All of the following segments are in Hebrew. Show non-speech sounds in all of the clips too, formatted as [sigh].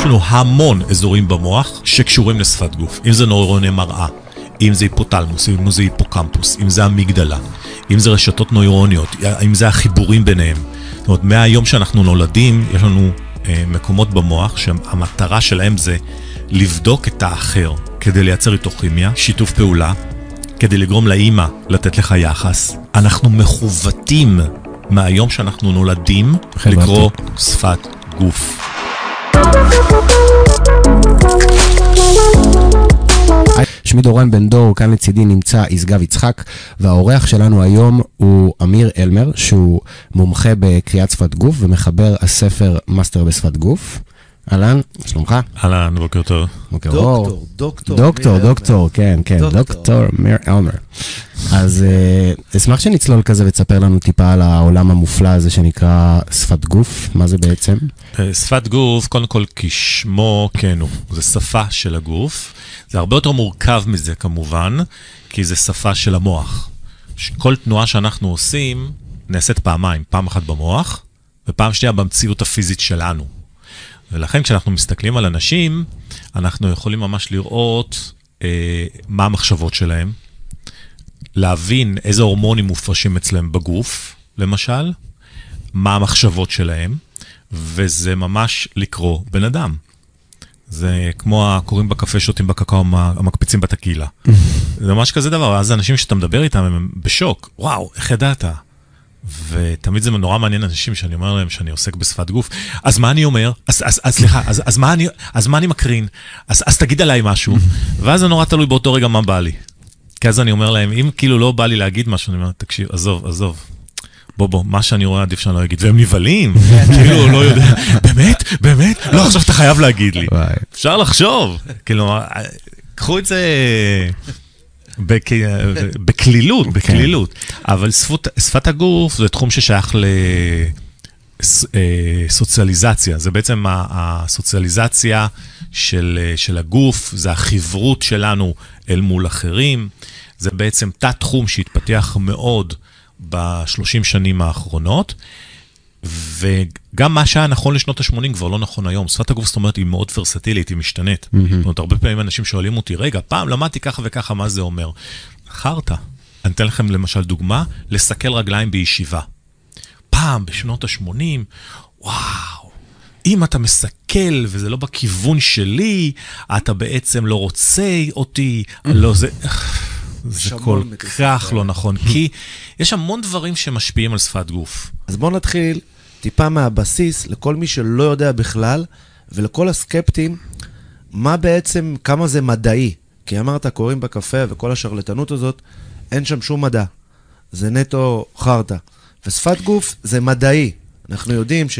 יש לנו המון אזורים במוח שקשורים לשפת גוף. אם זה נוירוני מראה, אם זה היפותלמוס, אם זה היפוקמפוס, אם זה המגדלה, אם זה רשתות נוירוניות, אם זה החיבורים ביניהם. זאת אומרת, מהיום שאנחנו נולדים, יש לנו אה, מקומות במוח שהמטרה שלהם זה לבדוק את האחר כדי לייצר איתו כימיה, שיתוף פעולה, כדי לגרום לאימא לתת לך יחס. אנחנו מכוותים מהיום שאנחנו נולדים חברתי. לקרוא שפת גוף. שמי דורון בן דור, כאן לצידי נמצא ישגב יצחק, והאורח שלנו היום הוא אמיר הלמר, שהוא מומחה בקריאת שפת גוף ומחבר הספר מאסטר בשפת גוף. אהלן, שלומך? אהלן, בוקר טוב. בוקר אור. דוקטור, דוקטור. דוקטור, אמיר, דוקטור, כן, כן, דוקטור. דוקטור אמיר הלמר. אז אה, אשמח שנצלול כזה ותספר לנו טיפה על העולם המופלא הזה שנקרא שפת גוף, מה זה בעצם? אה, שפת גוף, קודם כל כשמו כן הוא, זה שפה של הגוף. זה הרבה יותר מורכב מזה כמובן, כי זה שפה של המוח. כל תנועה שאנחנו עושים נעשית פעמיים, פעם אחת במוח, ופעם שנייה במציאות הפיזית שלנו. ולכן כשאנחנו מסתכלים על אנשים, אנחנו יכולים ממש לראות אה, מה המחשבות שלהם, להבין איזה הורמונים מופרשים אצלם בגוף, למשל, מה המחשבות שלהם, וזה ממש לקרוא בן אדם. זה כמו הקוראים בקפה, שותים בקקאו, המ- המקפיצים בטקילה. [laughs] זה ממש כזה דבר, אז אנשים שאתה מדבר איתם הם בשוק, וואו, איך ידעת? ותמיד זה נורא מעניין אנשים שאני אומר להם שאני עוסק בשפת גוף, אז מה אני אומר? אז, אז, אז סליחה, אז, אז, מה אני, אז מה אני מקרין? אז, אז תגיד עליי משהו. ואז זה נורא תלוי באותו רגע מה בא לי. כי אז אני אומר להם, אם כאילו לא בא לי להגיד משהו, אני אומר, תקשיב, עזוב, עזוב. בוא, בוא, מה שאני רואה עדיף שאני לא אגיד. והם נבהלים, כאילו, לא יודע, באמת? באמת? לא, עכשיו אתה חייב להגיד לי. אפשר לחשוב, כאילו, קחו את זה בק- בקלילות, בקלילות. אבל שפות, שפת הגוף זה תחום ששייך לסוציאליזציה. זה בעצם הסוציאליזציה של, אה, של הגוף, זה החברות שלנו אל מול אחרים. זה בעצם תת-תחום שהתפתח מאוד בשלושים שנים האחרונות. וגם מה שהיה נכון לשנות ה-80 כבר לא נכון היום. שפת הגוף, זאת אומרת, היא מאוד ורסטילית, היא משתנית. זאת אומרת, הרבה פעמים אנשים שואלים אותי, רגע, פעם למדתי ככה וככה, מה זה אומר? חרטא. אני אתן לכם למשל דוגמה, לסכל רגליים בישיבה. פעם, בשנות ה-80, וואו, אם אתה מסכל וזה לא בכיוון שלי, אתה בעצם לא רוצה אותי, לא זה... זה כל כך. לא נכון, כי יש המון דברים שמשפיעים על שפת גוף. אז בואו נתחיל טיפה מהבסיס לכל מי שלא יודע בכלל, ולכל הסקפטים, מה בעצם, כמה זה מדעי. כי אמרת, קוראים בקפה וכל השרלטנות הזאת, אין שם שום מדע. זה נטו חרטא. ושפת גוף זה מדעי. אנחנו יודעים ש...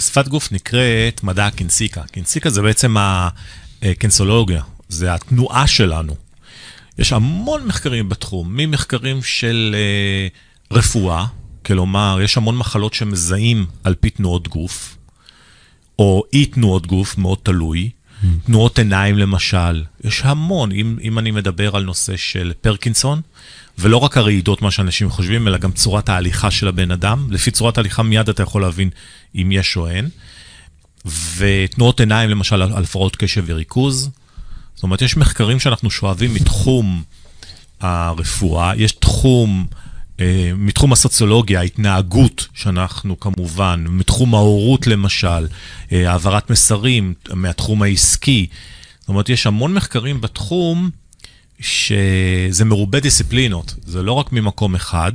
שפת גוף נקראת מדע הקינסיקה. קינסיקה זה בעצם הקנסולוגיה, זה התנועה שלנו. יש המון מחקרים בתחום, ממחקרים של אה, רפואה, כלומר, יש המון מחלות שמזהים על פי תנועות גוף, או אי תנועות גוף, מאוד תלוי. תנועות עיניים למשל, יש המון, אם, אם אני מדבר על נושא של פרקינסון, ולא רק הרעידות, מה שאנשים חושבים, אלא גם צורת ההליכה של הבן אדם. לפי צורת ההליכה מיד אתה יכול להבין אם יש או אין. ותנועות עיניים, למשל, על הפרעות קשב וריכוז. זאת אומרת, יש מחקרים שאנחנו שואבים מתחום הרפואה, יש תחום, מתחום הסוציולוגיה, ההתנהגות, שאנחנו כמובן, מתחום ההורות למשל, אה, העברת מסרים, מהתחום העסקי. זאת אומרת, יש המון מחקרים בתחום שזה מרובה דיסציפלינות, זה לא רק ממקום אחד,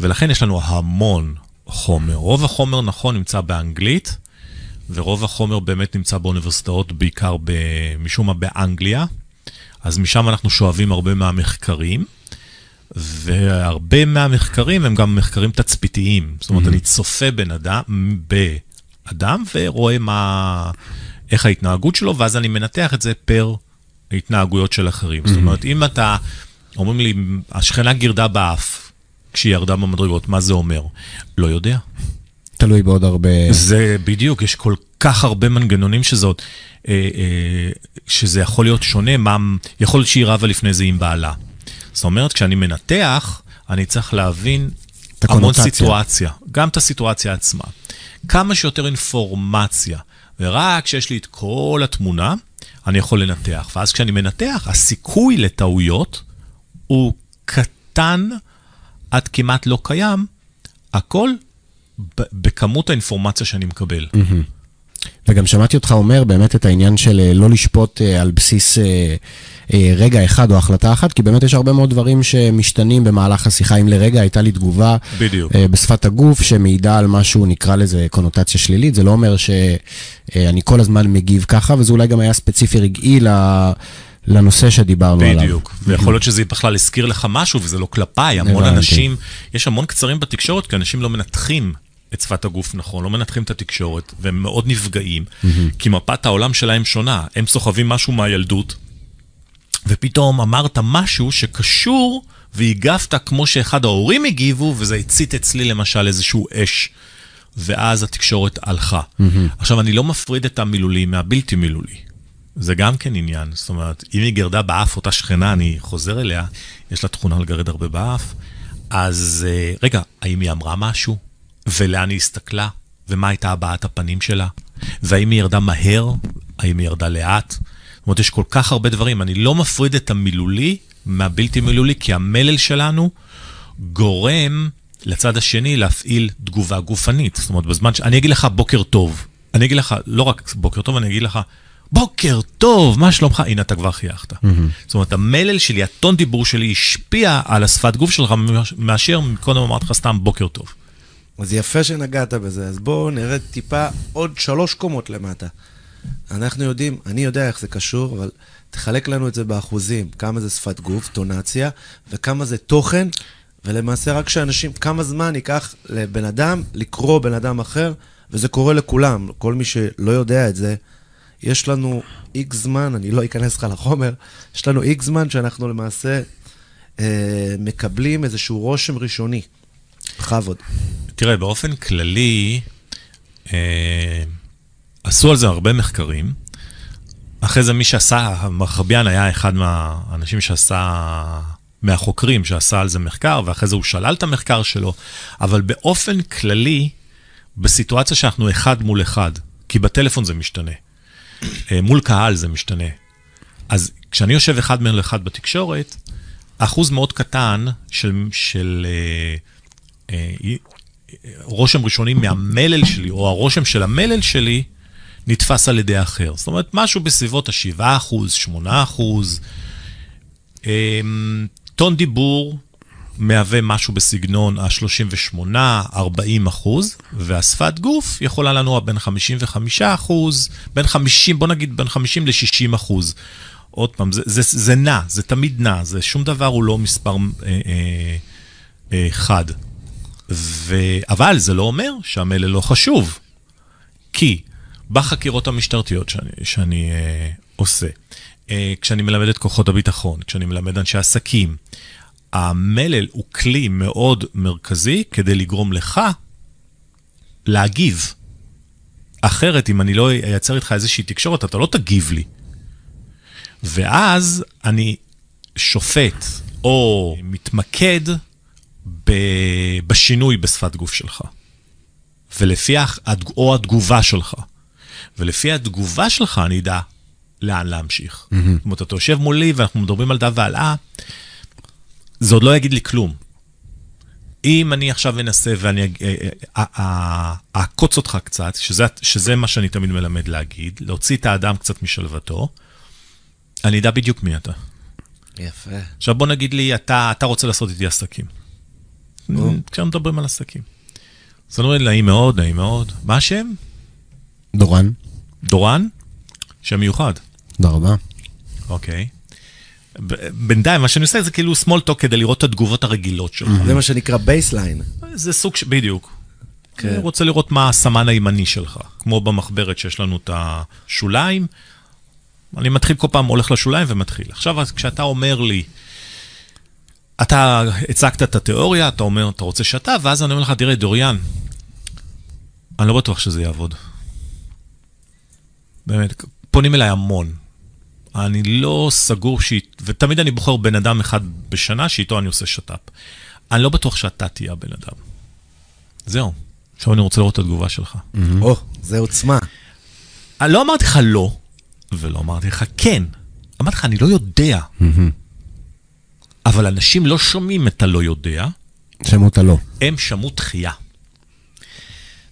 ולכן יש לנו המון חומר. רוב החומר, נכון, נמצא באנגלית, ורוב החומר באמת נמצא באוניברסיטאות, בעיקר משום מה באנגליה. אז משם אנחנו שואבים הרבה מהמחקרים, והרבה מהמחקרים הם גם מחקרים תצפיתיים. זאת אומרת, אני צופה בן אדם, באדם ורואה מה, איך ההתנהגות שלו, ואז אני מנתח את זה פר התנהגויות של אחרים. זאת אומרת, אם אתה, אומרים לי, השכנה גירדה באף כשהיא ירדה במדרגות, מה זה אומר? לא יודע. תלוי בעוד הרבה... זה בדיוק, יש כל כך הרבה מנגנונים שזאת, אה, אה, שזה יכול להיות שונה, מה, יכול להיות שהיא רבה לפני זה עם בעלה. זאת אומרת, כשאני מנתח, אני צריך להבין המון. סיטואציה, גם את הסיטואציה עצמה. כמה שיותר אינפורמציה. ורק כשיש לי את כל התמונה, אני יכול לנתח. ואז כשאני מנתח, הסיכוי לטעויות הוא קטן עד כמעט לא קיים, הכל בכמות האינפורמציה שאני מקבל. וגם שמעתי אותך אומר באמת את העניין של אה, לא לשפוט אה, על בסיס אה, רגע אחד או החלטה אחת, כי באמת יש הרבה מאוד דברים שמשתנים במהלך השיחה. אם לרגע הייתה לי תגובה בדיוק. בשפת הגוף שמעידה על משהו, נקרא לזה קונוטציה שלילית, זה לא אומר שאני כל הזמן מגיב ככה, וזה אולי גם היה ספציפי רגעי ל- לנושא שדיברנו עליו. בדיוק. ויכול להיות שזה בכלל הזכיר לך משהו, וזה לא כלפיי. המון. אנשים, יש המון קצרים בתקשורת, כי אנשים לא מנתחים את שפת הגוף נכון, לא מנתחים את התקשורת, והם מאוד נפגעים, כי מפת העולם שלהם שונה. הם סוחבים משהו מהילדות, ופתאום אמרת משהו שקשור והגבת כמו שאחד ההורים הגיבו, וזה הצית אצלי למשל איזשהו אש. ואז התקשורת הלכה. עכשיו, אני לא מפריד את המילולי מהבלתי מילולי. זה גם כן עניין. זאת אומרת, אם היא גרדה באף, אותה שכנה, אני חוזר אליה, יש לה תכונה לגרד הרבה באף, אז אה, רגע, האם היא אמרה משהו? ולאן היא הסתכלה? ומה הייתה הבעת הפנים שלה? והאם היא ירדה מהר? האם היא ירדה לאט? זאת אומרת, יש כל כך הרבה דברים. אני לא מפריד את המילולי מהבלתי מילולי, כי המלל שלנו גורם לצד השני להפעיל תגובה גופנית. זאת אומרת, בזמן ש... אני אגיד לך בוקר טוב. אני אגיד לך, לא רק בוקר טוב, אני אגיד לך, בוקר טוב, מה שלומך? הנה, אתה כבר חייכת. זאת אומרת, המלל שלי, הטון דיבור שלי, השפיע על השפת גוף שלך מאשר קודם אמרתי לך סתם בוקר טוב. אז יפה שנגעת בזה, אז בואו נרד טיפה עוד שלוש קומות למטה. אנחנו יודעים, אני יודע איך זה קשור, אבל תחלק לנו את זה באחוזים, כמה זה שפת גוף, טונציה, וכמה זה תוכן, ולמעשה רק שאנשים, כמה זמן ייקח לבן אדם לקרוא בן אדם אחר, וזה קורה לכולם, כל מי שלא יודע את זה, יש לנו איקס זמן, אני לא אכנס לך לחומר, יש לנו איקס זמן שאנחנו למעשה אה, מקבלים איזשהו רושם ראשוני. בכבוד. תראה, באופן כללי, אה, עשו על זה הרבה מחקרים. אחרי זה מי שעשה, מרחביאן היה אחד מהאנשים שעשה, מהחוקרים שעשה על זה מחקר, ואחרי זה הוא שלל את המחקר שלו, אבל באופן כללי, בסיטואציה שאנחנו אחד מול אחד, כי בטלפון זה משתנה, אה, מול קהל זה משתנה. אז כשאני יושב אחד מול אחד בתקשורת, אחוז מאוד קטן של, של אה, אה, רושם ראשוני מהמלל שלי, או הרושם של המלל שלי, נתפס על ידי האחר. זאת אומרת, משהו בסביבות ה-7%, 8%. טון דיבור מהווה משהו בסגנון ה-38, 40 אחוז, והשפת גוף יכולה לנוע בין 55 אחוז, בין 50, בוא נגיד בין 50 ל-60 אחוז. עוד פעם, זה, זה, זה נע, זה תמיד נע, זה שום דבר הוא לא מספר אה, אה, אה, חד. ו... אבל זה לא אומר שהמלל לא חשוב. כי בחקירות המשטרתיות שאני, שאני אה, עושה, אה, כשאני מלמד את כוחות הביטחון, כשאני מלמד אנשי עסקים, המלל הוא כלי מאוד מרכזי כדי לגרום לך להגיב. אחרת, אם אני לא אייצר איתך איזושהי תקשורת, אתה לא תגיב לי. ואז אני שופט או מתמקד בשינוי בשפת גוף שלך. ולפי, או התגובה שלך. ולפי התגובה שלך אני אדע לאן להמשיך. Mm-hmm. זאת אומרת, אתה יושב מולי ואנחנו מדברים על דה ועל אה, זה עוד לא יגיד לי כלום. אם אני עכשיו אנסה ואני אה, אה, אה, אעקוץ אותך קצת, שזה, שזה מה שאני תמיד מלמד להגיד, להוציא את האדם קצת משלוותו, אני אדע בדיוק מי אתה. יפה. עכשיו בוא נגיד לי, אתה, אתה רוצה לעשות איתי עסקים. או. כשאנחנו מדברים על עסקים. אז אני אומר, נעים מאוד, נעים מאוד. מה השם? דורון, דורון? שם מיוחד. תודה רבה. אוקיי. בינתיים, מה שאני עושה זה כאילו small talk כדי לראות את התגובות הרגילות שלך. זה מה שנקרא baseline. זה סוג ש... בדיוק. כן. אני רוצה לראות מה הסמן הימני שלך. כמו במחברת שיש לנו את השוליים, אני מתחיל כל פעם, הולך לשוליים ומתחיל. עכשיו, כשאתה אומר לי, אתה הצגת את התיאוריה, אתה אומר, אתה רוצה שאתה, ואז אני אומר לך, תראה, דוריאן, אני לא בטוח שזה יעבוד. באמת, פונים אליי המון. אני לא סגור שהיא... ותמיד אני בוחר בן אדם אחד בשנה שאיתו אני עושה שת"פ. אני לא בטוח שאתה תהיה הבן אדם. זהו. עכשיו אני רוצה לראות את התגובה שלך. או, זה עוצמה. אני לא אמרתי לך לא, ולא אמרתי לך כן. אמרתי לך, אני לא יודע. אבל אנשים לא שומעים את הלא יודע, שמעו את הלא. הם שמעו דחייה.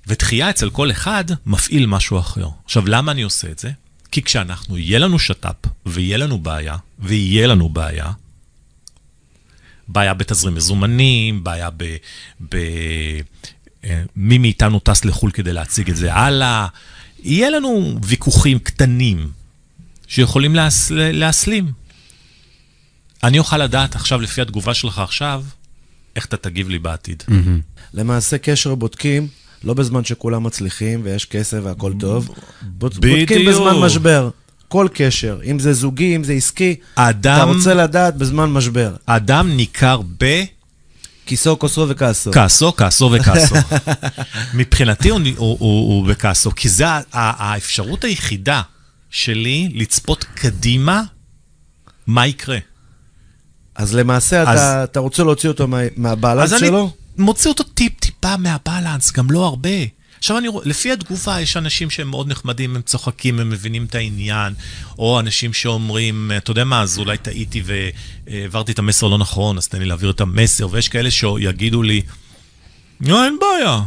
ודחייה אצל כל אחד מפעיל משהו אחר. עכשיו, למה אני עושה את זה? כי כשאנחנו, יהיה לנו שת"פ, ויהיה לנו בעיה, ויהיה לנו בעיה, בעיה בתזרים מזומנים, בעיה ב... ב אה, מי מאיתנו טס לחו"ל כדי להציג את זה הלאה, יהיה לנו ויכוחים קטנים שיכולים להס, להסלים. אני אוכל לדעת עכשיו, לפי התגובה שלך עכשיו, איך אתה תגיב לי בעתיד. למעשה קשר בודקים, לא בזמן שכולם מצליחים ויש כסף והכל טוב. בודקים בזמן משבר. כל קשר, אם זה זוגי, אם זה עסקי, אתה אדם, רוצה לדעת בזמן משבר. אדם ניכר כיסו, כוסו וכעסו. בכעסו, כעסו וכעסו. [laughs] מבחינתי הוא, הוא, הוא, הוא בכעסו, כי זו האפשרות היחידה שלי לצפות קדימה מה יקרה. אז למעשה אז- אתה, אתה רוצה להוציא אותו מה, מהבלנס אז אני שלו? מוציא אותו טיפ-טיפה מהבלנס, גם לא הרבה. עכשיו, אני, רואה- לפי התגובה, יש אנשים שהם מאוד נחמדים, הם צוחקים, הם מבינים את העניין, או אנשים שאומרים, אתה יודע מה, אז אולי טעיתי והעברתי את המסר לא נכון, אז תן לי להעביר את המסר, ויש כאלה שיגידו לי, לא, אין בעיה,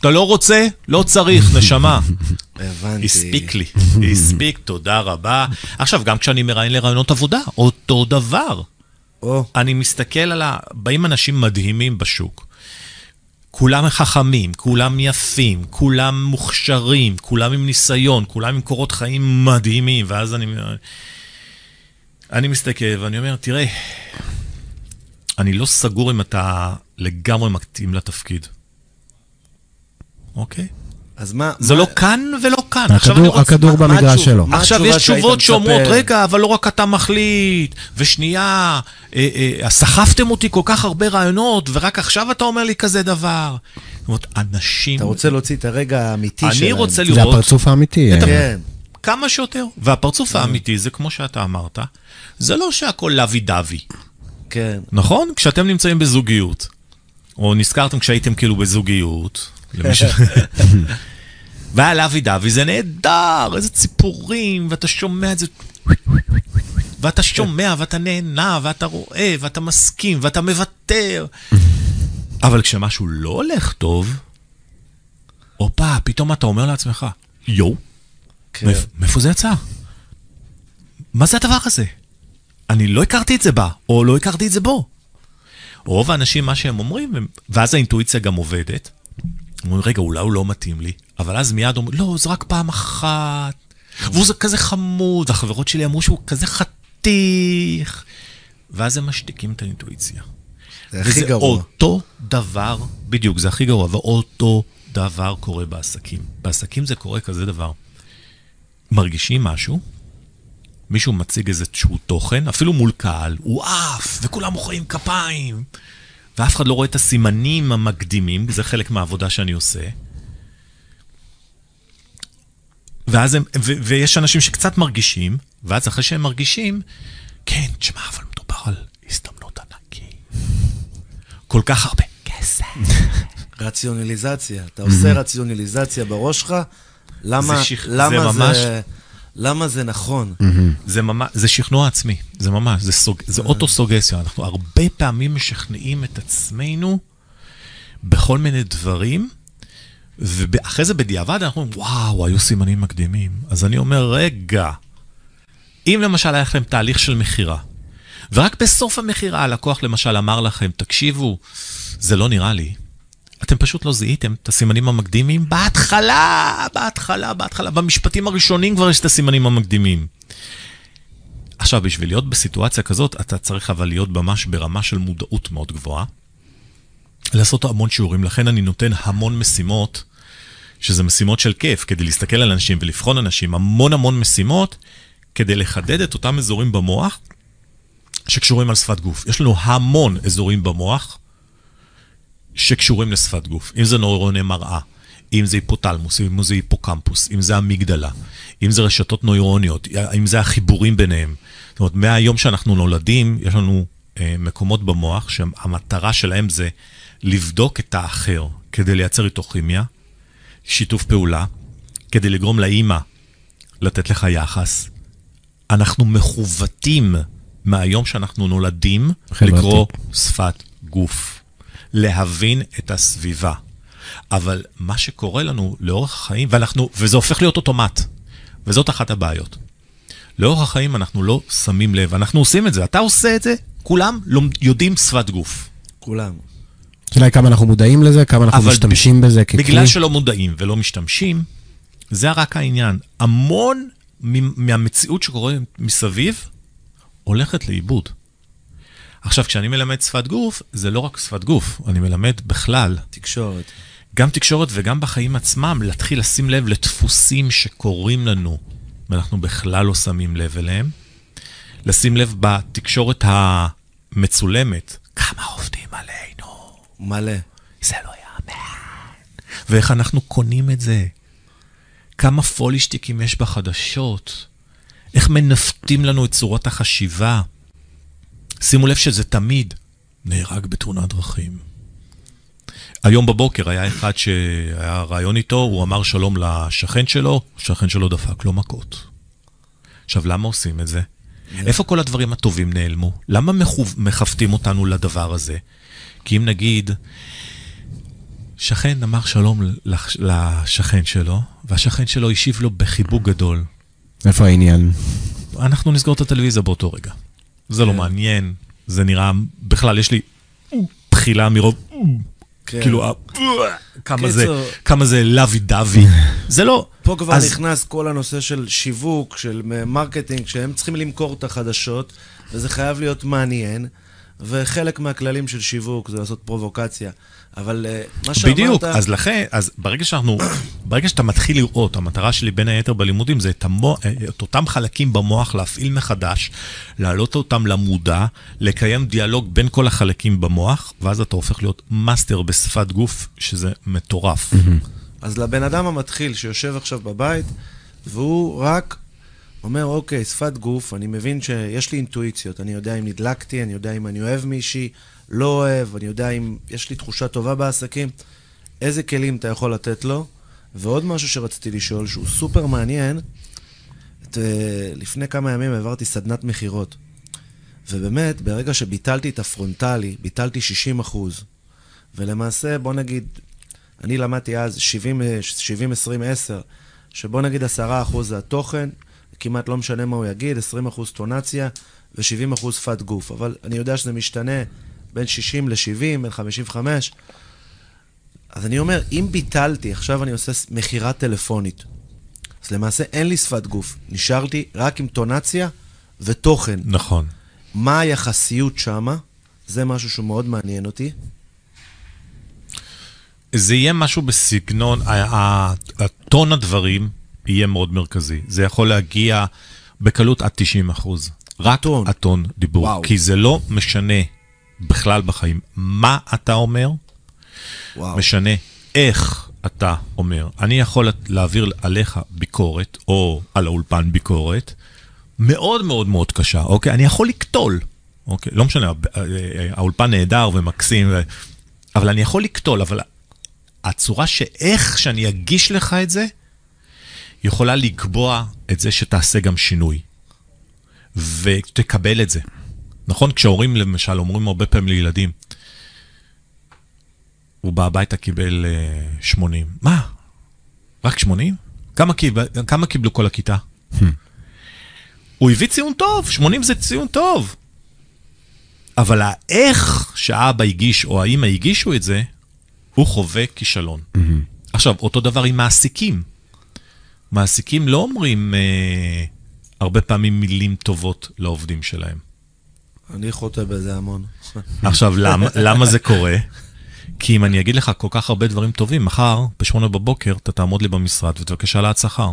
אתה לא רוצה? לא צריך, [laughs] נשמה. הבנתי. הספיק לי, הספיק, תודה רבה. עכשיו, גם כשאני מראיין לרעיונות עבודה, אותו דבר. או, אני מסתכל על ה... באים אנשים מדהימים בשוק. כולם חכמים, כולם יפים, כולם מוכשרים, כולם עם ניסיון, כולם עם קורות חיים מדהימים, ואז אני... אני מסתכל ואני אומר, תראה, אני לא סגור אם אתה לגמרי מתאים לתפקיד. אוקיי? אז מה... זה מה- לא כאן ולא כאן. הכדור, רוצה... הכדור מה- מה במגרש התשוב- שלו. מה עכשיו, יש תשובות? שאומרות, רגע, אבל לא רק אתה מחליט, ושנייה, אה, אה, סחפתם אותי כל כך הרבה רעיונות, ורק עכשיו אתה אומר לי כזה דבר. זאת אומרת, אנשים... אתה רוצה להוציא את הרגע האמיתי אני שלהם. רוצה זה לראות הפרצוף האמיתי. אה, כן. כמה שיותר. והפרצוף האמיתי זה כמו שאתה אמרת, זה לא שהכל לוי דווי, כן. נכון? כשאתם נמצאים בזוגיות, או נזכרתם כשהייתם כאילו בזוגיות. והיה לוי דווי, זה נהדר, איזה ציפורים, ואתה שומע את זה, ואתה שומע, ואתה נהנה, ואתה רואה, ואתה מסכים, ואתה מוותר. אבל כשמשהו לא הולך טוב, הופה, פתאום אתה אומר לעצמך, יואו, כן. מאיפ- מאיפה זה יצא? מה זה הדבר הזה? אני לא הכרתי את זה בה, או לא הכרתי את זה בו. רוב האנשים, מה שהם אומרים, ואז האינטואיציה גם עובדת, אומרים, רגע, אולי הוא לא מתאים לי, אבל אז מיד אומרים, לא, זה רק פעם אחת, והוא זה כזה חמוד, והחברות שלי אמרו שהוא כזה חתיך, ואז הם משתיקים את האינטואיציה. זה הכי וזה גרוע. אותו דבר, בדיוק, זה הכי גרוע, ואותו דבר קורה בעסקים. בעסקים זה קורה כזה דבר. מרגישים משהו, מישהו מציג איזשהו תוכן, אפילו מול קהל, הוא עף, וכולם מוחאים כפיים, ואף אחד לא רואה את הסימנים המקדימים, זה חלק מהעבודה שאני עושה. ואז הם, ו, ויש אנשים שקצת מרגישים, ואז אחרי שהם מרגישים, כן, תשמע, אבל מדובר על הזדמנות ענקית. כל כך הרבה כסף. [laughs] רציונליזציה. אתה עושה רציונליזציה בראש שלך, למה זה שכ- למה זה ממש- זה... למה זה נכון? זה ממש, זה שכנוע עצמי, זה ממש, זה, סוג, זה אוטוסוגסיה. אנחנו הרבה פעמים משכנעים את עצמנו בכל מיני דברים, ואחרי זה בדיעבד אנחנו אומרים, וואו, היו סימנים מקדימים. אז אני אומר, רגע, אם למשל היה לכם תהליך של מכירה, ורק בסוף המכירה הלקוח למשל אמר לכם, תקשיבו, זה לא נראה לי. אתם פשוט לא זיהיתם את הסימנים המקדימים בהתחלה, בהתחלה, בהתחלה. במשפטים הראשונים כבר יש את הסימנים המקדימים. עכשיו, בשביל להיות בסיטואציה כזאת, אתה צריך אבל להיות ממש ברמה של מודעות מאוד גבוהה. לעשות המון שיעורים, לכן אני נותן המון משימות, שזה משימות של כיף, כדי להסתכל על אנשים ולבחון אנשים, המון המון משימות, כדי לחדד את אותם אזורים במוח שקשורים על שפת גוף. יש לנו המון אזורים במוח שקשורים לשפת גוף. אם זה נוירוני מראה, אם זה היפותלמוס, אם זה היפוקמפוס, אם זה המגדלה, אם זה רשתות נוירוניות, אם זה החיבורים ביניהם. זאת אומרת, מהיום שאנחנו נולדים, יש לנו אה, מקומות במוח שהמטרה שלהם זה לבדוק את האחר כדי לייצר איתו כימיה, שיתוף פעולה, כדי לגרום לאימא לתת לך יחס. אנחנו מכוותים מהיום שאנחנו נולדים חברתי. לקרוא שפת גוף, להבין את הסביבה. אבל מה שקורה לנו לאורך החיים, ואנחנו, וזה הופך להיות אוטומט, וזאת אחת הבעיות. לאורך החיים אנחנו לא שמים לב, אנחנו עושים את זה, אתה עושה את זה, כולם יודעים שפת גוף. כולם. השאלה היא כמה אנחנו מודעים לזה, כמה אנחנו אבל משתמשים בזה ככלי. בגלל שלא מודעים ולא משתמשים, זה רק העניין. המון מ- מהמציאות שקורה מסביב הולכת לאיבוד. עכשיו, כשאני מלמד שפת גוף, זה לא רק שפת גוף, אני מלמד בכלל, תקשורת. גם תקשורת וגם בחיים עצמם, להתחיל לשים לב לדפוסים שקורים לנו, ואנחנו בכלל לא שמים לב אליהם. לשים לב בתקשורת המצולמת, כמה עובדים עלינו. מלא. זה לא יאמן. ואיך אנחנו קונים את זה? כמה פולישטיקים יש בחדשות? איך מנווטים לנו את צורת החשיבה? שימו לב שזה תמיד נהרג בתאונת דרכים. היום בבוקר היה אחד שהיה רעיון איתו, הוא אמר שלום לשכן שלו, השכן שלו דפק לו מכות. עכשיו, למה עושים את זה? איפה כל הדברים הטובים נעלמו? למה מחו- מכוותים אותנו לדבר הזה? כי אם נגיד, שכן אמר שלום לח- לשכן שלו, והשכן שלו השיב לו בחיבוק גדול. איפה העניין? אנחנו נסגור את הטלוויזיה באותו רגע. זה לא כן. מעניין, זה נראה, בכלל יש לי תחילה מרוב, כן. כאילו, כמה זה. כמה זה לוי דווי. זה לא... פה כבר אז... נכנס כל הנושא של שיווק, של marketing, שהם צריכים למכור את החדשות, וזה חייב להיות מעניין, וחלק מהכללים של שיווק זה לעשות פרובוקציה. אבל אה, מה שאמרת... בדיוק, אז לכן, אז ברגע שאנחנו, [coughs] ברגע שאתה מתחיל לראות, המטרה שלי בין היתר בלימודים זה את, המו, את אותם חלקים במוח להפעיל מחדש, להעלות אותם למודע, לקיים דיאלוג בין כל החלקים במוח, ואז אתה הופך להיות מאסטר בשפת גוף, שזה מטורף. אז לבן אדם המתחיל שיושב עכשיו בבית, והוא רק אומר, אוקיי, שפת גוף, אני מבין שיש לי אינטואיציות, אני יודע אם נדלקתי, אני יודע אם אני אוהב מישהי, לא אוהב, אני יודע אם יש לי תחושה טובה בעסקים, איזה כלים אתה יכול לתת לו? ועוד משהו שרציתי לשאול, שהוא סופר מעניין, את, אה, לפני כמה ימים העברתי סדנת מכירות. ובאמת, ברגע שביטלתי את הפרונטלי, ביטלתי 60 אחוז. ולמעשה, בוא נגיד, אני למדתי אז 70, 70, 20, 10, שבוא נגיד 10 אחוז זה התוכן, כמעט לא משנה מה הוא יגיד, 20 אחוז טונציה ו-70 אחוז שפת גוף. אבל אני יודע שזה משתנה בין 60 ל-70, בין 55. אז אני אומר, אם ביטלתי, עכשיו אני עושה מכירה טלפונית, אז למעשה אין לי שפת גוף, נשארתי רק עם טונציה ותוכן. נכון. מה היחסיות שמה? זה משהו שהוא מאוד מעניין אותי. זה יהיה משהו בסגנון, הטון הדברים יהיה מאוד מרכזי. זה יכול להגיע בקלות עד 90 אחוז. רק הטון. הטון דיבור. וואו. כי זה לא משנה בכלל בחיים מה אתה אומר, וואו. משנה איך אתה אומר. אני יכול להעביר עליך ביקורת, או על האולפן ביקורת, מאוד מאוד מאוד קשה, אוקיי? אני יכול לקטול, אוקיי? לא משנה, הב- אה, אה, האולפן נהדר ומקסים, ו- אבל אני יכול לקטול, אבל הצורה שאיך שאני אגיש לך את זה, יכולה לקבוע את זה שתעשה גם שינוי. ותקבל את זה. נכון? כשהורים למשל אומרים הרבה פעמים לילדים, הוא בא הביתה, קיבל uh, 80. מה? רק 80? כמה, קיבל, כמה קיבלו כל הכיתה? הוא הביא ציון טוב, 80 זה ציון טוב. אבל האיך שהאבא הגיש או האמא הגישו את זה, הוא חווה כישלון. עכשיו, אותו דבר עם מעסיקים. מעסיקים לא אומרים אה, הרבה פעמים מילים טובות לעובדים שלהם. אני חוטא בזה המון. עכשיו, למה, למה זה קורה? כי אם אני אגיד לך כל כך הרבה דברים טובים, מחר, בשמונה בבוקר, אתה תעמוד לי במשרד ותבקש העלאת שכר.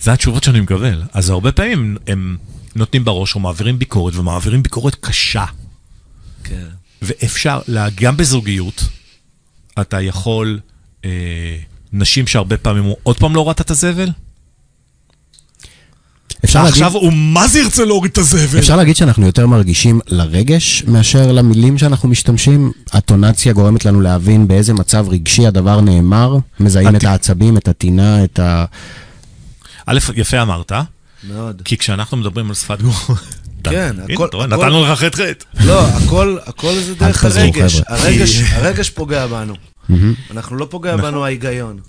זה התשובות שאני מקבל. אז הרבה פעמים הם נותנים בראש או מעבירים ביקורת, ומעבירים ביקורת קשה. כן. ואפשר, גם בזוגיות, אתה יכול, אה, נשים שהרבה פעמים, אומרות, עוד פעם לא הורדת את הזבל? אפשר להגיד, עכשיו הוא מה זה ירצה להוריד את הזבל? אפשר להגיד שאנחנו יותר מרגישים לרגש מאשר למילים שאנחנו משתמשים? הטונציה גורמת לנו להבין באיזה מצב רגשי הדבר נאמר? מזהים את הת- העצבים, את הטינה, את ה... א', יפה אמרת, מאוד. כי כשאנחנו מדברים על שפת גוף... כן, הכל- נתנו לך חטא חטא. לא, הכל, זה דרך. הרגש, הרגש פוגע בנו. מהמם. אנחנו לא פוגע נכון. בנו ההיגיון.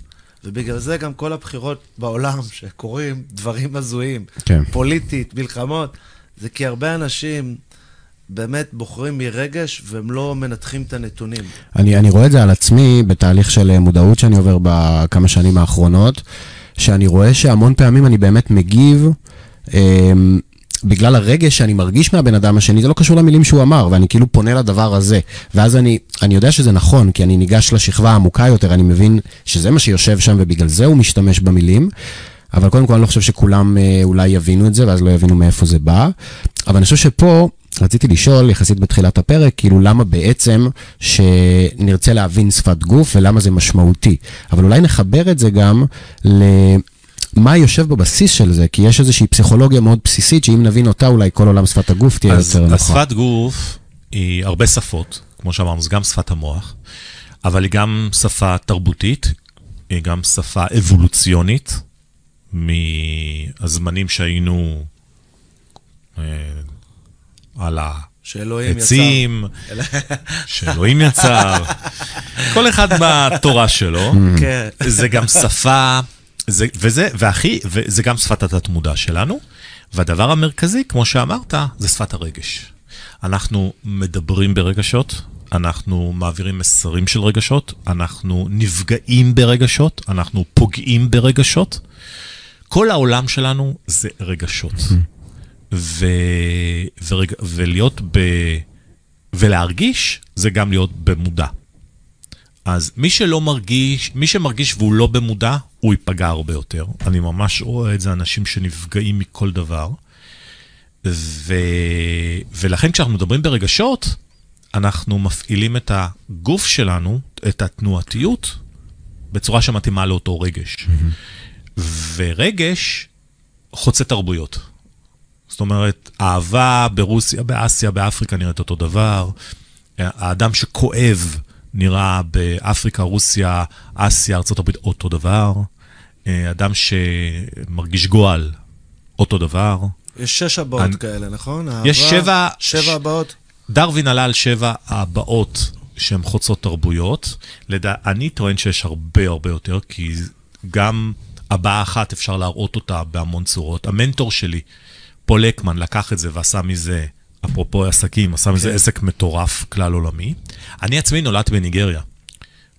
ובגלל זה גם כל הבחירות בעולם שקורים דברים הזויים, כן. פוליטית, מלחמות, זה כי הרבה אנשים באמת בוחרים מרגש והם לא מנתחים את הנתונים. אני, אני רואה את זה על עצמי בתהליך של אה, מודעות שאני עובר בכמה שנים האחרונות, שאני רואה שהמון פעמים אני באמת מגיב אה, בגלל הרגש שאני מרגיש מהבן אדם השני, זה לא קשור למילים שהוא אמר, ואני כאילו פונה לדבר הזה. ואז אני, אני יודע שזה נכון, כי אני ניגש לשכבה העמוקה יותר, אני מבין שזה מה שיושב שם ובגלל זה הוא משתמש במילים. אבל קודם כל אני לא חושב שכולם אה, אולי יבינו את זה, ואז לא יבינו מאיפה זה בא. אבל אני חושב שפה רציתי לשאול, יחסית בתחילת הפרק, כאילו למה בעצם שנרצה להבין שפת גוף ולמה זה משמעותי. אבל אולי נחבר את זה גם למה יושב בבסיס של זה, כי יש איזושהי פסיכולוגיה מאוד בסיסית, שאם נבין אותה, אולי כל עולם שפת הגוף תהיה אז יותר נכון. השפת גוף היא הרבה שפות, כמו שאמרנו, זה גם שפת המוח, אבל היא גם שפה תרבותית, היא גם שפה אבולוציונית, מהזמנים שהיינו אה, על שאלוהים יצר. העצים, [laughs] שאלוהים יצר, כל אחד בתורה שלו. כן. זה גם שפה, זה, וזה, והכי, וזה גם שפת התת-מודע שלנו. והדבר המרכזי, כמו שאמרת, זה שפת הרגש. אנחנו מדברים ברגשות, אנחנו מעבירים מסרים של רגשות, אנחנו נפגעים ברגשות, אנחנו פוגעים ברגשות. כל העולם שלנו זה רגשות. ו... ורג... ולהיות ב... ולהרגיש זה גם להיות במודע. אז מי שלא מרגיש, מי שמרגיש והוא לא במודע, הוא ייפגע הרבה יותר. אני ממש רואה את זה, אנשים שנפגעים מכל דבר. ו... ולכן כשאנחנו מדברים ברגשות, אנחנו מפעילים את הגוף שלנו, את התנועתיות, בצורה שמתאימה לאותו רגש. ורגש חוצה תרבויות. זאת אומרת, אהבה ברוסיה, באסיה, באפריקה נראית אותו דבר. האדם שכואב נראה באפריקה, רוסיה, אסיה, ארה"ב אותו דבר. אדם שמרגיש גועל, אותו דבר. יש שש הבאות אני- כאלה, נכון? יש אהבה, שבע- שבע ש- הבאות? דרווין עלה על שבע הבאות שהן חוצות תרבויות. לדע... אני טוען שיש הרבה הרבה יותר, כי גם הבעה אחת אפשר להראות אותה בהמון צורות. המנטור שלי, פול הקמן, לקח את זה ועשה מזה, אפרופו עסקים, עשה מזה כן. עסק מטורף, כלל עולמי. אני עצמי נולדתי בניגריה,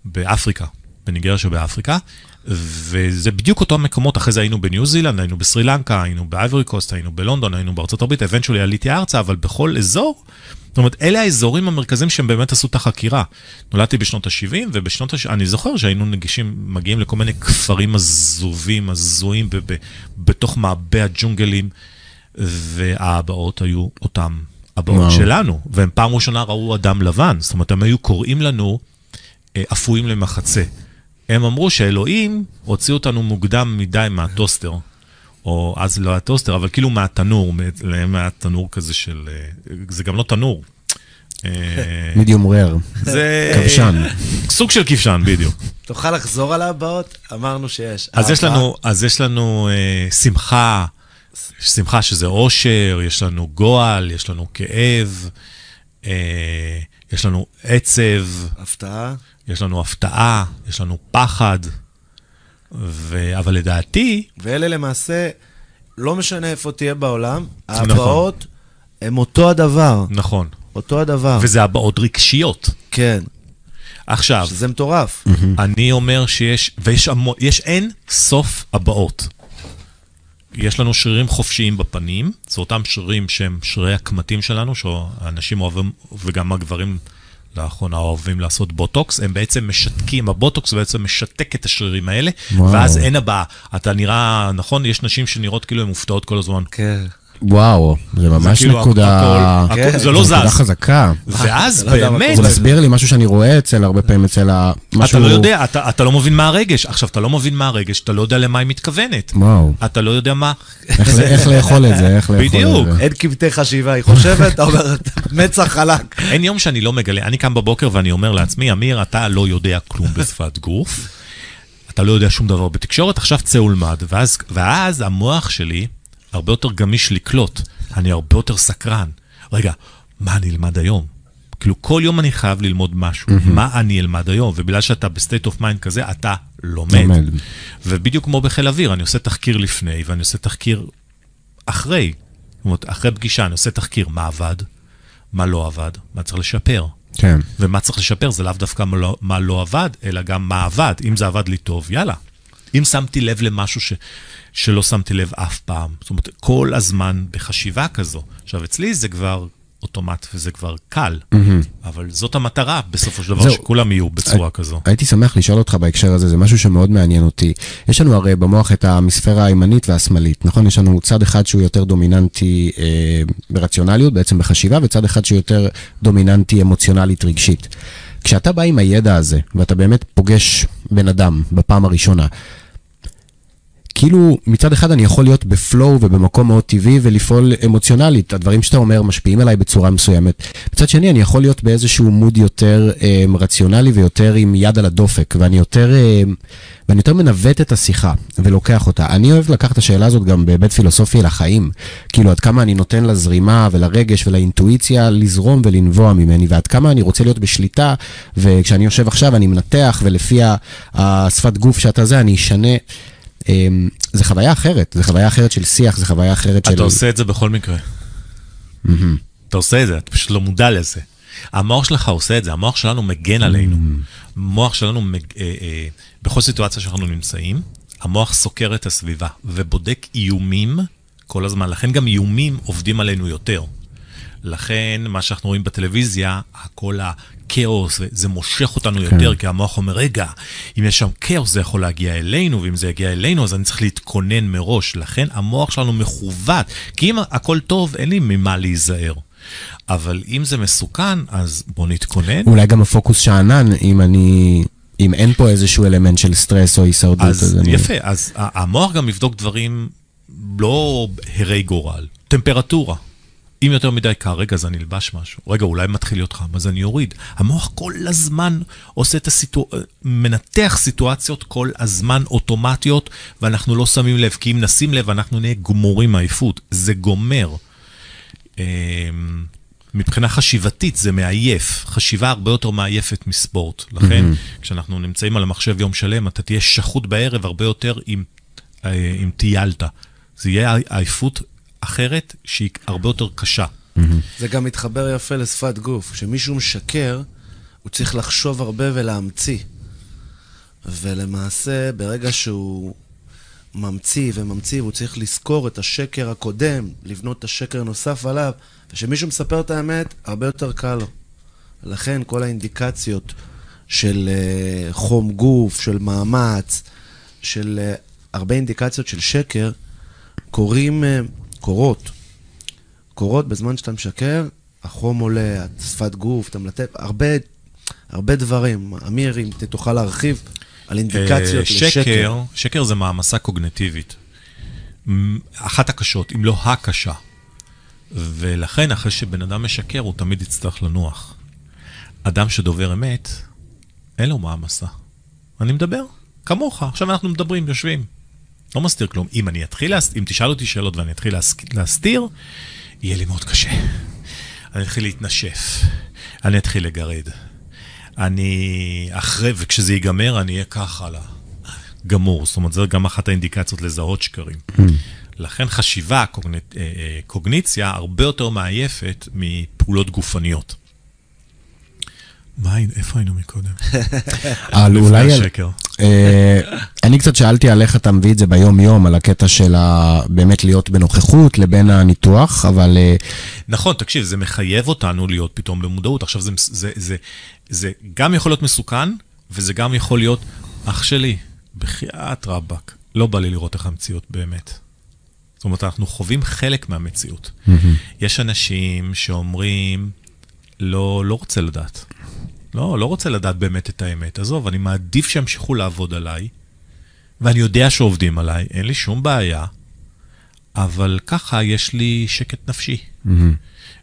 באפריקה, בניגריה שבאפריקה, וזה בדיוק אותם מקומות, אחרי זה היינו בניו זילנד, היינו בסרי לנקה, היינו באייברי קוסט, היינו בלונדון, היינו בארצות הברית, אבנטשולי עליתי ארצה, אבל בכל אזור, זאת אומרת, אלה האזורים המרכזיים שהם באמת עשו את החקירה. נולדתי בשנות ה-70, ובשנות ה-70, אני זוכר שהיינו נגישים, מגיעים לכל מיני כפרים עזובים, הזויים, ב- ב- בתוך מעבה הג'ונגלים, והאבהות היו אותם הבאות וואו. שלנו, והם פעם ראשונה ראו אדם לבן, זאת אומרת, הם היו קוראים לנו אה, אפויים למחצה. הם אמרו שאלוהים הוציא אותנו מוקדם מדי מהטוסטר, או אז לא היה טוסטר, אבל כאילו מהתנור, מ- להם היה תנור כזה של... אה, זה גם לא תנור. אה, מידיום רר, זה... כבשן. סוג של כבשן, בדיוק. תוכל לחזור על הבאות? אמרנו שיש. אז יש לנו, אז יש לנו שמחה, שמחה שזה אושר, יש לנו גועל, יש לנו כאב, אה, יש לנו עצב, הפתעה. יש לנו הפתעה, יש לנו פחד, ו... אבל לדעתי, ואלה למעשה, לא משנה איפה תהיה בעולם, נכון. ההבאות הם אותו הדבר. נכון, אותו הדבר. וזה הבעות רגשיות. כן, עכשיו, שזה מטורף. אני אומר שיש, ויש המון, יש אין סוף הבעות. יש לנו שרירים חופשיים בפנים, זה אותם שרירים שהם שרירי הקמטים שלנו, שאנשים אוהבים, וגם הגברים לאחרונה אוהבים לעשות בוטוקס, הם בעצם משתקים, הבוטוקס בעצם משתק את השרירים האלה, וואו. ואז אין הבעה. אתה נראה, נכון, יש נשים שנראות כאילו הן מופתעות כל הזמן. כן. וואו, זה ממש כאילו נקודה... הכל- הכל- כן, זה לא נקודה זז. חזקה. ואז לא באמת, זה מסביר לי משהו שאני רואה אצל, הרבה פעמים אצל ה... אתה. לא יודע, אתה אתה לא מבין מה הרגש. עכשיו, אתה לא מבין מה הרגש, אתה לא יודע למה היא מתכוונת. וואו, אתה לא יודע מה... איך, איך לאכול את זה, איך לאכול בדיוק. את זה. אין קמטי חשיבה, היא חושבת, [laughs] אתה אומר, מצח חלק. אין יום שאני לא מגלה, אני קם בבוקר ואני אומר לעצמי, אמיר, אתה לא יודע כלום בשפת גוף, אתה לא יודע שום דבר בתקשורת, עכשיו צא ולמד. ואז, ואז המוח שלי הרבה יותר גמיש לקלוט, אני הרבה יותר סקרן. רגע, מה אני אלמד היום? כאילו, כל יום אני חייב ללמוד משהו, מה אני אלמד היום? ובגלל שאתה ב state of mind כזה, אתה לומד. לומד. ובדיוק כמו בחיל אוויר, אני עושה תחקיר לפני ואני עושה תחקיר אחרי. זאת אומרת, אחרי פגישה אני עושה תחקיר מה עבד, מה לא עבד, מה צריך לשפר. כן. ומה צריך לשפר זה לאו דווקא מה לא, מה לא עבד, אלא גם מה עבד. אם זה עבד לי טוב, יאללה. אם שמתי לב למשהו ש, שלא שמתי לב אף פעם, זאת אומרת, כל הזמן בחשיבה כזו. עכשיו, אצלי זה כבר אוטומט וזה כבר קל, אבל זאת המטרה בסופו של דבר, זהו. שכולם יהיו בצורה כזו. הייתי שמח לשאול אותך בהקשר הזה, זה משהו שמאוד מעניין אותי. יש לנו הרי במוח את המספירה הימנית והשמאלית, נכון? יש לנו צד אחד שהוא יותר דומיננטי אה, ברציונליות, בעצם בחשיבה, וצד אחד שהוא יותר דומיננטי אמוציונלית רגשית. כשאתה בא עם הידע הזה, ואתה באמת פוגש בן אדם בפעם הראשונה, כאילו מצד אחד אני יכול להיות בפלואו ובמקום מאוד טבעי ולפעול אמוציונלית, הדברים שאתה אומר משפיעים עליי בצורה מסוימת. מצד שני אני יכול להיות באיזשהו מוד יותר אה, רציונלי ויותר עם יד על הדופק, ואני יותר, אה, ואני יותר מנווט את השיחה ולוקח אותה. אני אוהב לקחת את השאלה הזאת גם בהיבט פילוסופי לחיים, כאילו עד כמה אני נותן לזרימה ולרגש ולאינטואיציה לזרום ולנבוע ממני, ועד כמה אני רוצה להיות בשליטה, וכשאני יושב עכשיו אני מנתח, ולפי השפת גוף שאתה זה, אני אשנה. אמ, זה חוויה אחרת, זה חוויה אחרת של שיח, זה חוויה אחרת של... אתה עושה את זה בכל מקרה. אתה עושה את זה, אתה פשוט לא מודע לזה. המוח שלך עושה את זה, המוח שלנו מגן עלינו. המוח שלנו, מג- אה, אה, בכל סיטואציה שאנחנו נמצאים, המוח סוקר את הסביבה ובודק איומים כל הזמן. לכן גם איומים עובדים עלינו יותר. לכן, מה שאנחנו רואים בטלוויזיה, כל הכאוס, זה מושך אותנו יותר, כי המוח אומר, רגע, אם יש שם כאוס זה יכול להגיע אלינו, ואם זה יגיע אלינו, אז אני צריך להתכונן מראש. לכן המוח שלנו מכוות, כי אם הכל טוב, אין לי ממה להיזהר. אבל אם זה מסוכן, אז בוא נתכונן. אולי גם הפוקוס שאנן, אם אני... אם אין פה איזשהו אלמנט של סטרס או הישרדות, אז אני... יפה, אז המוח גם יבדוק דברים לא הרי גורל, טמפרטורה. אם יותר מדי קר, רגע, אז אני אלבש משהו. רגע, אולי מתחיל להיות חם, אז אני אוריד. המוח כל הזמן עושה את הסיטואציות, מנתח סיטואציות כל הזמן אוטומטיות, ואנחנו לא שמים לב, כי אם נשים לב, אנחנו נהיה גמורים מעייפות. זה גומר. אמ, מבחינה חשיבתית זה מעייף, חשיבה הרבה יותר מעייפת מספורט. לכן, כשאנחנו נמצאים על המחשב יום שלם, אתה תהיה שחוט בערב הרבה יותר אם, אה, אם טיילת. זה יהיה עייפות אחרת שהיא הרבה יותר קשה. זה גם מתחבר יפה לשפת גוף. כשמישהו משקר, הוא צריך לחשוב הרבה ולהמציא. ולמעשה, ברגע שהוא ממציא וממציא, הוא צריך לזכור את השקר הקודם, לבנות את השקר נוסף עליו, וכשמישהו מספר את האמת, הרבה יותר קל לו. לכן כל האינדיקציות של uh, חום גוף, של מאמץ, של uh, הרבה אינדיקציות של שקר, קורים, uh, קורות. קורות בזמן שאתה משקר, החום עולה, שפת גוף, אתה מלטף, הרבה, הרבה דברים. אמיר, אם תוכל להרחיב על אינדיקציות אה, לשקר. שקר, שקר זה מעמסה קוגנטיבית. אחת הקשות, אם לא הקשה. ולכן, אחרי שבן אדם משקר, הוא תמיד יצטרך לנוח. אדם שדובר אמת, אין לו מעמסה. אני מדבר, כמוך. עכשיו אנחנו מדברים, יושבים. לא מסתיר כלום. אם אני אתחיל, להס... אם תשאל אותי שאלות ואני אתחיל להס... להסתיר, יהיה לי מאוד קשה. אני אתחיל להתנשף, אני אתחיל לגרד. אני אחרי, וכשזה ייגמר, אני אהיה ככה על הגמור. זאת אומרת, זו גם אחת האינדיקציות לזהות שקרים. לכן חשיבה, קוגנ- אה, אה, קוגניציה, הרבה יותר מעייפת מפעולות גופניות. מה, איפה היינו מקודם? [laughs] אבל לפני אולי... אה, אני קצת שאלתי על איך אתה מביא את זה ביום-יום, על הקטע של באמת להיות בנוכחות לבין הניתוח, אבל אה, נכון, תקשיב, זה מחייב אותנו להיות פתאום במודעות. עכשיו, זה, זה, זה, זה גם יכול להיות מסוכן, וזה גם יכול להיות, אח שלי, בחייאת רבאק, לא בא לי לראות איך המציאות באמת. זאת אומרת, אנחנו חווים חלק מהמציאות. יש אנשים שאומרים, לא, לא רוצה לדעת. לא, לא רוצה לדעת באמת את האמת. עזוב, אני מעדיף שימשיכו לעבוד עליי, ואני יודע שעובדים עליי, אין לי שום בעיה, אבל ככה יש לי שקט נפשי.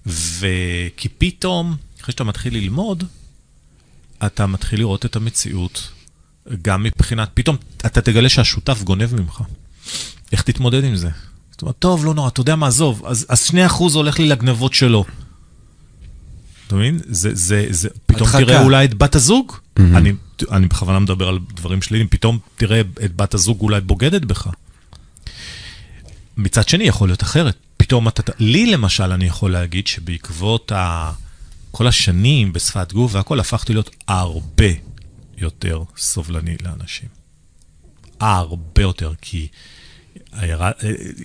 וכי פתאום, אחרי שאתה מתחיל ללמוד, אתה מתחיל לראות את המציאות, גם מבחינת, פתאום אתה תגלה שהשותף גונב ממך. איך תתמודד עם זה? זאת אומרת, טוב, לא נורא, אתה יודע מה, עזוב, אז, אז 2% הולך לי לגנבות שלו. אתה מבין? זה, זה, זה, פתאום הדחקה. תראה אולי את בת הזוג, אני, אני בכוונה מדבר על דברים שליליים, פתאום תראה את בת הזוג אולי בוגדת בך. מצד שני, יכול להיות אחרת. פתאום אתה, לי למשל, אני יכול להגיד שבעקבות ה, כל השנים בשפת גוף והכל, הפכתי להיות הרבה יותר סובלני לאנשים. הרבה יותר, כי הירה-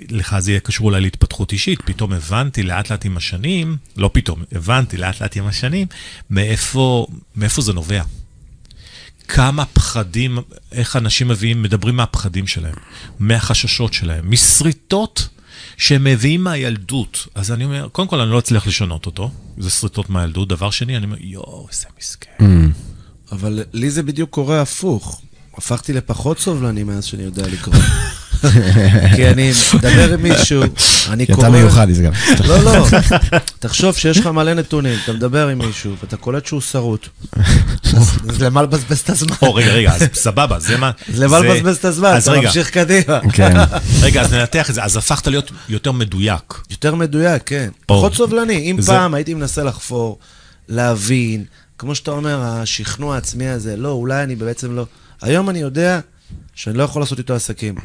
לך זה יהיה קשור אולי להתפתחות אישית. פתאום הבנתי לאט לאט עם השנים, לא פתאום, הבנתי לאט לאט עם השנים, מאיפה, מאיפה זה נובע. כמה פחדים, איך אנשים מביאים, מדברים מהפחדים שלהם, מהחששות שלהם, משריטות שהם מביאים מהילדות. אז אני אומר, קודם כל אני לא אצליח לשנות אותו, זה שריטות מהילדות. דבר שני, אני אומר, יואו, איזה מסכן. אבל לי זה בדיוק קורה הפוך. הפכתי לפחות סובלני מאז שאני יודע לקרוא. [laughs] כי אני מדבר עם מישהו, אני כי קורא... אתה מיוחד, יסגר. לא, לא. תחשוב שיש לך מלא נתונים, אתה מדבר עם מישהו, ואתה קולט שהוא שרוט. אז למה לבזבז את הזמן? או, רגע, רגע, אז סבבה, זה מה... אז למה זה- לבזבז את הזמן? אז אתה ממשיך קדימה. כן. רגע, אז ננתח את זה. אז הפכת להיות יותר מדויק. יותר מדויק, כן. פחות סובלני. אם פעם הייתי מנסה לחפור, להבין, כמו שאתה אומר, השכנוע העצמי הזה, לא, אולי אני בעצם לא. היום אני יודע שאני לא יכול לעשות איתו עסקים.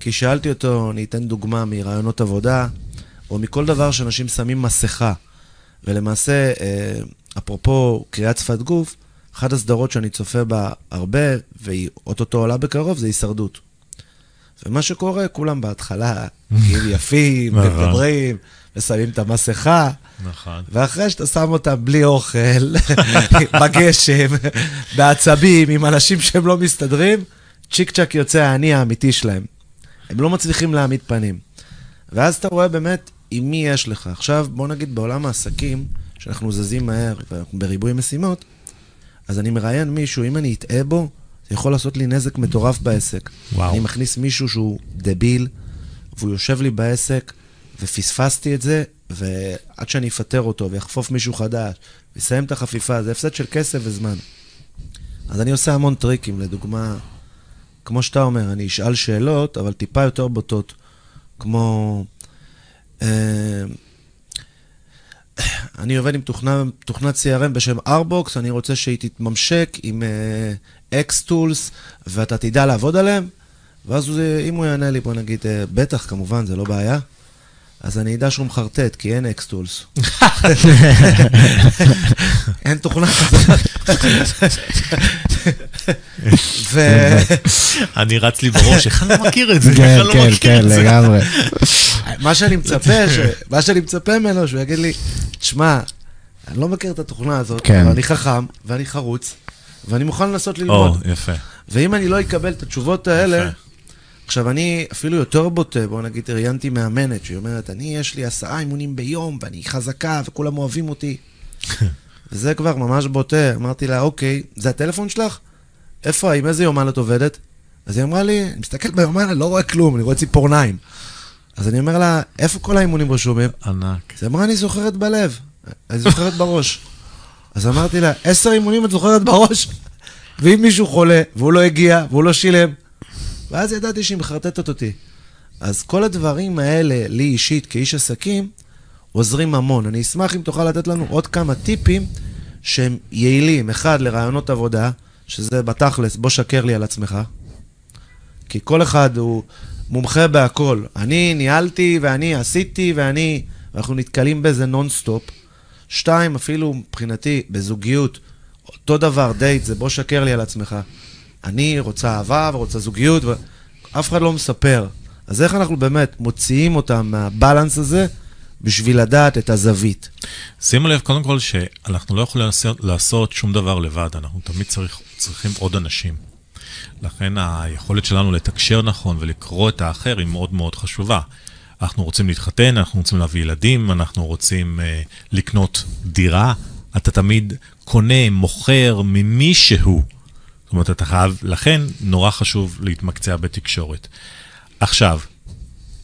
כי שאלתי אותו, אני אתן דוגמה מרעיונות עבודה, או מכל דבר שאנשים שמים מסכה. ולמעשה, אה, אפרופו קריאת שפת גוף, אחת הסדרות שאני צופה בה הרבה, והיא אוטוטו עולה בקרוב, זה הישרדות. ומה שקורה, כולם בהתחלה, כאילו [laughs] יפים, נכון. ומדברים, ושמים את המסכה, נכון. ואחרי שאתה שם אותם בלי אוכל, [laughs] בגשם, בעצבים, עם אנשים שהם לא מסתדרים, צ'יק צ'אק יוצא האני האמיתי שלהם. הם לא מצליחים להעמיד פנים. ואז אתה רואה באמת עם מי יש לך. עכשיו, בוא נגיד בעולם העסקים, שאנחנו זזים מהר ואנחנו בריבוי משימות, אז אני מראיין מישהו, אם אני אטעה בו, זה יכול לעשות לי נזק מטורף בעסק. וואו. אני מכניס מישהו שהוא דביל, והוא יושב לי בעסק, ופספסתי את זה, ועד שאני אפטר אותו ויחפוף מישהו חדש, ויסיים את החפיפה, זה הפסד של כסף וזמן. אז אני עושה המון טריקים, לדוגמה, כמו שאתה אומר, אני אשאל שאלות, אבל טיפה יותר בוטות, כמו... אה, אני עובד עם תוכנה, תוכנת CRM בשם Arbox, אני רוצה שהיא תתממשק עם uh, X-Tools, ואתה תדע לעבוד עליהם, ואז הוא, אם הוא יענה לי, בוא נגיד, uh, בטח, כמובן, זה לא בעיה, אז אני אדע שהוא מחרטט, כי אין X-Tools. [laughs] [laughs] אין תוכנה כזאת. ו... [laughs] אני רץ לי בראש, איך אני לא מכיר את זה? כן, לא כן, כן? לגמרי. [laughs] מה שאני מצפה. מה שאני מצפה ממנו, שהוא יגיד לי, תשמע, אני לא מכיר את התוכנה הזאת, כן. אבל אני חכם, ואני חרוץ, ואני מוכן לנסות או, ללמוד. יפה. ואם אני לא אקבל את התשובות האלה, יפה. עכשיו אני אפילו יותר בוטה, בוא נגיד, ראיינתי מאמנת, שהיא אומרת, אני, יש לי עשרה אימונים ביום, ואני חזקה, וכולם אוהבים אותי. [laughs] וזה כבר ממש בוטה. אמרתי לה, אוקיי, זה הטלפון שלך? איפה, עם איזה יומן את עובדת? אז היא אמרה לי, אני מסתכל ביומן, אני לא רואה כלום, אני רואה ציפורניים. אז אני אומר לה, איפה כל האימונים רשומים? ענק. אז היא אמרה, אני זוכרת בלב, אני זוכרת בראש. אז אמרתי לה, עשר אימונים את זוכרת בראש? ואם מישהו חולה, והוא לא הגיע, והוא לא שילם, ואז ידעתי שהיא מחרטטת אותי. אז כל הדברים האלה, לי אישית, כאיש עסקים, עוזרים המון. אני אשמח אם תוכל לתת לנו עוד כמה טיפים שהם יעילים. אחד, לראיונות עבודה, שזה בתכלס, בוא שקר לי על עצמך. כי כל אחד הוא מומחה בהכל. אני ניהלתי ואני עשיתי ואני... ואנחנו נתקלים בזה נונסטופ. שתיים, אפילו מבחינתי, בזוגיות, אותו דבר, דייט, זה בוא שקר לי על עצמך. אני רוצה אהבה ורוצה זוגיות, ואף אחד לא מספר. אז איך אנחנו באמת מוציאים אותם מה balance הזה בשביל לדעת את הזווית? שימו לב, קודם כל, שאנחנו לא יכולים לעשות, לעשות שום דבר לבד, אנחנו תמיד צריך, צריכים עוד אנשים. לכן היכולת שלנו לתקשר נכון ולקרוא את האחר היא מאוד מאוד חשובה. אנחנו רוצים להתחתן, אנחנו רוצים להביא ילדים, אנחנו רוצים אה, לקנות דירה. אתה תמיד קונה, מוכר ממישהו. זאת אומרת, אתה חייב, לכן נורא חשוב להתמקצע בתקשורת. עכשיו,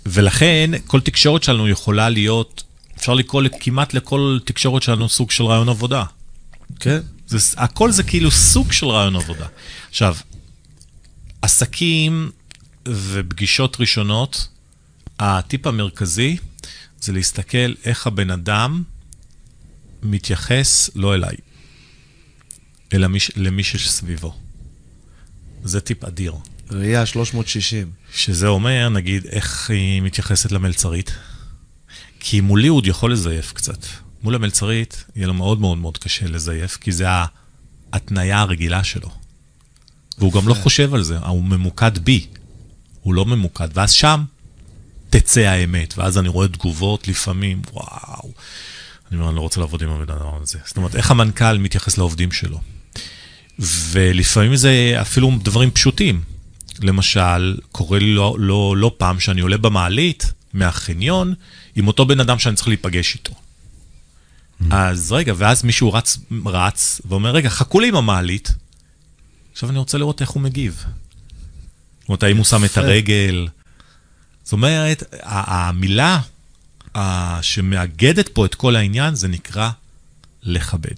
ולכן כל תקשורת שלנו יכולה להיות, אפשר לקרוא כמעט לכל תקשורת שלנו סוג של רעיון עבודה. כן. זה, הכל זה כאילו סוג של רעיון עבודה. עכשיו, עסקים ופגישות ראשונות, הטיפ המרכזי זה להסתכל איך הבן אדם מתייחס לא אליי, אלא מי, למי שסביבו. זה טיפ אדיר. ראייה 360. שזה אומר, נגיד, איך היא מתייחסת למלצרית. כי מולי הוא עוד יכול לזייף קצת. מול המלצרית יהיה לו מאוד מאוד מאוד קשה לזייף, כי זה ההתניה הרגילה שלו. והוא גם לא חושב על זה, הוא ממוקד בי. הוא לא ממוקד. ואז שם תצא האמת, ואז אני רואה תגובות לפעמים, וואו. אני אומר, אני לא רוצה לעבוד עם הבן אדם הזה. זאת אומרת, איך המנכ"ל מתייחס לעובדים שלו. ולפעמים זה אפילו דברים פשוטים. למשל, קורה לי לא, לא, לא פעם שאני עולה במעלית מהחניון עם אותו בן אדם שאני צריך להיפגש איתו. אז רגע, ואז מישהו רץ, רץ ואומר, רגע, חכו לי עם המעלית. עכשיו אני רוצה לראות איך הוא מגיב. זאת אומרת, האם הוא שם את הרגל. זאת אומרת, המילה שמאגדת פה את כל העניין, זה נקרא לכבד.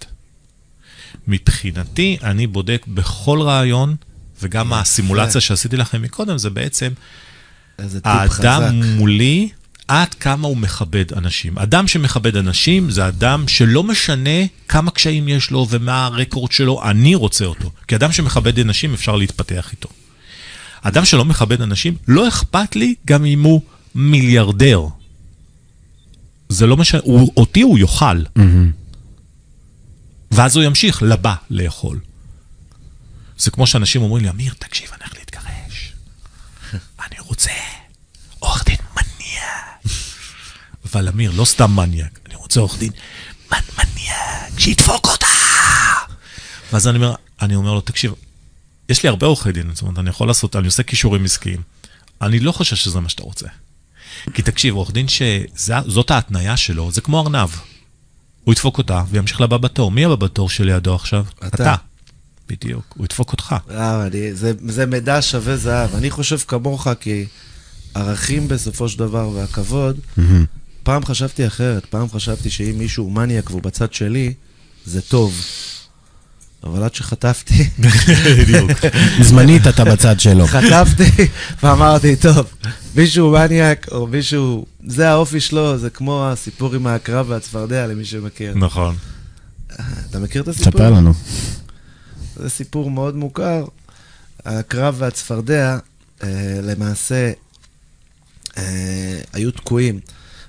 מבחינתי, אני בודק בכל רעיון, וגם הסימולציה שעשיתי לכם מקודם, זה בעצם, האדם מולי, עד כמה הוא מכבד אנשים. אדם שמכבד אנשים זה אדם שלא משנה כמה קשיים יש לו ומה הרקורד שלו, אני רוצה אותו. כי אדם שמכבד אנשים אפשר להתפתח איתו. אדם שלא מכבד אנשים, לא אכפת לי גם אם הוא מיליארדר. זה לא משנה, הוא, אותי הוא יאכל. Mm-hmm. ואז הוא ימשיך לבא לאכול. זה כמו שאנשים אומרים לי, אמיר, תקשיב, אני הולך להתגרש. אני רוצה עורך דין מניאק. אבל אמיר, לא סתם מניאק, אני רוצה עורך דין מניאק, שידפוק אותה! ואז אני אומר, אני אומר לו, תקשיב, יש לי הרבה עורכי דין, זאת אומרת, אני יכול לעשות, אני עושה כישורים עסקיים. אני לא חושב שזה מה שאתה רוצה. כי תקשיב, עורך דין שזאת ההתניה שלו, זה כמו ארנב. הוא ידפוק אותה וימשיך לבא בתור. מי הבא בתור שלידו עכשיו? אתה. אתה. בדיוק, הוא ידפוק אותך. אה, אני, זה, זה מידע שווה זהב. אני חושב כמוך, כי ערכים בסופו של דבר והכבוד, פעם חשבתי אחרת. פעם חשבתי שאם מישהו הוא מניאק והוא בצד שלי, זה טוב. אבל עד שחטפתי... בדיוק. [laughs] זמנית אתה בצד שלו. חטפתי ואמרתי, טוב, מישהו מניאק או מישהו... זה האופי שלו, זה כמו הסיפור עם העקרב והצפרדע, למי שמכיר. נכון. אתה מכיר את הסיפור? ספר לנו. זה סיפור מאוד מוכר. העקרב והצפרדע, אה, למעשה, אה, היו תקועים.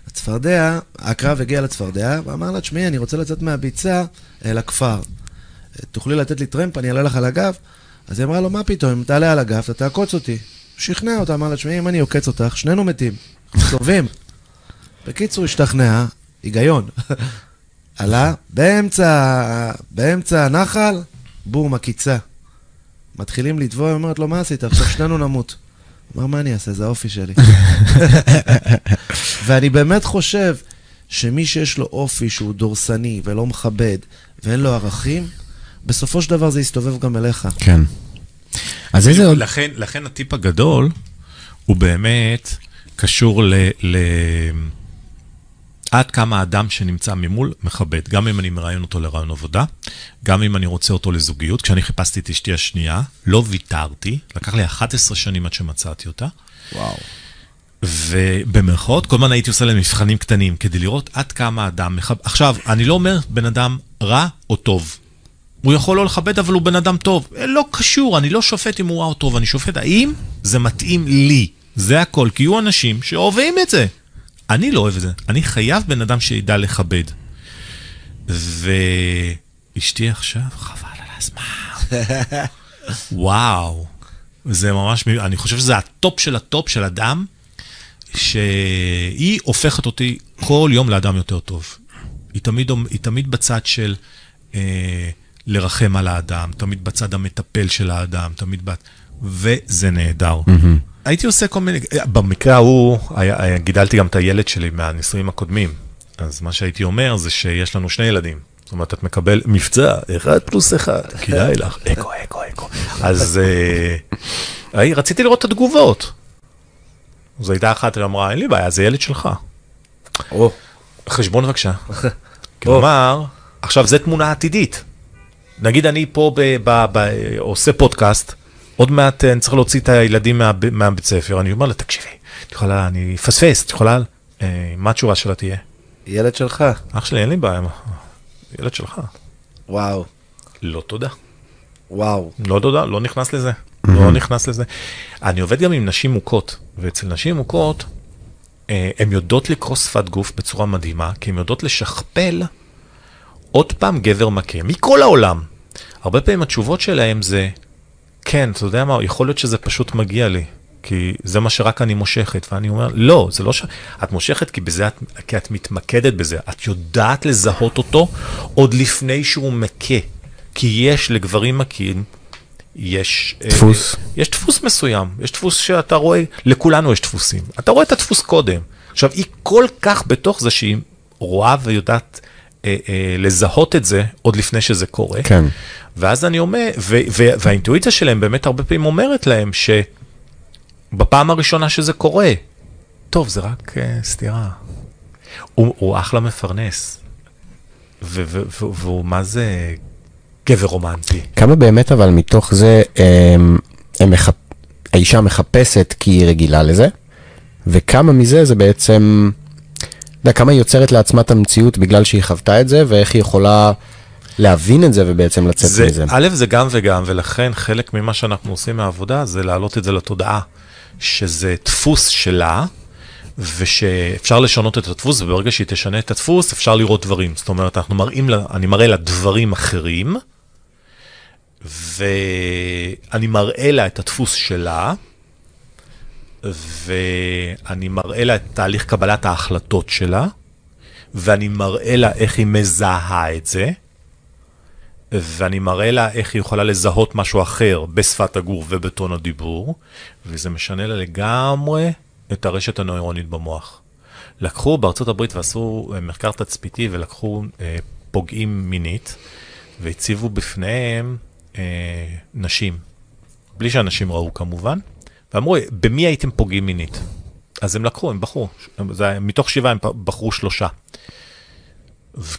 הצפרדע, העקרב הגיע לצפרדע ואמר לה, תשמעי, אני רוצה לצאת מהביצה אל הכפר. תוכלי לתת לי טרמפ, אני אעלה לך על הגב? אז היא אמרה לו, מה פתאום, אם תעלה על הגב, אתה תעקוץ אותי. שכנע אותה, אמר לה, תשמעי, אם אני עוקץ אותך, שנינו מתים. טובים. בקיצור, השתכנע, היגיון. [laughs] עלה, באמצע, באמצע הנחל, בום, עקיצה. מתחילים לטבוע, היא אומרת לו, מה עשית? עכשיו שנינו נמות. אמר, מה אני אעשה? זה האופי שלי. [laughs] ואני באמת חושב שמי שיש לו אופי שהוא דורסני ולא מכבד ואין לו ערכים, בסופו של דבר זה יסתובב גם אליך. כן. אז איזה עוד... לכן, לכן הטיפ הגדול הוא באמת קשור ל... ל... עד כמה האדם שנמצא ממול מכבד, גם אם אני מראיין אותו לרעיון עבודה, גם אם אני רוצה אותו לזוגיות. כשאני חיפשתי את אשתי השנייה, לא ויתרתי, לקח לי 11 שנים עד שמצאתי אותה. וואו. ובמרכאות, כל הזמן הייתי עושה להם מבחנים קטנים, כדי לראות עד כמה האדם מכבד. עכשיו, אני לא אומר בן אדם רע או טוב. הוא יכול לא לכבד, אבל הוא בן אדם טוב. לא קשור, אני לא שופט אם הוא רע או טוב, אני שופט האם זה מתאים לי. זה הכל, כי יהיו אנשים שאוהבים את זה. אני לא אוהב את זה. אני חייב בן אדם שידע לכבד. ואשתי עכשיו, חבל על הזמן. [laughs] וואו. זה ממש, אני חושב שזה ה top של ה top של אדם, שהיא הופכת אותי כל יום לאדם יותר טוב. היא תמיד, היא תמיד בצד של אה, לרחם על האדם, תמיד בצד המטפל של האדם, תמיד בצד... וזה נהדר. הייתי עושה כל מיני, במקרה ההוא, היה- גידלתי גם את הילד שלי מהנישואים הקודמים. אז מה שהייתי אומר זה שיש לנו שני ילדים. זאת אומרת, את מקבל מבצע, אחד פלוס אחד, [laughs] כדאי לך, אקו, אקו, אקו. אז אה, רציתי לראות את התגובות. אז הייתה אחת שאמרה, אין לי בעיה, זה ילד שלך. או, חשבון בבקשה. [laughs] כלומר, עכשיו זו תמונה עתידית. נגיד אני פה ב, ב, ב, עושה פודקאסט, עוד מעט אה, אני צריך להוציא את הילדים מה, מהבית ספר, אני אומר לה, תקשיבי, את יכולה, אני אפספס, את יכולה, אה, מה התשובה שלה תהיה? ילד שלך. אח שלי, אין לי בעיה, ילד שלך. וואו, לא תודה. וואו. לא תודה, לא נכנס לזה. לא נכנס לזה. אני עובד גם עם נשים מוכות, ואצל נשים מוכות, אה, הן יודעות לקרוא שפת גוף בצורה מדהימה, כי הן יודעות לשכפל עוד פעם גבר מכה, מכל העולם. הרבה פעמים התשובות שלהם זה, כן, אתה יודע מה, יכול להיות שזה פשוט מגיע לי, כי זה מה שרק אני מושכת, ואני אומר, לא, זה לא ש... את מושכת כי בזה את, כי את מתמקדת בזה, את יודעת לזהות אותו עוד לפני שהוא מכה, כי יש לגברים מכים, יש... אה, דפוס. יש דפוס מסוים, יש דפוס שאתה רואה, לכולנו יש דפוסים. אתה רואה את הדפוס קודם. עכשיו, היא כל כך בתוך זה שהיא רואה ויודעת אה, אה, לזהות את זה עוד לפני שזה קורה. כן. ואז אני אומר, ו- ו- והאינטואיציה שלהם באמת הרבה פעמים אומרת להם שבפעם הראשונה שזה קורה, טוב, זה רק uh, סתירה. הוא, הוא אחלה מפרנס. והוא מה זה גבר רומנטי. כמה באמת אבל מתוך זה הם, הם מחפ... האישה מחפשת כי היא רגילה לזה, וכמה מזה זה בעצם, יודע, כמה היא יוצרת לעצמה את המציאות בגלל שהיא חוותה את זה, ואיך היא יכולה להבין את זה ובעצם לצאת זה, מזה. א', זה גם וגם, ולכן חלק ממה שאנחנו עושים מהעבודה זה להעלות את זה לתודעה, שזה דפוס שלה, ושאפשר לשנות את הדפוס, וברגע שהיא תשנה את הדפוס, אפשר לראות דברים. זאת אומרת, אנחנו מראים לה, אני מראה לה דברים אחרים, ואני מראה לה את הדפוס שלה, ואני מראה לה את תהליך קבלת ההחלטות שלה, ואני מראה לה איך היא מזהה את זה. ואני מראה לה איך היא יכולה לזהות משהו אחר בשפת הגוף ובטון הדיבור, וזה משנה לה לגמרי את הרשת הנוירונית במוח. לקחו בארצות הברית ועשו אה, מחקר תצפיתי ולקחו אה, פוגעים מינית, והציבו בפניהם אה, נשים, בלי שאנשים ראו כמובן, ואמרו, במי הייתם פוגעים מינית? אז הם לקחו, הם בחרו, זה, מתוך שבעה הם בחרו שלושה.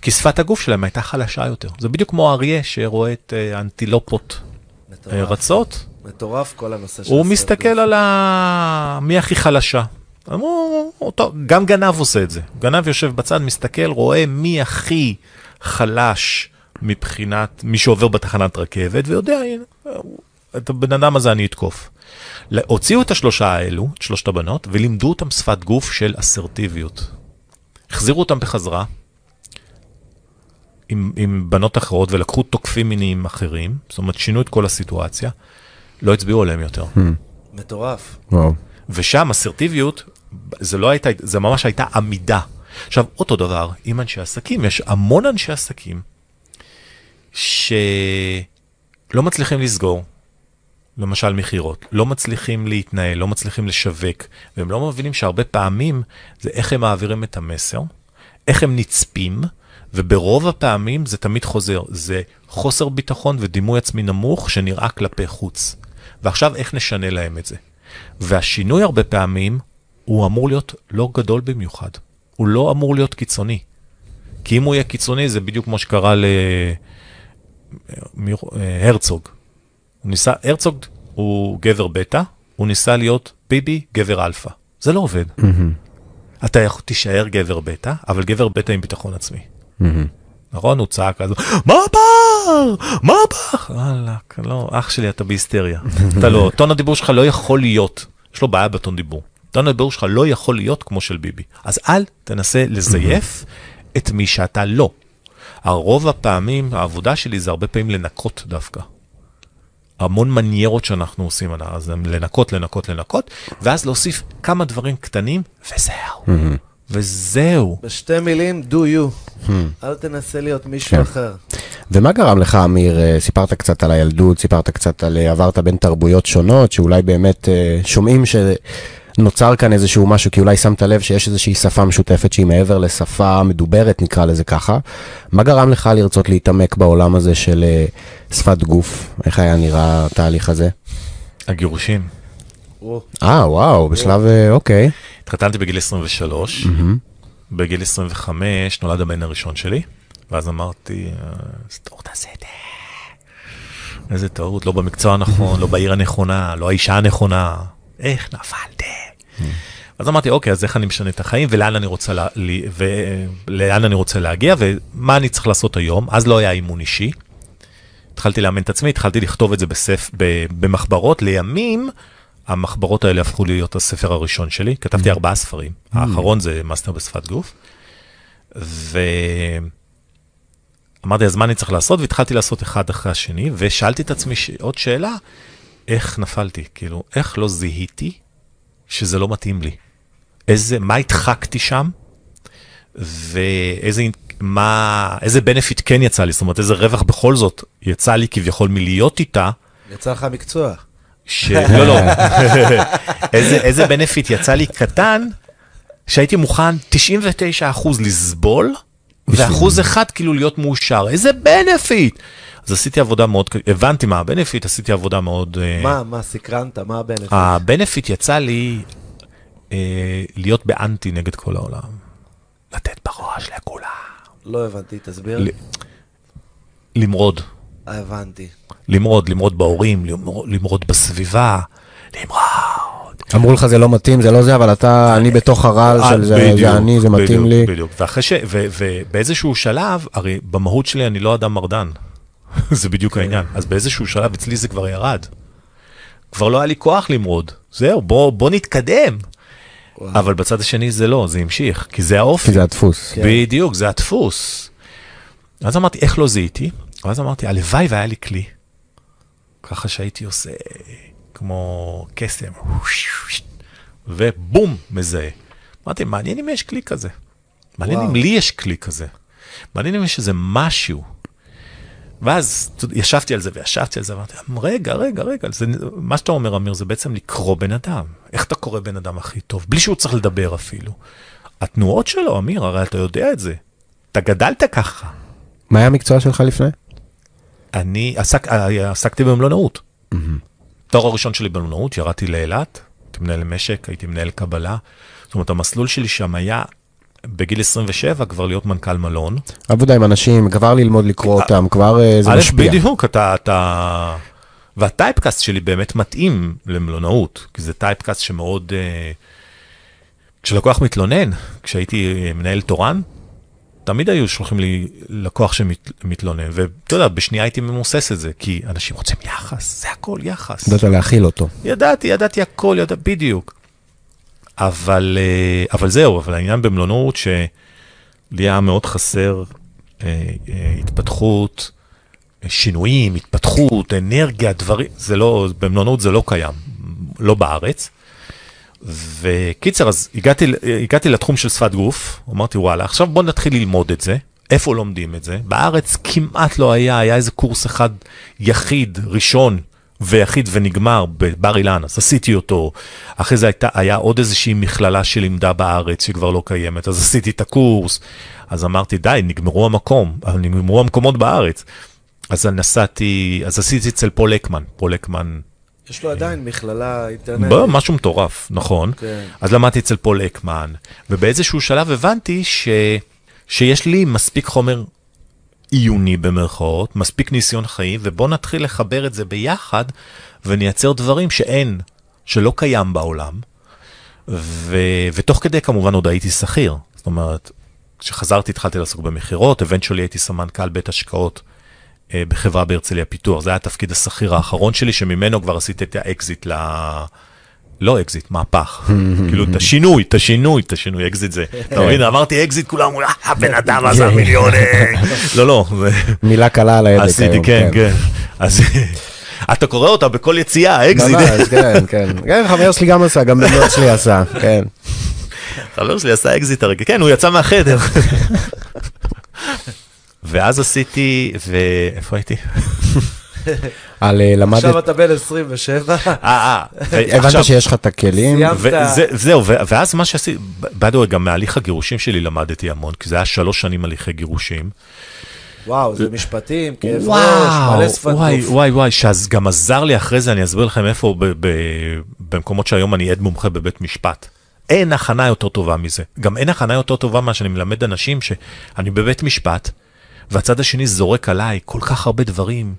כי שפת הגוף שלהם הייתה חלשה יותר. זה בדיוק כמו אריה שרואה את אה, האנטילופות אה, מטורף. רצות, מטורף כל הנושא של הוא מסתכל גוף. על ה... מי הכי חלשה. אמרו, אותו, גם גנב עושה את זה. גנב יושב בצד, מסתכל, רואה מי הכי חלש מבחינת מי שעובר בתחנת רכבת, ויודע, הנה, את הבן אדם הזה אני אתקוף. הוציאו את השלושה האלו, את שלושת הבנות, ולימדו אותם שפת גוף של אסרטיביות. החזירו אותם בחזרה עם, עם בנות אחרות ולקחו תוקפים מיניים אחרים, זאת אומרת שינו את כל הסיטואציה, לא הצביעו עליהם יותר. מטורף. וואו. ושם אסרטיביות, זה לא הייתה, זה ממש הייתה עמידה. עכשיו, אותו דבר עם אנשי עסקים, יש המון אנשי עסקים שלא מצליחים לסגור, למשל מכירות, לא מצליחים להתנהל, לא מצליחים לשווק, והם לא מבינים שהרבה פעמים זה איך הם מעבירים את המסר, איך הם נצפים, וברוב הפעמים זה תמיד חוזר, זה חוסר ביטחון ודימוי עצמי נמוך שנראה כלפי חוץ. ועכשיו איך נשנה להם את זה? והשינוי הרבה פעמים הוא אמור להיות לא גדול במיוחד, הוא לא אמור להיות קיצוני. כי אם הוא יהיה קיצוני זה בדיוק כמו שקרה להרצוג. הוא ניסה, הרצוג הוא גבר בטא, הוא ניסה להיות ביבי גבר אלפא. זה לא עובד. אתה יכול- תישאר גבר בטא, אבל גבר בטא עם ביטחון עצמי. נכון? הוא צעק אז, מה הפער? מה הפער? וואלכ, לא, אח שלי, אתה בהיסטריה. אתה לא, [laughs] טון הדיבור שלך לא יכול להיות, יש לו בעיה בטון דיבור. טון הדיבור שלך לא יכול להיות כמו של ביבי. אז אל תנסה לזייף את מי שאתה לא. הרוב הפעמים, העבודה שלי זה הרבה פעמים לנקות דווקא. המון מניירות שאנחנו עושים, אז הם לנקות, לנקות, לנקות, ואז להוסיף כמה דברים קטנים, וזהו. וזהו. בשתי מילים, do you. אל תנסה להיות מישהו כן. אחר. ומה גרם לך, אמיר? אה, סיפרת קצת על הילדות, סיפרת קצת על אה, עברת בין תרבויות שונות, שאולי באמת אה, שומעים שנוצר כאן איזשהו משהו, כי אולי שמת לב שיש איזושהי שפה משותפת שהיא מעבר לשפה מדוברת, נקרא לזה ככה. מה גרם לך לרצות להתעמק בעולם הזה של אה, שפת גוף? איך היה נראה התהליך הזה? הגירושים. אה, וואו, בשלב, אה, אוקיי. התחתנתי בגיל 23, בגיל 25 נולד הבן הראשון שלי, ואז אמרתי, "אה, איזה טעות עשיתי. איזה טעות, לא במקצוע הנכון, לא בעיר הנכונה, לא האישה הנכונה, איך נפלתי? אז אמרתי, אוקיי, אז איך אני משנה את החיים, ולאן אני רוצה, לה, ולאן אני רוצה להגיע, ומה אני צריך לעשות היום? אז לא היה אימון אישי. התחלתי לאמן את עצמי, התחלתי לכתוב את זה בספ... ב... במחברות. לימים, המחברות האלה הפכו להיות הספר הראשון שלי. כתבתי ארבעה ספרים. האחרון זה מאסטר בשפת גוף. ואמרתי, אז מה אני צריך לעשות? והתחלתי לעשות אחד אחרי השני, ושאלתי את עצמי ש... עוד שאלה, איך נפלתי? כאילו, איך לא זיהיתי שזה לא מתאים לי? איזה, מה הדחקתי שם? ואיזה מה, איזה benefit כן יצא לי, זאת אומרת, איזה רווח בכל זאת יצא לי כביכול מלהיות איתה, יצא לך מקצוע. ש... לא, לא. [laughs] איזה, איזה benefit יצא לי קטן, שהייתי מוכן 99% לסבול, ואחוז אחד כאילו להיות מאושר. איזה benefit! אז עשיתי עבודה מאוד, הבנתי מה ה benefit, עשיתי עבודה מאוד... אה, מה, מה, סקרנת? מה ה benefit? ה benefit יצא לי אה, להיות באנטי נגד כל העולם. לתת בראש לכולם. לא הבנתי, תסביר. ל- למרוד. אה, הבנתי. למרוד, למרוד בהורים, למרוד, למרוד בסביבה, למרוד. אמרו לך זה לא מתאים, זה לא זה, אבל אתה, אני בתוך הרעל של זה, בדיוק, זה אני, זה מתאים בדיוק, לי. בדיוק, ואחרי ש... ו- ובאיזשהו שלב, הרי במהות שלי אני לא אדם מרדן. [laughs] זה בדיוק כן. העניין. אז באיזשהו שלב אצלי זה כבר ירד. כבר לא היה לי כוח למרוד. זהו, בוא, בוא נתקדם. וואו. אבל בצד השני זה לא, זה המשיך, כי זה האופי. כי זה הדפוס. כן. בדיוק, זה הדפוס. אז אמרתי, איך לא זיהיתי? ואז אמרתי, הלוואי והיה לי כלי. ככה שהייתי עושה כמו קסם, ובום, מזהה. אמרתי, מעניין אם יש כלי כזה. מעניין וואו. אם לי יש כלי כזה. מעניין אם יש איזה משהו. ואז ישבתי על זה וישבתי על זה, ואמרתי, רגע, רגע, רגע, זה, מה שאתה אומר, אמיר, זה בעצם לקרוא בן אדם. איך אתה קורא בן אדם הכי טוב? בלי שהוא צריך לדבר אפילו. התנועות שלו, אמיר, הרי אתה יודע את זה. אתה גדלת ככה. מה היה המקצוע שלך לפני? אני עסק, עסקתי במלונאות. התואר הראשון שלי במלונאות, ירדתי לאילת, הייתי מנהל משק, הייתי מנהל קבלה. זאת אומרת, המסלול שלי שם היה בגיל 27 כבר להיות מנכ"ל מלון. עבודה עם אנשים, כבר ללמוד לקרוא אותם, כבר אה, זה משפיע. בדיוק, אתה, אתה... והטייפקאסט שלי באמת מתאים למלונאות, כי זה טייפקאסט שמאוד... אה, כשלקוח מתלונן, כשהייתי אה, מנהל תורן, תמיד היו שולחים לי לקוח שמתלונן, ואתה יודע, בשנייה הייתי ממוסס את זה, כי אנשים רוצים יחס, זה הכל יחס. ידעת להכיל אותו. ידעתי, ידעתי הכל, ידע, בדיוק. אבל, אה, אבל זהו, אבל העניין במלונאות שלי היה מאוד חסר אה, אה, התפתחות, שינויים, התפתחות, אנרגיה, דברים, זה לא, במלונאות זה לא קיים, לא בארץ. וקיצר, אז הגעתי, הגעתי לתחום של שפת גוף, אמרתי וואלה, עכשיו בוא נתחיל ללמוד את זה. איפה לומדים את זה? בארץ כמעט לא היה, היה איזה קורס אחד יחיד, ראשון ויחיד ונגמר בבר אילן, אז עשיתי אותו. אחרי זה הייתה, היה עוד איזושהי מכללה שלימדה בארץ שכבר לא קיימת, אז עשיתי את הקורס. אז אמרתי, די, נגמרו המקום, נגמרו המקומות בארץ. אז נסעתי, אז עשיתי אצל פול אקמן, פול אקמן יש לו עדיין מכללה אינטרנטית. בוא, משהו מטורף, נכון. כן. אז למדתי אצל פול אקמן, ובאיזשהו שלב הבנתי ש... שיש לי מספיק חומר עיוני במרכאות, מספיק ניסיון חיים, ובוא נתחיל לחבר את זה ביחד ונייצר דברים שאין, שלא קיים בעולם. ו... ותוך כדי כמובן עוד הייתי שכיר. זאת אומרת, כשחזרתי התחלתי לעסוק במכירות, eventually הייתי סמנכ"ל בית השקעות אה, בחברה בהרצליה פיתוח. זה היה התפקיד השכיר האחרון שלי, שממנו כבר עשיתי את האקזיט ל... לא אקזיט, מהפך. כאילו, את השינוי, את השינוי, את השינוי, אקזיט זה. אתה מבין, אמרתי אקזיט, כולם אמרו, "אה, הבן אדם עשה מיליונים. [laughs] לא, לא, זה- מילה קלה על ההדק עשיתי, היום. כן, כן. אז [laughs] אתה קורא אותה בכל יציאה, אקזיט. ממש, כן, כן. כן, חבר שלי גם עשה, גם דוד שלי עשה, כן. חבר שלי עשה אקזיט הרגע, כן, הוא יצא מהחדר. [laughs] ואז עשיתי, ואיפה הייתי? [laughs] על אה, למדת, עכשיו אתה בן 27, אה, אה, [laughs] הבנת שיש לך את הכלים? סיימת. זהו, ואז מה שעשיתי, by גם מהליך הגירושים שלי למדתי המון, כי זה היה שלוש שנים הליכי גירושים. וואו, זה משפטים, כאב ראש, מלא שפת וואי, גוף. וואי, וואי, שגם עזר לי אחרי זה, אני אסביר לכם איפה, במקומות שהיום אני עד מומחה בבית משפט. אין הכנה יותר טובה מזה. גם אין הכנה יותר טובה מה שאני מלמד אנשים שאני בבית משפט, והצד השני זורק עליי כל כך הרבה דברים,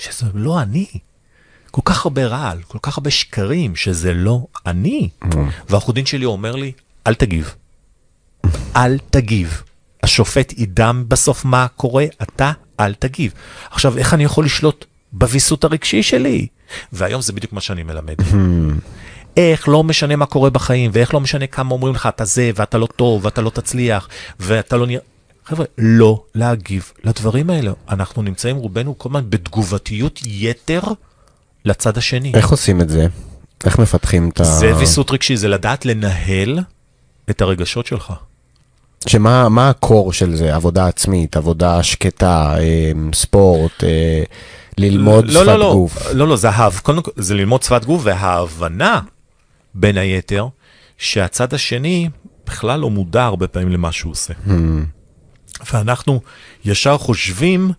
שזה לא אני. כל כך הרבה רעל, כל כך הרבה שקרים, שזה לא אני. והעורך דין שלי אומר לי, אל תגיב. אל תגיב. השופט ידע בסוף מה קורה, אתה אל תגיב. עכשיו, איך אני יכול לשלוט בוויסות הרגשי שלי? והיום זה בדיוק מה שאני מלמד. איך לא משנה מה קורה בחיים, ואיך לא משנה כמה אומרים לך, אתה זה, ואתה לא טוב, ואתה לא תצליח, ואתה לא נראה... חבר'ה, לא להגיב לדברים האלה. אנחנו נמצאים רובנו כל הזמן בתגובתיות יתר לצד השני. איך עושים את זה? איך מפתחים את ה... זה ויסות רגשי, זה לדעת לנהל את הרגשות שלך. שמה מה הקור של זה? עבודה עצמית, עבודה שקטה, אה, ספורט, אה, ללמוד לא, שפת לא, לא, גוף. לא, לא, זה, ההב... קודם זה ללמוד שפת גוף וההבנה, בין היתר, שהצד השני בכלל לא מודע הרבה פעמים למה שהוא עושה. Hmm. ואנחנו ישר חושבים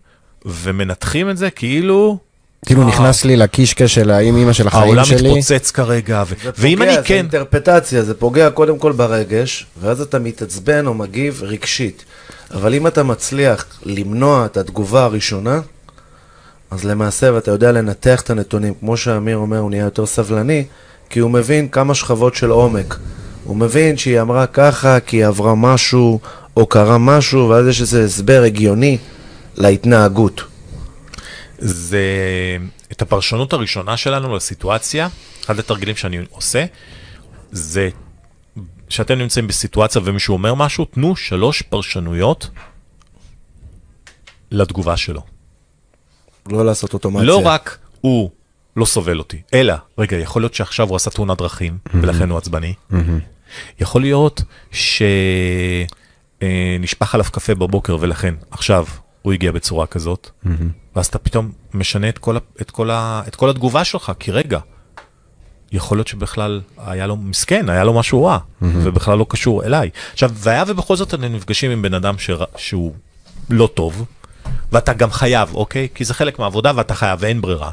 ומנתחים את זה כאילו כאילו נכנס לי לקישקע של האם אימא של החיים העולם שלי. מתפוצץ כרגע, ו... זה ואם פוגע, אני זה כן... אינטרפטציה, זה פוגע קודם כל ברגש, ואז אתה מתעצבן או מגיב רגשית. אבל אם אתה מצליח למנוע את התגובה הראשונה, אז למעשה, ואתה יודע לנתח את הנתונים, כמו שאמיר אומר, הוא נהיה יותר סבלני, כי הוא מבין כמה שכבות של עומק. הוא מבין שהיא אמרה ככה, כי היא עברה משהו, או קרה משהו, ואז יש איזה הסבר הגיוני להתנהגות. זה את הפרשנות הראשונה שלנו לסיטואציה, אחד התרגילים שאני עושה, זה שאתם נמצאים בסיטואציה ומישהו אומר משהו, תנו שלוש פרשנויות לתגובה שלו. לא לעשות אוטומציה. לא רק הוא לא סובל אותי, אלא, רגע, יכול להיות שעכשיו הוא עשה תאונת דרכים, ולכן הוא עצבני. יכול להיות שנשפך עליו קפה בבוקר, ולכן עכשיו הוא הגיע בצורה כזאת, ואז אתה פתאום משנה את כל, את, כל ה, את כל התגובה שלך, כי רגע, יכול להיות שבכלל היה לו מסכן, היה לו משהו רע, ובכלל לא קשור אליי. עכשיו, והיה ובכל זאת אתם נפגשים עם בן אדם שר, שהוא לא טוב, ואתה גם חייב, אוקיי? כי זה חלק מהעבודה ואתה חייב ואין ברירה.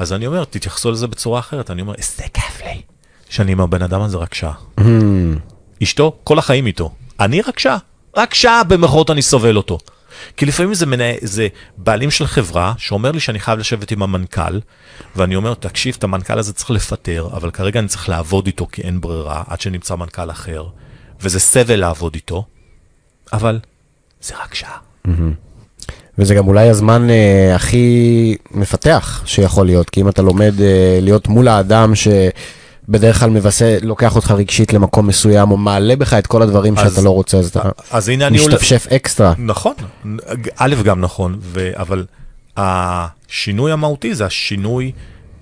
אז אני אומר, תתייחסו לזה בצורה אחרת. אני אומר, איזה כיף לי שאני עם הבן אדם הזה רק שעה. אשתו, כל החיים איתו. אני רק שעה. רק שעה במרכאות אני סובל אותו. כי לפעמים זה, מנה, זה בעלים של חברה שאומר לי שאני חייב לשבת עם המנכ"ל, ואני אומר, תקשיב, את המנכ"ל הזה צריך לפטר, אבל כרגע אני צריך לעבוד איתו כי אין ברירה, עד שנמצא מנכ"ל אחר, וזה סבל לעבוד איתו, אבל זה רק שעה. וזה גם אולי הזמן אה, הכי מפתח שיכול להיות, כי אם אתה לומד אה, להיות מול האדם שבדרך כלל מבשר, לוקח אותך רגשית למקום מסוים, או מעלה בך את כל הדברים אז- שאתה לא רוצה, אז אתה אז הנה אני... משתפשף אקסטרה. נכון, א' גם נכון, ו... אבל השינוי המהותי זה השינוי,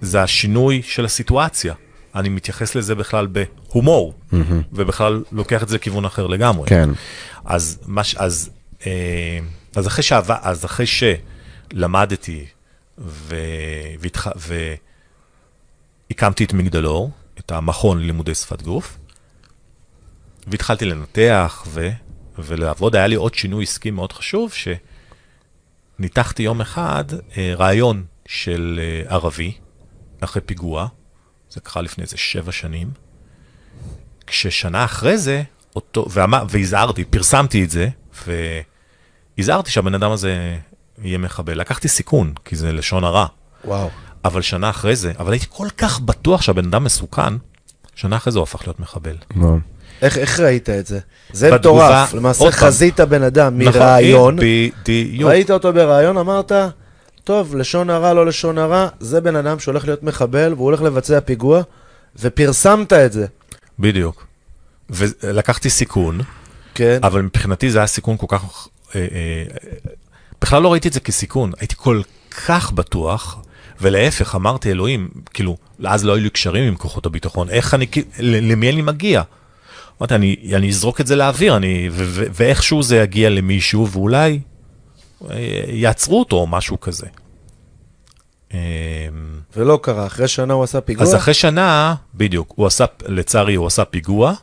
זה השינוי של הסיטואציה. אני מתייחס לזה בכלל בהומור, ובכלל לוקח את זה לכיוון אחר לגמרי. כן. אז, מש, אז, אה, אז אחרי שעבר, אז אחרי שלמדתי ו, והתח, והקמתי את מגדלור, את המכון ללימודי שפת גוף, והתחלתי לנתח ו, ולעבוד, היה לי עוד שינוי עסקי מאוד חשוב, שניתחתי יום אחד אה, רעיון של אה, ערבי, אחרי פיגוע, זה קרה לפני איזה שבע שנים, כששנה אחרי זה, אותו, והזהרתי, פרסמתי את זה, והזהרתי שהבן אדם הזה יהיה מחבל. לקחתי סיכון, כי זה לשון הרע. וואו. אבל שנה אחרי זה, אבל הייתי כל כך בטוח שהבן אדם מסוכן, שנה אחרי זה הוא הפך להיות מחבל. מאוד. איך, איך ראית את זה? זה מטורף. למעשה פעם. חזית בן אדם נכון, מרעיון, בדיוק. ראית אותו ברעיון, אמרת, טוב, לשון הרע, לא לשון הרע, זה בן אדם שהולך להיות מחבל והוא הולך לבצע פיגוע, ופרסמת את זה. בדיוק. ולקחתי סיכון, כן. אבל מבחינתי זה היה סיכון כל כך... אה, אה, בכלל לא ראיתי את זה כסיכון, הייתי כל כך בטוח, ולהפך, אמרתי, אלוהים, כאילו, אז לא היו לי קשרים עם כוחות הביטחון, איך אני, למי אני מגיע? אמרתי, אני, אני אזרוק את זה לאוויר, אני, ו- ו- ואיכשהו זה יגיע למישהו, ואולי אה, יעצרו אותו או משהו כזה. אה, ולא קרה, אחרי שנה הוא עשה פיגוע? אז אחרי שנה, בדיוק, הוא עשה, לצערי, הוא עשה פיגוע,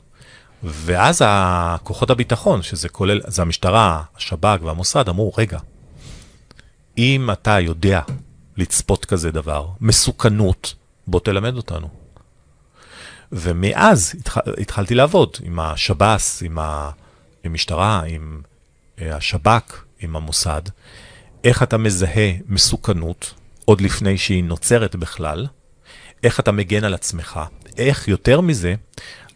ואז הכוחות הביטחון, שזה כולל, זה המשטרה, השב"כ והמוסד, אמרו, רגע, אם אתה יודע לצפות כזה דבר, מסוכנות, בוא תלמד אותנו. ומאז התח... התחלתי לעבוד עם השב"ס, עם המשטרה, עם אה, השב"כ, עם המוסד, איך אתה מזהה מסוכנות עוד לפני שהיא נוצרת בכלל, איך אתה מגן על עצמך, איך יותר מזה,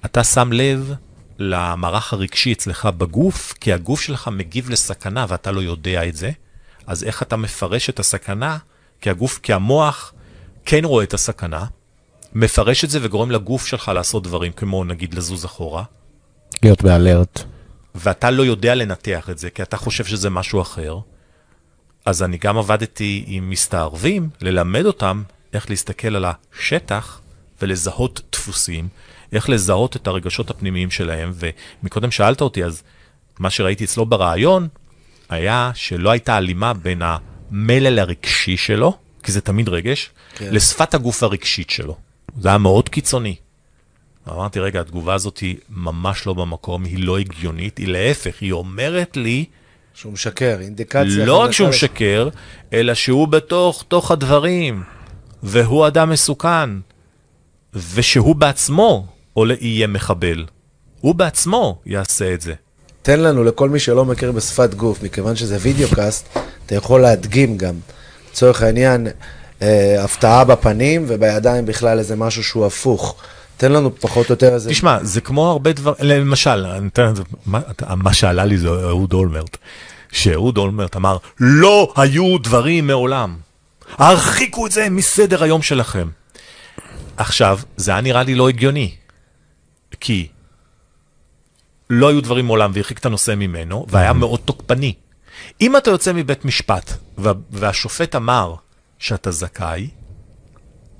אתה שם לב למערך הרגשי אצלך בגוף, כי הגוף שלך מגיב לסכנה ואתה לא יודע את זה, אז איך אתה מפרש את הסכנה, כי הגוף, כי המוח כן רואה את הסכנה, מפרש את זה וגורם לגוף שלך לעשות דברים, כמו נגיד לזוז אחורה. להיות באלרט. ואתה לא יודע לנתח את זה, כי אתה חושב שזה משהו אחר. אז אני גם עבדתי עם מסתערבים, ללמד אותם איך להסתכל על השטח ולזהות דפוסים, איך לזהות את הרגשות הפנימיים שלהם, ומקודם שאלת אותי, אז מה שראיתי אצלו ברעיון, היה שלא הייתה הלימה בין המלל הרגשי שלו, כי זה תמיד רגש, כן. לשפת הגוף הרגשית שלו. זה היה מאוד קיצוני. אמרתי, רגע, התגובה הזאת היא ממש לא במקום, היא לא הגיונית, היא להפך, היא אומרת לי... שהוא משקר, אינדיקציה... לא רק שהוא משקר, אלא שהוא בתוך תוך הדברים, והוא אדם מסוכן, ושהוא בעצמו עולה, יהיה מחבל. הוא בעצמו יעשה את זה. תן לנו, לכל מי שלא מכיר בשפת גוף, מכיוון שזה וידאו קאסט, אתה יכול להדגים גם. לצורך העניין, אה, הפתעה בפנים, ובידיים בכלל איזה משהו שהוא הפוך. תן לנו פחות או יותר איזה... תשמע, זה כמו הרבה דברים, למשל, מה, מה שעלה לי זה אהוד אולמרט, שאהוד אולמרט אמר, לא היו דברים מעולם. הרחיקו את זה מסדר היום שלכם. עכשיו, זה היה נראה לי לא הגיוני, כי לא היו דברים מעולם והרחיק את הנושא ממנו, והיה מאוד תוקפני. אם אתה יוצא מבית משפט, והשופט אמר שאתה זכאי,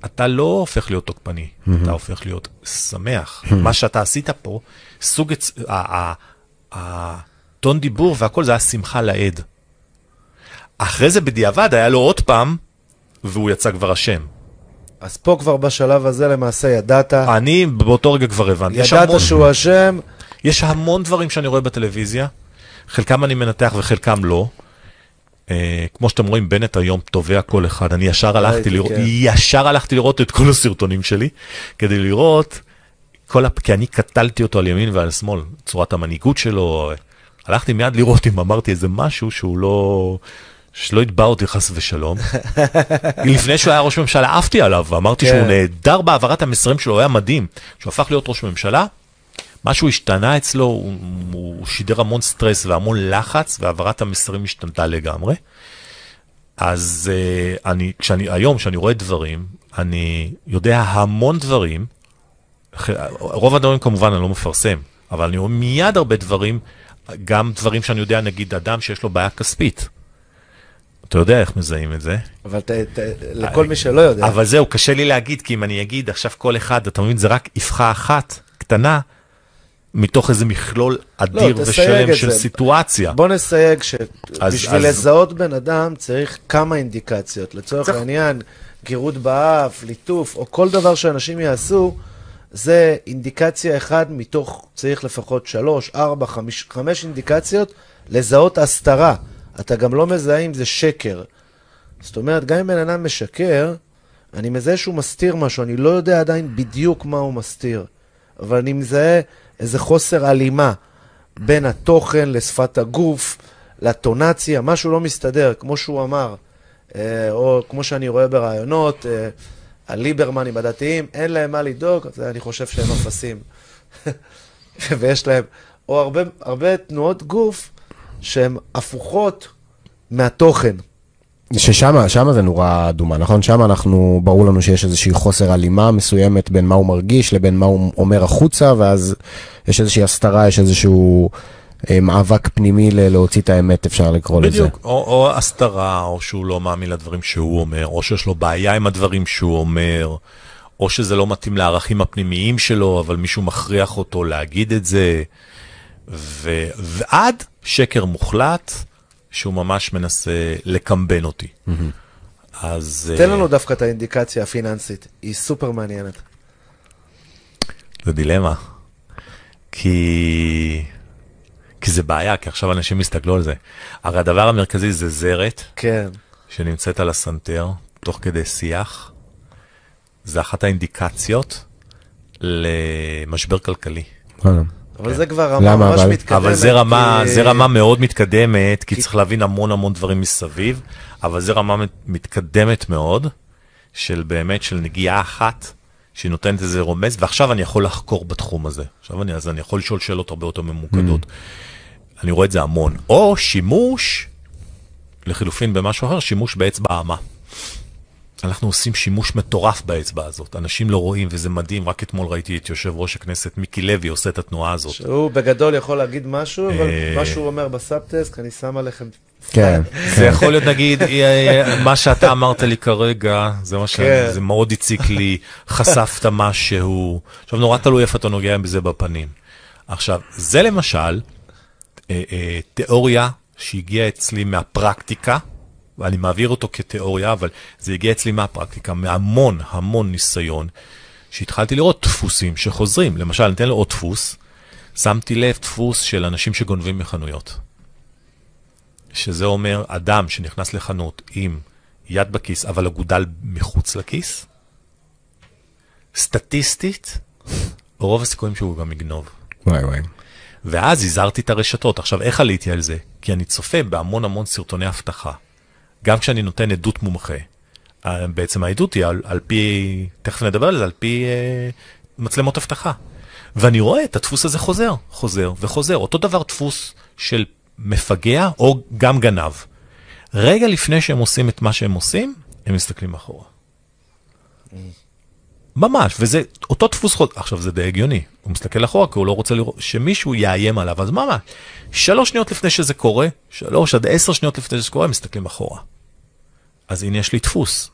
אתה לא הופך להיות תוקפני, mm-hmm. אתה הופך להיות שמח. Mm-hmm. מה שאתה עשית פה, סוג, הטון דיבור והכל זה היה שמחה לעד. אחרי זה בדיעבד היה לו עוד פעם, והוא יצא כבר אשם. אז פה כבר בשלב הזה למעשה ידעת... אני באותו רגע כבר הבנתי. ידעת המון, שהוא אשם. יש המון דברים שאני רואה בטלוויזיה, חלקם אני מנתח וחלקם לא. אה, כמו שאתם רואים, בנט היום תובע כל אחד. אני ישר הלכתי לראות, כן. ישר הלכתי לראות את כל הסרטונים שלי, כדי לראות, כל הפ... כי אני קטלתי אותו על ימין ועל שמאל, צורת המנהיגות שלו. הלכתי מיד לראות אם אמרתי איזה משהו שהוא לא... שלא יתבע אותי חס ושלום. [laughs] לפני שהוא היה ראש ממשלה עפתי עליו, ואמרתי שהוא כן. נהדר בהעברת המסרים שלו, הוא היה מדהים. כשהוא הפך להיות ראש ממשלה, משהו השתנה אצלו, הוא, הוא שידר המון סטרס והמון לחץ, והעברת המסרים השתנתה לגמרי. אז uh, אני, כשאני, היום, כשאני רואה דברים, אני יודע המון דברים, רוב הדברים כמובן אני לא מפרסם, אבל אני רואה מיד הרבה דברים, גם דברים שאני יודע, נגיד אדם שיש לו בעיה כספית. אתה יודע איך מזהים את זה. אבל ת, ת, לכל מי שלא יודע. אבל זהו, קשה לי להגיד, כי אם אני אגיד עכשיו כל אחד, אתה מבין, זה רק אבחה אחת קטנה, מתוך איזה מכלול אדיר לא, ושלם של זה. סיטואציה. בוא נסייג שבשביל לזהות בן אדם צריך כמה אינדיקציות. לצורך צריך... העניין, גירות באף, ליטוף, או כל דבר שאנשים יעשו, זה אינדיקציה אחד מתוך, צריך לפחות שלוש, ארבע, חמש, חמש אינדיקציות לזהות הסתרה. אתה גם לא מזהה אם זה שקר. זאת אומרת, גם אם בן אדם משקר, אני מזהה שהוא מסתיר משהו, אני לא יודע עדיין בדיוק מה הוא מסתיר. אבל אני מזהה איזה חוסר הלימה בין התוכן לשפת הגוף, לטונציה, משהו לא מסתדר, כמו שהוא אמר, אה, או כמו שאני רואה ברעיונות, אה, הליברמנים הדתיים, אין להם מה לדאוג, אז אני חושב שהם אפסים. [laughs] ויש להם, או הרבה, הרבה תנועות גוף שהן הפוכות מהתוכן. ששם שם זה נורא אדומה, נכון? שם אנחנו, ברור לנו שיש איזושהי חוסר הלימה מסוימת בין מה הוא מרגיש לבין מה הוא אומר החוצה, ואז יש איזושהי הסתרה, יש איזשהו אה, מאבק פנימי ל- להוציא את האמת, אפשר לקרוא בדיוק, לזה. בדיוק, או, או הסתרה, או שהוא לא מאמין לדברים שהוא אומר, או שיש לו בעיה עם הדברים שהוא אומר, או שזה לא מתאים לערכים הפנימיים שלו, אבל מישהו מכריח אותו להגיד את זה, ועד שקר מוחלט. שהוא ממש מנסה לקמבן אותי. אז... תן אה, לנו דווקא את האינדיקציה הפיננסית, היא סופר מעניינת. זה דילמה. כי... כי זה בעיה, כי עכשיו אנשים יסתכלו על זה. הרי הדבר המרכזי זה זרת כן. שנמצאת על הסנטר, תוך כדי שיח. זה אחת האינדיקציות למשבר כלכלי. אבל כן. זה כבר רמה למה, ממש אבל? מתקדמת. אבל זה רמה, כי- זה רמה מאוד מתקדמת, כי כי- צריך להבין המון המון דברים מסביב, אבל זה רמה מת- מתקדמת מאוד, של באמת, של נגיעה אחת, שהיא נותנת איזה רומז, ועכשיו אני יכול לחקור בתחום הזה. עכשיו אני, אז אני יכול לשאול שאלות הרבה יותר ממוקדות. אני רואה את זה המון. או שימוש, לחילופין במשהו אחר, שימוש באצבע האמה. אנחנו עושים שימוש מטורף באצבע הזאת. אנשים לא רואים, וזה מדהים. רק אתמול ראיתי את יושב ראש הכנסת מיקי לוי עושה את התנועה הזאת. שהוא בגדול יכול להגיד משהו, אבל אה, מה שהוא אומר בסאבטסק, אני שם עליכם... כן. זה יכול להיות נגיד, אה, אה, מה שאתה אמרת לי כרגע, זה מה ש... כן. זה מאוד הציק לי, חשפת משהו. עכשיו, נורא תלוי איפה אתה נוגע בזה בפנים. עכשיו, זה למשל תיאוריה שהגיעה אצלי מהפרקטיקה, ואני מעביר אותו כתיאוריה, אבל זה הגיע אצלי מהפרקטיקה, מהמון המון ניסיון, שהתחלתי לראות דפוסים שחוזרים. למשל, אני אתן לו עוד דפוס, שמתי לב דפוס של אנשים שגונבים מחנויות. שזה אומר אדם שנכנס לחנות עם יד בכיס, אבל אגודל מחוץ לכיס, סטטיסטית, רוב הסיכויים שהוא גם יגנוב. וואי וואי. ואז הזהרתי את הרשתות. עכשיו, איך עליתי על זה? כי אני צופה בהמון המון סרטוני אבטחה. גם כשאני נותן עדות מומחה. אה, בעצם העדות היא על, על פי, תכף נדבר על זה, על פי אה, מצלמות אבטחה. ואני רואה את הדפוס הזה חוזר, חוזר וחוזר. אותו דבר דפוס של מפגע או גם גנב. רגע לפני שהם עושים את מה שהם עושים, הם מסתכלים אחורה. ממש, וזה אותו דפוס חוזר. עכשיו, זה די הגיוני. הוא מסתכל אחורה כי הוא לא רוצה לראות, שמישהו יאיים עליו. אז מה? שלוש שניות לפני שזה קורה, שלוש עד עשר שניות לפני שזה קורה, מסתכלים אחורה. אז הנה יש לי דפוס.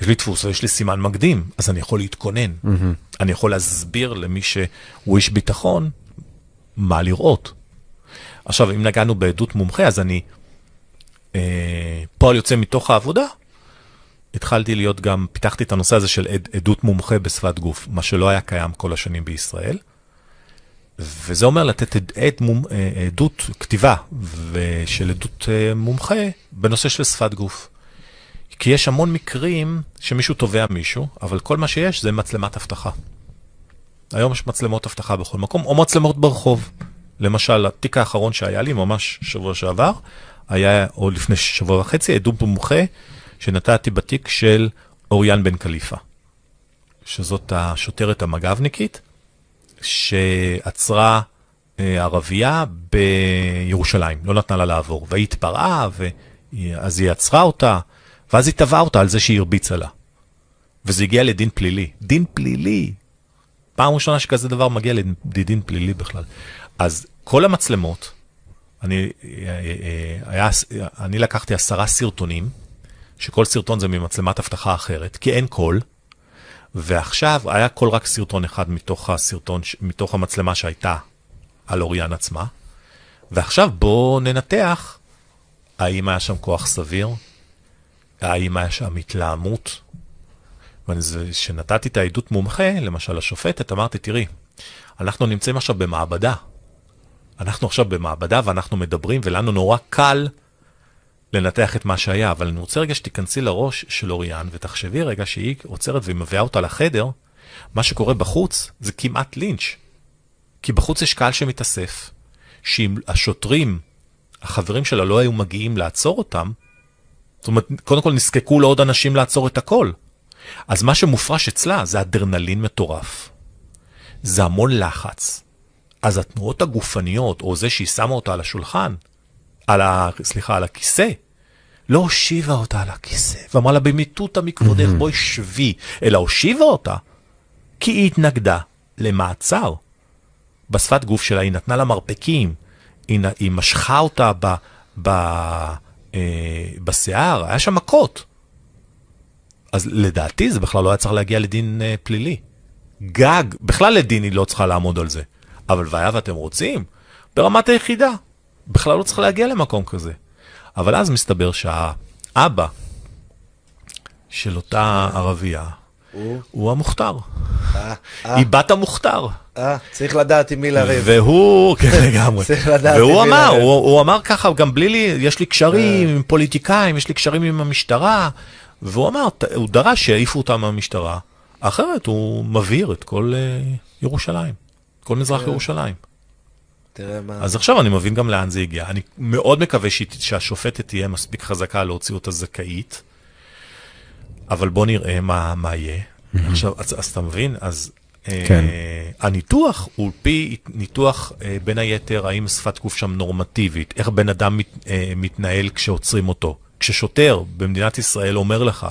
יש לי דפוס ויש לי סימן מקדים, אז אני יכול להתכונן. Mm-hmm. אני יכול להסביר למי שהוא איש ביטחון מה לראות. עכשיו, אם נגענו בעדות מומחה, אז אני אה, פועל יוצא מתוך העבודה, התחלתי להיות גם, פיתחתי את הנושא הזה של עד, עדות מומחה בשפת גוף, מה שלא היה קיים כל השנים בישראל. וזה אומר לתת עד, עד מום, אה, עדות כתיבה ושל עדות אה, מומחה בנושא של שפת גוף. כי יש המון מקרים שמישהו תובע מישהו, אבל כל מה שיש זה מצלמת אבטחה. היום יש מצלמות אבטחה בכל מקום, או מצלמות ברחוב. למשל, התיק האחרון שהיה לי, ממש שבוע שעבר, היה, או לפני שבוע וחצי, עדות מומחה שנתתי בתיק של אוריאן בן קליפה, שזאת השוטרת המג"בניקית, שעצרה אה, ערבייה בירושלים, לא נתנה לה לעבור, והיא התפרעה, ואז היא עצרה אותה, ואז היא תבעה אותה על זה שהיא הרביצה לה. וזה הגיע לדין פלילי. דין פלילי. פעם ראשונה שכזה דבר מגיע לדין פלילי בכלל. אז כל המצלמות, אני, היה, אני לקחתי עשרה סרטונים, שכל סרטון זה ממצלמת אבטחה אחרת, כי אין קול, ועכשיו היה קול רק סרטון אחד מתוך הסרטון, מתוך המצלמה שהייתה על אוריאן עצמה, ועכשיו בואו ננתח האם היה שם כוח סביר, האם היה שם התלהמות. וכשנתתי את העדות מומחה, למשל השופטת, אמרתי, תראי, אנחנו נמצאים עכשיו במעבדה. אנחנו עכשיו במעבדה ואנחנו מדברים, ולנו נורא קל לנתח את מה שהיה, אבל אני רוצה רגע שתיכנסי לראש של אוריאן, ותחשבי רגע שהיא עוצרת ומביאה אותה לחדר, מה שקורה בחוץ זה כמעט לינץ'. כי בחוץ יש קהל שמתאסף, שאם השוטרים, החברים שלה לא היו מגיעים לעצור אותם, זאת אומרת, קודם כל נזקקו לעוד אנשים לעצור את הכל. אז מה שמופרש אצלה זה אדרנלין מטורף. זה המון לחץ. אז התנועות הגופניות, או זה שהיא שמה אותה על השולחן, על ה... סליחה, על הכיסא, לא הושיבה אותה על הכיסא, ואמרה לה במיטוטה מכבודך, בואי שבי, אלא הושיבה אותה, כי היא התנגדה למעצר. בשפת גוף שלה היא נתנה לה מרפקים, היא, היא משכה אותה ב, ב, אה, בשיער, היה שם מכות. אז לדעתי זה בכלל לא היה צריך להגיע לדין אה, פלילי. גג, בכלל לדין היא לא צריכה לעמוד על זה. אבל והיה ואתם רוצים, ברמת היחידה, בכלל לא צריך להגיע למקום כזה. אבל אז מסתבר שהאבא של אותה ערבייה הוא? הוא המוכתר. אה, אה, היא בת המוכתר. אה, צריך לדעת עם מי לריב. והוא, כן [laughs] לגמרי, צריך לדעת והוא עם מי אמר, לריב. הוא, הוא אמר ככה, גם בלי לי, יש לי קשרים אה. עם פוליטיקאים, יש לי קשרים עם המשטרה, והוא אמר, הוא דרש שיעיפו אותם מהמשטרה, אחרת הוא מבעיר את כל uh, ירושלים, כל מזרח כן. ירושלים. תראה מה... אז עכשיו אני מבין גם לאן זה הגיע. אני מאוד מקווה שהיא- שהשופטת תהיה מספיק חזקה להוציא אותה זכאית, אבל בוא נראה מה, מה יהיה. עכשיו, אז, אז אתה מבין? אז אה, כן. הניתוח הוא פי ניתוח, אה, בין היתר, האם שפת גוף שם נורמטיבית, איך בן אדם מת, אה, מתנהל כשעוצרים אותו. כששוטר במדינת ישראל אומר לך,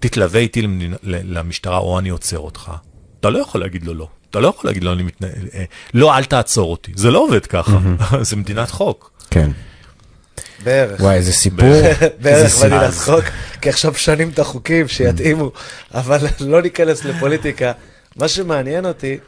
תתלווה איתי למדינה, למשטרה או אני עוצר אותך, אתה לא יכול להגיד לו לא. אתה לא יכול להגיד לו, אני מתנהל, אה, לא, אל תעצור אותי. זה לא עובד ככה, [laughs] זה מדינת חוק. כן. בערך. וואי, איזה סיפור. בערך סיפור. לצחוק, כי עכשיו שנים את החוקים שיתאימו, אבל [laughs] לא ניכנס לפוליטיקה. מה שמעניין אותי,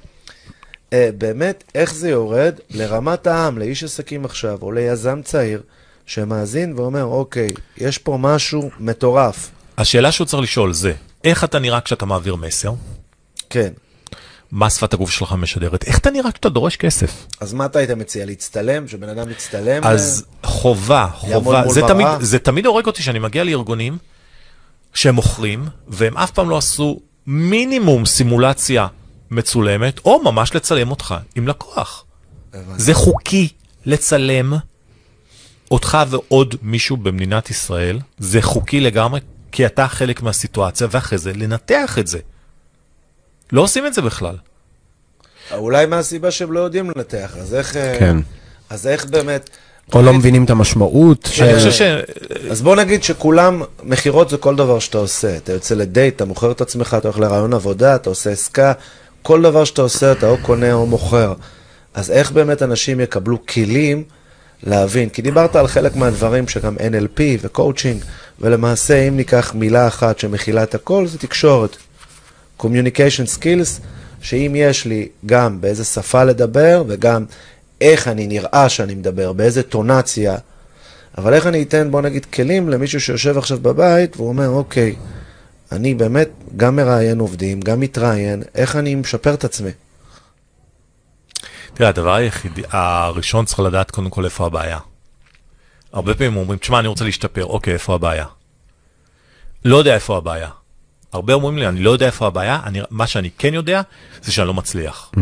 אה, באמת, איך זה יורד לרמת העם, לאיש עסקים עכשיו, או ליזם צעיר, שמאזין ואומר, אוקיי, יש פה משהו מטורף. השאלה שהוא צריך לשאול זה, איך אתה נראה כשאתה מעביר מסר? כן. מה שפת הגוף שלך משדרת? איך אתה נראה כשאתה דורש כסף? אז מה אתה היית מציע? להצטלם? שבן אדם יצטלם? אז חובה, יעמוד חובה, מול זה? תמיד, זה תמיד הורג אותי שאני מגיע לארגונים שהם מוכרים, והם אף פעם לא עשו מינימום סימולציה מצולמת, או ממש לצלם אותך עם לקוח. הבנתי. זה חוקי לצלם אותך ועוד מישהו במדינת ישראל, זה חוקי לגמרי, כי אתה חלק מהסיטואציה, ואחרי זה לנתח את זה. לא עושים את זה בכלל. אולי מהסיבה שהם לא יודעים לנתח, אז איך... אה, כן. אז איך באמת... או לא מבינים את המשמעות אני של... חושב ש... אז בוא נגיד שכולם, מכירות זה כל דבר שאתה עושה. אתה יוצא לדייט, אתה מוכר את עצמך, אתה הולך לרעיון עבודה, אתה עושה עסקה, כל דבר שאתה עושה אתה או קונה או מוכר. אז איך באמת אנשים יקבלו כלים להבין? כי דיברת על חלק מהדברים שגם NLP וקואוצ'ינג, ולמעשה אם ניקח מילה אחת שמכילה את הכל, זה תקשורת. Communication Skills, שאם יש לי גם באיזה שפה לדבר וגם איך אני נראה שאני מדבר, באיזה טונציה, אבל איך אני אתן, בוא נגיד, כלים למישהו שיושב עכשיו בבית והוא אומר, אוקיי, אני באמת גם מראיין עובדים, גם מתראיין, איך אני משפר את עצמי? תראה, הדבר היחידי, הראשון צריך לדעת קודם כל איפה הבעיה. הרבה פעמים אומרים, תשמע, אני רוצה להשתפר, אוקיי, איפה הבעיה? לא יודע איפה הבעיה. הרבה אומרים לי, אני לא יודע איפה הבעיה, אני, מה שאני כן יודע, זה שאני לא מצליח.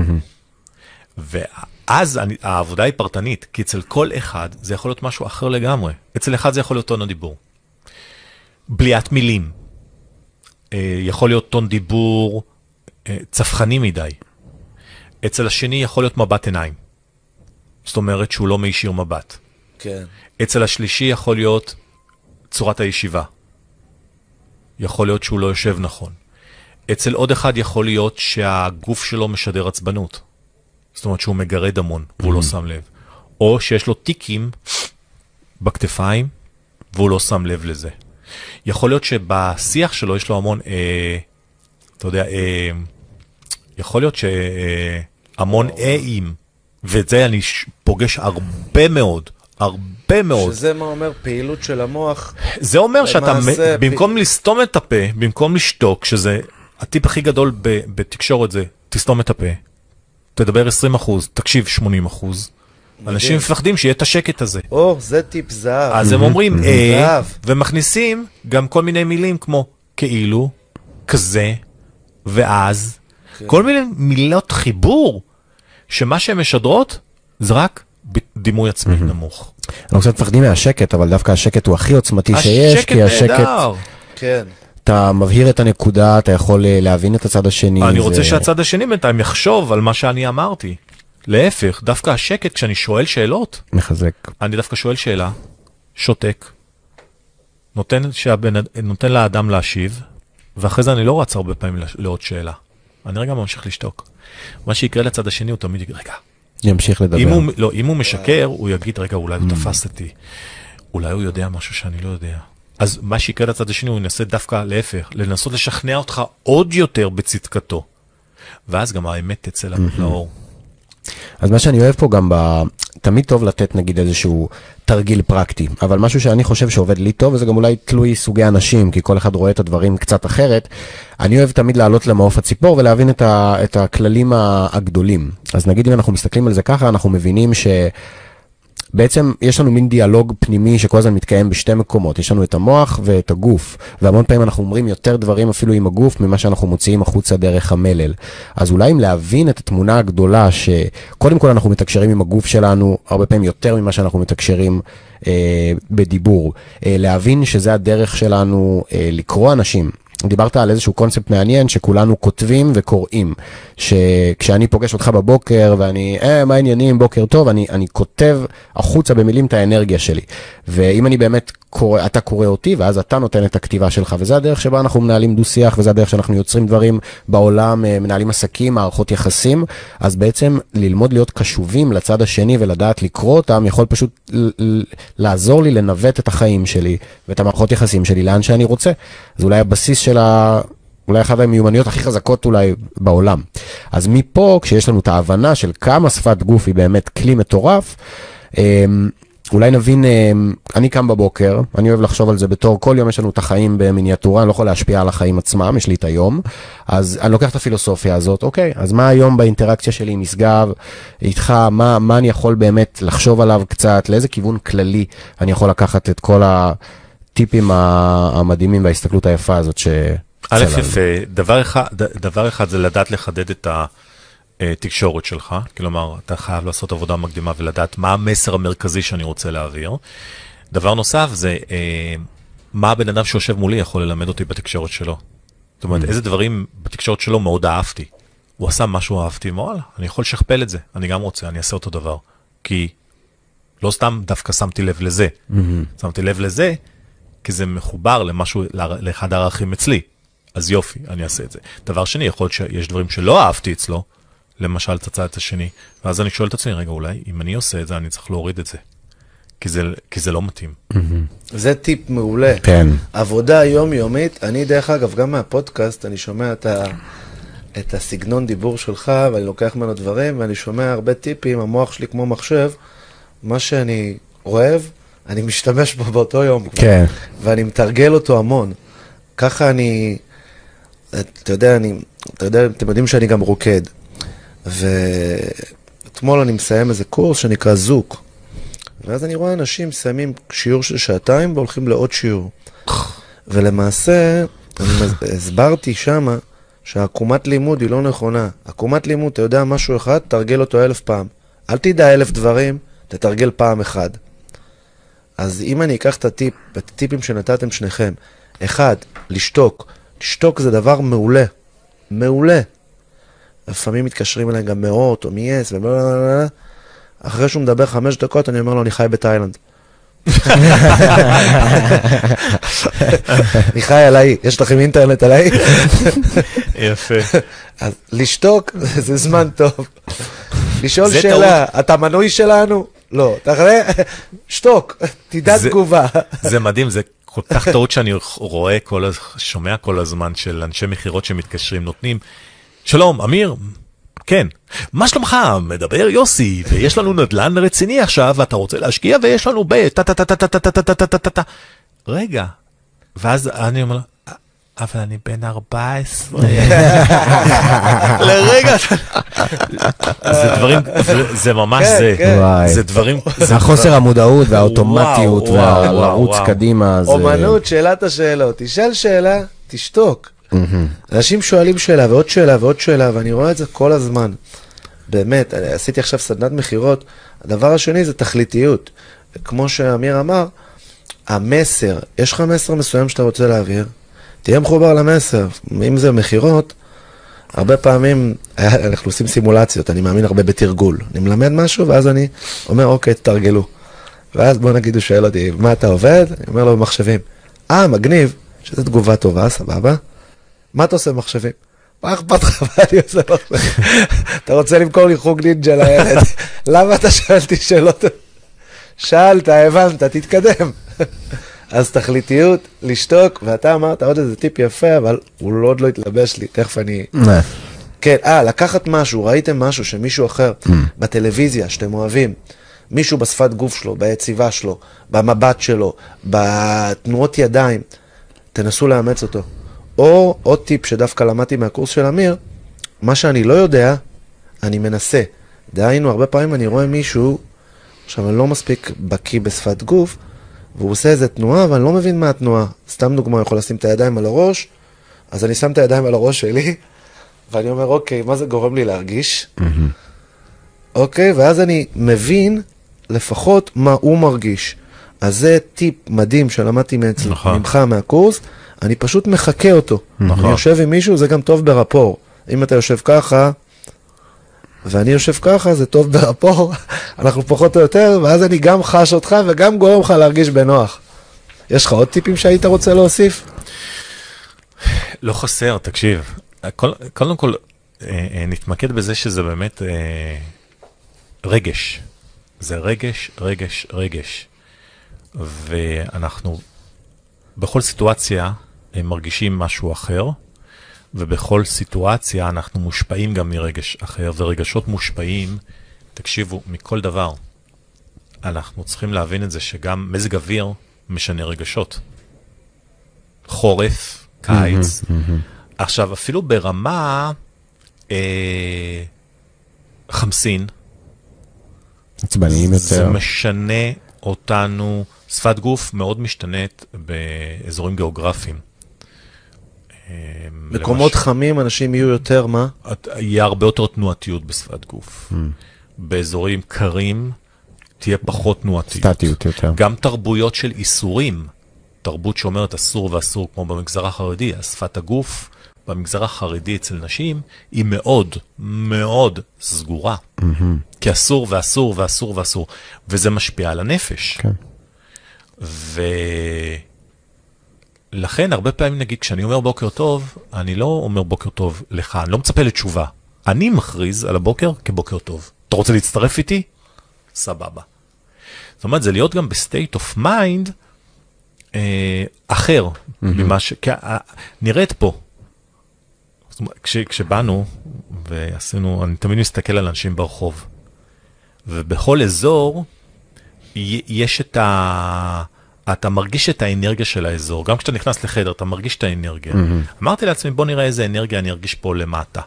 ואז אני, העבודה היא פרטנית, כי אצל כל אחד זה יכול להיות משהו אחר לגמרי. אצל אחד זה יכול להיות טון הדיבור. בליעת מילים. אה, יכול להיות טון דיבור אה, צפחני מדי. אצל השני יכול להיות מבט עיניים. זאת אומרת שהוא לא מישיר מבט. כן. אצל השלישי יכול להיות צורת הישיבה. יכול להיות שהוא לא יושב נכון. אצל עוד אחד יכול להיות שהגוף שלו משדר עצבנות. זאת אומרת שהוא מגרד המון והוא לא שם לב. או שיש לו טיקים בכתפיים והוא לא שם לב לזה. יכול להיות שבשיח שלו יש לו המון, אה, אתה יודע, אה, יכול להיות שהמון איים, ואת זה אני פוגש הרבה מאוד, הרבה מאוד. שזה מה אומר פעילות של המוח. זה אומר שאתה, במקום לסתום את הפה, במקום לשתוק, שזה הטיפ הכי גדול ב- בתקשורת זה, תסתום את הפה, תדבר 20 אחוז, תקשיב 80 אחוז. אנשים מפחדים שיהיה את השקט הזה. או, זה טיפ זהב. אז הם אומרים אה, זהב. ומכניסים גם כל מיני מילים כמו כאילו, כזה, ואז, כן. כל מיני מילות חיבור, שמה שהן משדרות זה רק דימוי עצמי נמוך. אנחנו קצת מפחדים מהשקט, אבל דווקא השקט הוא הכי עוצמתי שיש, השקט כי השקט, נהדר. כן. אתה מבהיר את הנקודה, אתה יכול אה, להבין את הצד השני. אני זה רוצה שהצד השני בינתיים יחשוב על מה שאני אמרתי. להפך, דווקא השקט, כשאני שואל שאלות, מחזק. אני דווקא שואל שאלה, שותק, נותן, שהבן, נותן לאדם להשיב, ואחרי זה אני לא רץ הרבה פעמים לעוד שאלה. אני רגע ממשיך לשתוק. מה שיקרה לצד השני, הוא תמיד יגיד, רגע, ימשיך לדבר. אם הוא, לא, אם הוא משקר, הוא יגיד, רגע, אולי הוא תפס אותי. אולי הוא יודע משהו שאני לא יודע. אז מה שיקרה לצד השני, הוא ינסה דווקא להפך, לנסות לשכנע אותך עוד יותר בצדקתו. ואז גם האמת תצא לאור. אז מה שאני אוהב פה גם ב... תמיד טוב לתת נגיד איזשהו תרגיל פרקטי, אבל משהו שאני חושב שעובד לי טוב, וזה גם אולי תלוי סוגי אנשים, כי כל אחד רואה את הדברים קצת אחרת, אני אוהב תמיד לעלות למעוף הציפור ולהבין את, ה, את הכללים הגדולים. אז נגיד אם אנחנו מסתכלים על זה ככה, אנחנו מבינים ש... בעצם יש לנו מין דיאלוג פנימי שכל הזמן מתקיים בשתי מקומות, יש לנו את המוח ואת הגוף, והמון פעמים אנחנו אומרים יותר דברים אפילו עם הגוף ממה שאנחנו מוציאים החוצה דרך המלל. אז אולי אם להבין את התמונה הגדולה שקודם כל אנחנו מתקשרים עם הגוף שלנו הרבה פעמים יותר ממה שאנחנו מתקשרים אה, בדיבור, אה, להבין שזה הדרך שלנו אה, לקרוא אנשים. דיברת על איזשהו קונספט מעניין שכולנו כותבים וקוראים. שכשאני פוגש אותך בבוקר ואני, אה, מה העניינים, בוקר טוב, אני, אני כותב החוצה במילים את האנרגיה שלי. ואם אני באמת קורא, אתה קורא אותי, ואז אתה נותן את הכתיבה שלך, וזה הדרך שבה אנחנו מנהלים דו-שיח, וזה הדרך שאנחנו יוצרים דברים בעולם, אה, מנהלים עסקים, מערכות יחסים, אז בעצם ללמוד להיות קשובים לצד השני ולדעת לקרוא אותם, יכול פשוט לעזור לי לנווט את החיים שלי ואת המערכות יחסים שלי לאן שאני רוצה. אז אולי הבסיס של ה... אולי אחת המיומנויות הכי חזקות אולי בעולם. אז מפה, כשיש לנו את ההבנה של כמה שפת גוף היא באמת כלי מטורף, אמ, אולי נבין, אמ, אני קם בבוקר, אני אוהב לחשוב על זה בתור, כל יום יש לנו את החיים במיניאטורה, אני לא יכול להשפיע על החיים עצמם, יש לי את היום, אז אני לוקח את הפילוסופיה הזאת, אוקיי, אז מה היום באינטראקציה שלי עם משגב, איתך, מה, מה אני יכול באמת לחשוב עליו קצת, לאיזה כיוון כללי אני יכול לקחת את כל הטיפים המדהימים וההסתכלות היפה הזאת ש... א', יפה, דבר אחד, דבר אחד זה לדעת לחדד את התקשורת שלך, כלומר, אתה חייב לעשות עבודה מקדימה ולדעת מה המסר המרכזי שאני רוצה להעביר. דבר נוסף זה אה, מה הבן אדם שיושב מולי יכול ללמד אותי בתקשורת שלו. זאת אומרת, mm. איזה דברים בתקשורת שלו מאוד אהבתי. הוא עשה משהו אהבתי, וואלה, אני יכול לשכפל את זה, אני גם רוצה, אני אעשה אותו דבר. כי לא סתם דווקא שמתי לב לזה. Mm-hmm. שמתי לב לזה, כי זה מחובר למשהו, לאחד הערכים אצלי. אז יופי, אני אעשה את זה. דבר שני, יכול להיות שיש דברים שלא אהבתי אצלו, למשל את הצד השני, ואז אני שואל את עצמי, רגע, אולי אם אני עושה את זה, אני צריך להוריד את זה. כי זה, כי זה לא מתאים. זה טיפ מעולה. כן. עבודה יומיומית, אני דרך אגב, גם מהפודקאסט, אני שומע את, ה, את הסגנון דיבור שלך, ואני לוקח ממנו דברים, ואני שומע הרבה טיפים, המוח שלי כמו מחשב, מה שאני אוהב, אני משתמש בו באותו יום. כן. ואני מתרגל אותו המון. ככה אני... אתה יודע, אני, אתה יודע, אתם יודעים שאני גם רוקד. ואתמול אני מסיים איזה קורס שנקרא זוק. ואז אני רואה אנשים מסיימים שיעור של שעתיים והולכים לעוד שיעור. ולמעשה, אני הסברתי שמה שהעקומת לימוד היא לא נכונה. עקומת לימוד, אתה יודע משהו אחד, תרגל אותו אלף פעם. אל תדע אלף דברים, תתרגל פעם אחד. אז אם אני אקח את הטיפ, את הטיפים שנתתם שניכם, אחד, לשתוק. לשתוק זה דבר מעולה. מעולה. לפעמים מתקשרים אליי גם מאות או מ-yes ובלה אחרי שהוא מדבר חמש דקות, אני אומר לו, אני חי בתאילנד. [laughs] אני חי על האי, יש לכם אינטרנט על האי? [laughs] יפה. אז לשתוק זה זמן טוב. לשאול שאלה, אתה מנוי שלנו? לא. שתוק, תדע תגובה. זה מדהים, זה כל כך טעות שאני רואה, כל, שומע כל הזמן של אנשי מכירות שמתקשרים, נותנים, שלום, אמיר, כן, מה שלומך? מדבר יוסי, ויש לנו נדל"ן רציני עכשיו, ואתה רוצה להשקיע, ויש לנו ב... טה טה טה טה טה טה טה טה טה טה טה רגע. ואז אני אומר אבל אני בן 14. [laughs] לרגע, זה דברים, זה ממש זה, זה דברים, זה החוסר המודעות והאוטומטיות והלרוץ קדימה. אומנות, שאלת השאלות, תשאל שאלה, תשתוק. אנשים שואלים שאלה ועוד שאלה ועוד שאלה, ואני רואה את זה כל הזמן. באמת, עשיתי עכשיו סדנת מכירות, הדבר השני זה תכליתיות. כמו שאמיר אמר, המסר, יש לך מסר מסוים שאתה רוצה להעביר, תהיה מחובר למסר. אם זה מכירות, הרבה פעמים אנחנו עושים סימולציות, אני מאמין הרבה בתרגול. אני מלמד משהו, ואז אני אומר, אוקיי, תתרגלו. ואז בוא נגיד, הוא שואל אותי, מה אתה עובד? אני אומר לו, במחשבים. אה, מגניב, שזו תגובה טובה, סבבה. מה אתה עושה במחשבים? מה אכפת לך מה אני עושה במחשבים? [laughs] אתה רוצה למכור לי חוג נינג'ה לילד? למה אתה שואל אותי שאלות? שאלת, הבנת, תתקדם. אז תכליתיות, לשתוק, ואתה אמרת עוד איזה טיפ יפה, אבל הוא לא עוד לא התלבש לי, תכף אני... כן, אה, לקחת משהו, ראיתם משהו שמישהו אחר בטלוויזיה שאתם אוהבים, מישהו בשפת גוף שלו, ביציבה שלו, במבט שלו, בתנועות ידיים, תנסו לאמץ אותו. או עוד טיפ שדווקא למדתי מהקורס של אמיר, מה שאני לא יודע, אני מנסה. דהיינו, הרבה פעמים אני רואה מישהו, עכשיו אני לא מספיק בקיא בשפת גוף, והוא עושה איזה תנועה, אבל אני לא מבין מה התנועה. סתם דוגמה, הוא יכול לשים את הידיים על הראש, אז אני שם את הידיים על הראש שלי, [laughs] ואני אומר, אוקיי, מה זה גורם לי להרגיש? אוקיי, ואז אני מבין לפחות מה הוא מרגיש. אז זה טיפ מדהים שלמדתי מאצל- נכון. ממך מהקורס, אני פשוט מחקה אותו. נכון. אני יושב עם מישהו, זה גם טוב ברפור. אם אתה יושב ככה, ואני יושב ככה, זה טוב ברפור, [laughs] אנחנו פחות או יותר, ואז אני גם חש אותך וגם גורם לך להרגיש בנוח. יש לך עוד טיפים שהיית רוצה להוסיף? לא חסר, תקשיב. כל, קודם כל, אה, אה, נתמקד בזה שזה באמת אה, רגש. זה רגש, רגש, רגש. ואנחנו בכל סיטואציה מרגישים משהו אחר, ובכל סיטואציה אנחנו מושפעים גם מרגש אחר, ורגשות מושפעים, תקשיבו, מכל דבר. אנחנו צריכים להבין את זה שגם מזג אוויר משנה רגשות. חורף, קיץ. עכשיו, אפילו ברמה אה, חמסין, עצבניים זה יותר. משנה אותנו, שפת גוף מאוד משתנית באזורים גיאוגרפיים. אה, מקומות למשל- חמים, אנשים יהיו יותר, מה? את- יהיה הרבה יותר תנועתיות בשפת גוף. באזורים קרים תהיה פחות תנועתיות. סטטיות יותר. גם תרבויות של איסורים, תרבות שאומרת אסור ואסור, כמו במגזר החרדי, שפת הגוף במגזר החרדי אצל נשים היא מאוד מאוד סגורה. כי אסור ואסור ואסור ואסור, וזה משפיע על הנפש. כן. ולכן הרבה פעמים נגיד כשאני אומר בוקר טוב, אני לא אומר בוקר טוב לך, אני לא מצפה לתשובה. אני מכריז על הבוקר כבוקר טוב. אתה רוצה להצטרף איתי? סבבה. זאת אומרת, זה להיות גם ב state of mind אחר ממה ש... כי, אה, נראית פה. זאת אומרת, כש, כשבאנו ועשינו, אני תמיד מסתכל על אנשים ברחוב, ובכל אזור יש את ה... אתה מרגיש את האנרגיה של האזור, גם כשאתה נכנס לחדר אתה מרגיש את האנרגיה. אמרתי לעצמי בוא נראה איזה אנרגיה אני ארגיש פה למטה.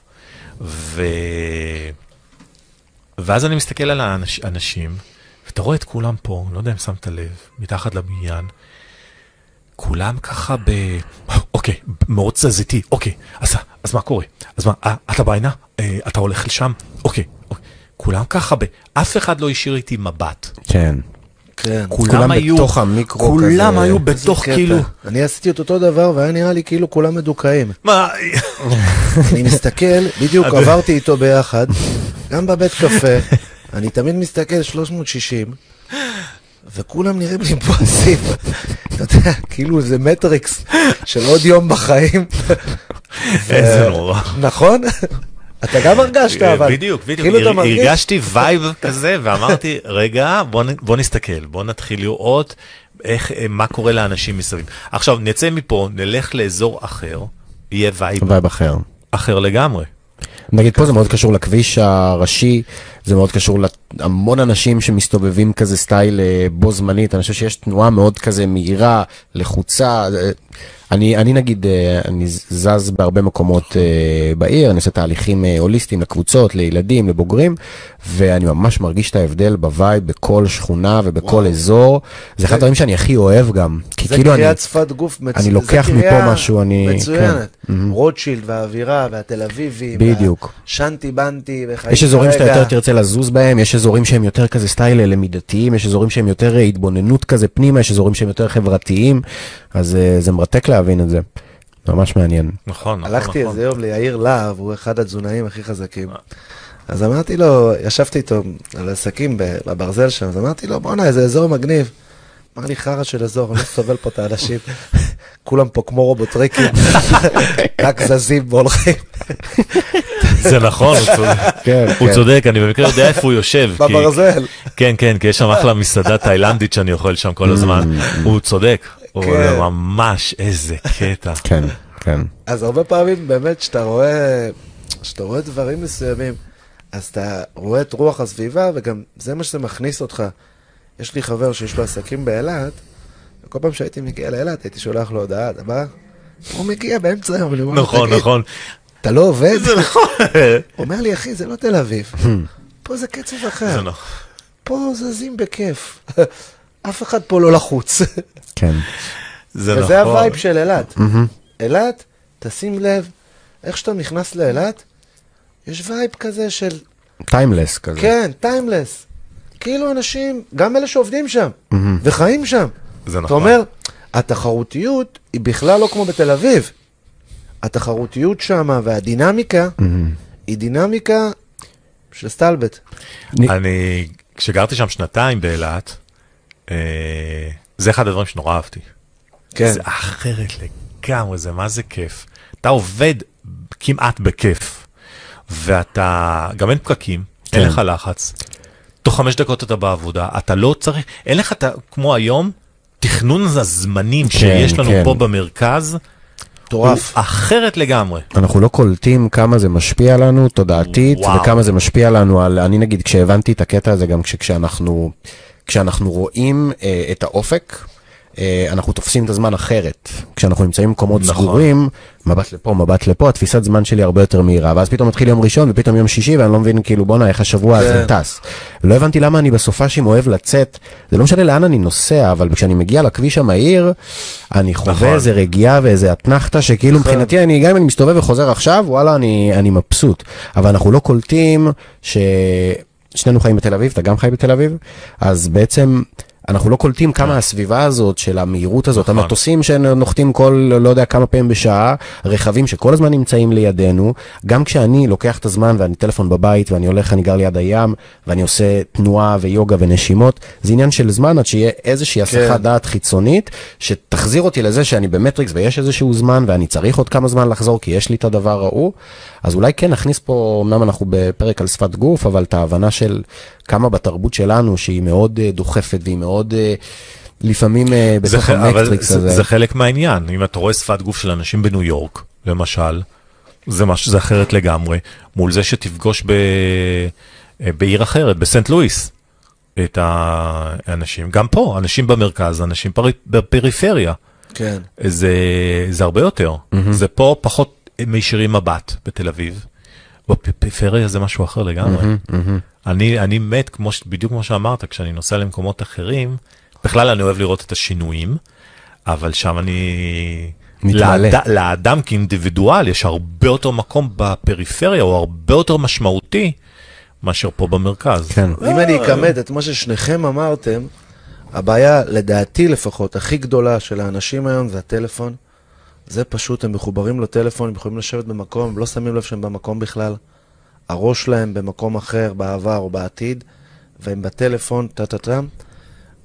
ו... ואז אני מסתכל על האנשים, ואתה רואה את כולם פה, לא יודע אם שמת לב, מתחת לבניין, כולם ככה ב... אוקיי, מאוד תזזיתי, אוקיי, אז, אז מה קורה? אז מה, אה, אתה בעינה? אה, אתה הולך לשם? אוקיי, אוקיי. כולם ככה ב... אף אחד לא השאיר איתי מבט. כן. כן. כולם בתוך המיקרו כולם כזה. היו איזה בתוך קטע. כאילו... אני עשיתי את אותו דבר והיה נראה לי כאילו כולם מדוכאים. מה? [laughs] אני מסתכל, בדיוק עברתי איתו ביחד, גם בבית קפה, אני תמיד מסתכל 360, וכולם נראים לי מבואסים. אתה יודע, כאילו זה מטריקס של עוד יום בחיים. איזה נורא. נכון? אתה גם הרגשת, אבל... בדיוק, בדיוק. כאילו אתה הר- מרגיש... הרגשתי vibe כזה, ואמרתי, רגע, בוא נסתכל, בוא נתחיל לראות איך, אה, מה קורה לאנשים מסביב. עכשיו, נצא מפה, נלך לאזור אחר, יהיה vibe vibe אחר. אחר לגמרי. נגיד פה זה מאוד קשור לכביש הראשי, זה מאוד קשור להמון אנשים שמסתובבים כזה סטייל אה, בו זמנית, אני חושב שיש תנועה מאוד כזה מהירה, לחוצה. אני, אני נגיד, אה, אני זז בהרבה מקומות אה, בעיר, אני עושה תהליכים אה, הוליסטיים לקבוצות, לילדים, לבוגרים, ואני ממש מרגיש את ההבדל ב vibe בכל שכונה ובכל וואו. אזור. זה אחד הדברים שאני הכי אוהב גם, כי זה כאילו אני... קריאת שפת גוף מצוינת. אני לוקח מפה משהו, אני- מצוינת. כן. מהמם. רוטשילד והאווירה והתל אביבי. בדיוק. שאנטי באנטי וחיים יש אזורים שאתה כרגע. יותר תרצה לזוז בהם, יש אזורים שהם יותר כזה סטייל למידתיים, יש אזורים שהם יותר התבוננות כזה פנימה, יש אזורים שהם יותר חברתיים, אז אה, זה מרתק להבין את זה. ממש מעניין. נכון, נכון, הלכתי נכון. איזה יום ליאיר להב, הוא אחד התזונאים הכי חזקים. אז אמרתי לו, ישבתי איתו על עסקים בברזל שם, אז אמרתי לו, בואנה, איזה אזור מגניב. אמר לי, חרא של אזור, אני לא סובל פה את האנשים. [laughs] כולם פה כמו רובוטריקים, [laughs] רק זזים והולכים. [laughs] זה נכון, הוא צודק. כן, הוא צודק, אני במקרה יודע איפה הוא יושב. בברזל. כן, כן, כי יש שם אחלה מסעדה תאילנדית שאני אוכל שם כל הזמן. הוא צודק. הוא כן. ממש, איזה קטע. [laughs] כן, כן. אז הרבה פעמים באמת, כשאתה רואה, כשאתה רואה דברים מסוימים, אז אתה רואה את רוח הסביבה, וגם זה מה שזה מכניס אותך. יש לי חבר שיש לו עסקים באילת, וכל פעם שהייתי מגיע לאילת הייתי שולח לו הודעה, אתה בא? הוא מגיע באמצע היום, אני אומר נכון, "תגיד, נכון. אתה לא עובד? זה נכון. הוא אומר לי, אחי, זה לא תל אביב. פה זה קצב זה אחר, נכון. פה זזים בכיף. אף אחד פה לא לחוץ. כן. זה נכון. וזה ה vibe של אילת. אילת, תשים לב, איך שאתה נכנס לאילת, יש vibe כזה של, timeless כזה. כן, timeless. כאילו אנשים, גם אלה שעובדים שם, וחיים שם. זה אתה נכון. אומר, התחרותיות היא בכלל לא כמו בתל אביב. התחרותיות שם והדינמיקה, היא דינמיקה של סטלבט. אני- כשגרתי שם שנתיים באילת, זה אחד הדברים שנורא אהבתי. כן. זה אחרת לגמרי, זה מה זה כיף. אתה עובד כמעט בכיף, ואתה, גם אין פקקים, אין כן. לך לחץ. תוך חמש דקות אתה בעבודה, אתה לא צריך, אין לך, את ה- כמו היום, תכנון הזמנים כן, שיש לנו כן. פה במרכז, מטורף. הוא אחרת לגמרי. אנחנו לא קולטים כמה זה משפיע לנו תודעתית, וואו. וכמה זה משפיע לנו על, אני נגיד, כשהבנתי את הקטע הזה, גם כש- כשאנחנו, כשאנחנו רואים אה, את האופק, אה, אנחנו תופסים את הזמן אחרת. כשאנחנו נמצאים במקומות נכון. סגורים, מבט לפה, מבט לפה, התפיסת זמן שלי הרבה יותר מהירה, ואז פתאום מתחיל יום ראשון, ופתאום יום שישי, ואני לא מבין, כאילו, בואנה, איך השבוע הזה כן. טס. לא הבנתי למה אני בסופ"שים אוהב לצאת, זה לא משנה לאן אני נוסע, אבל כשאני מגיע לכביש המהיר, אני חווה נכון. איזה רגיעה ואיזה אתנחתא, שכאילו מבחינתי, אני, גם אם אני מסתובב וחוזר עכשיו, וואלה, אני, אני מבסוט. אבל אנחנו לא קולטים ש... שנינו חיים בתל אביב, אתה גם חי בתל אביב, אז בעצם אנחנו לא קולטים כמה הסביבה הזאת של המהירות הזאת, נכון. המטוסים שנוחתים כל לא יודע כמה פעמים בשעה, רכבים שכל הזמן נמצאים לידינו, גם כשאני לוקח את הזמן ואני טלפון בבית ואני הולך, אני גר ליד הים, ואני עושה תנועה ויוגה ונשימות, זה עניין של זמן עד שיהיה איזושהי הסחת דעת חיצונית, שתחזיר אותי לזה שאני במטריקס ויש איזשהו זמן ואני צריך עוד כמה זמן לחזור כי יש לי את הדבר ההוא, אז אולי כן נכניס פה, אמנם אנחנו בפרק על שפת גוף, אבל את ההבנה של כמה בתרבות שלנו, שהיא מאוד אה, דוחפת והיא מאוד אה, לפעמים אה, זה בתוך המטריקס זה, הזה. זה חלק מהעניין, אם אתה רואה שפת גוף של אנשים בניו יורק, למשל, זה משהו, זה אחרת לגמרי, מול זה שתפגוש ב, אה, בעיר אחרת, בסנט לואיס, את האנשים, גם פה, אנשים במרכז, אנשים פרי, בפריפריה, כן. זה, זה הרבה יותר, זה פה פחות מישירים מבט בתל אביב, בפריפריה זה משהו אחר לגמרי. אני, אני מת, כמו, ש- בדיוק כמו שאמרת, כשאני נוסע למקומות אחרים, בכלל אני אוהב לראות את השינויים, אבל שם אני... מתמלא. לאד, לאדם כאינדיבידואל יש הרבה יותר מקום בפריפריה, הוא הרבה יותר משמעותי מאשר פה במרכז. כן. אם אני אכמת את מה ששניכם אמרתם, הבעיה, לדעתי לפחות, הכי גדולה של האנשים היום זה הטלפון. זה פשוט, הם מחוברים לטלפון, הם יכולים לשבת במקום, הם לא שמים לב שהם במקום בכלל. הראש שלהם במקום אחר, בעבר או בעתיד, והם בטלפון, טה-טה-טם.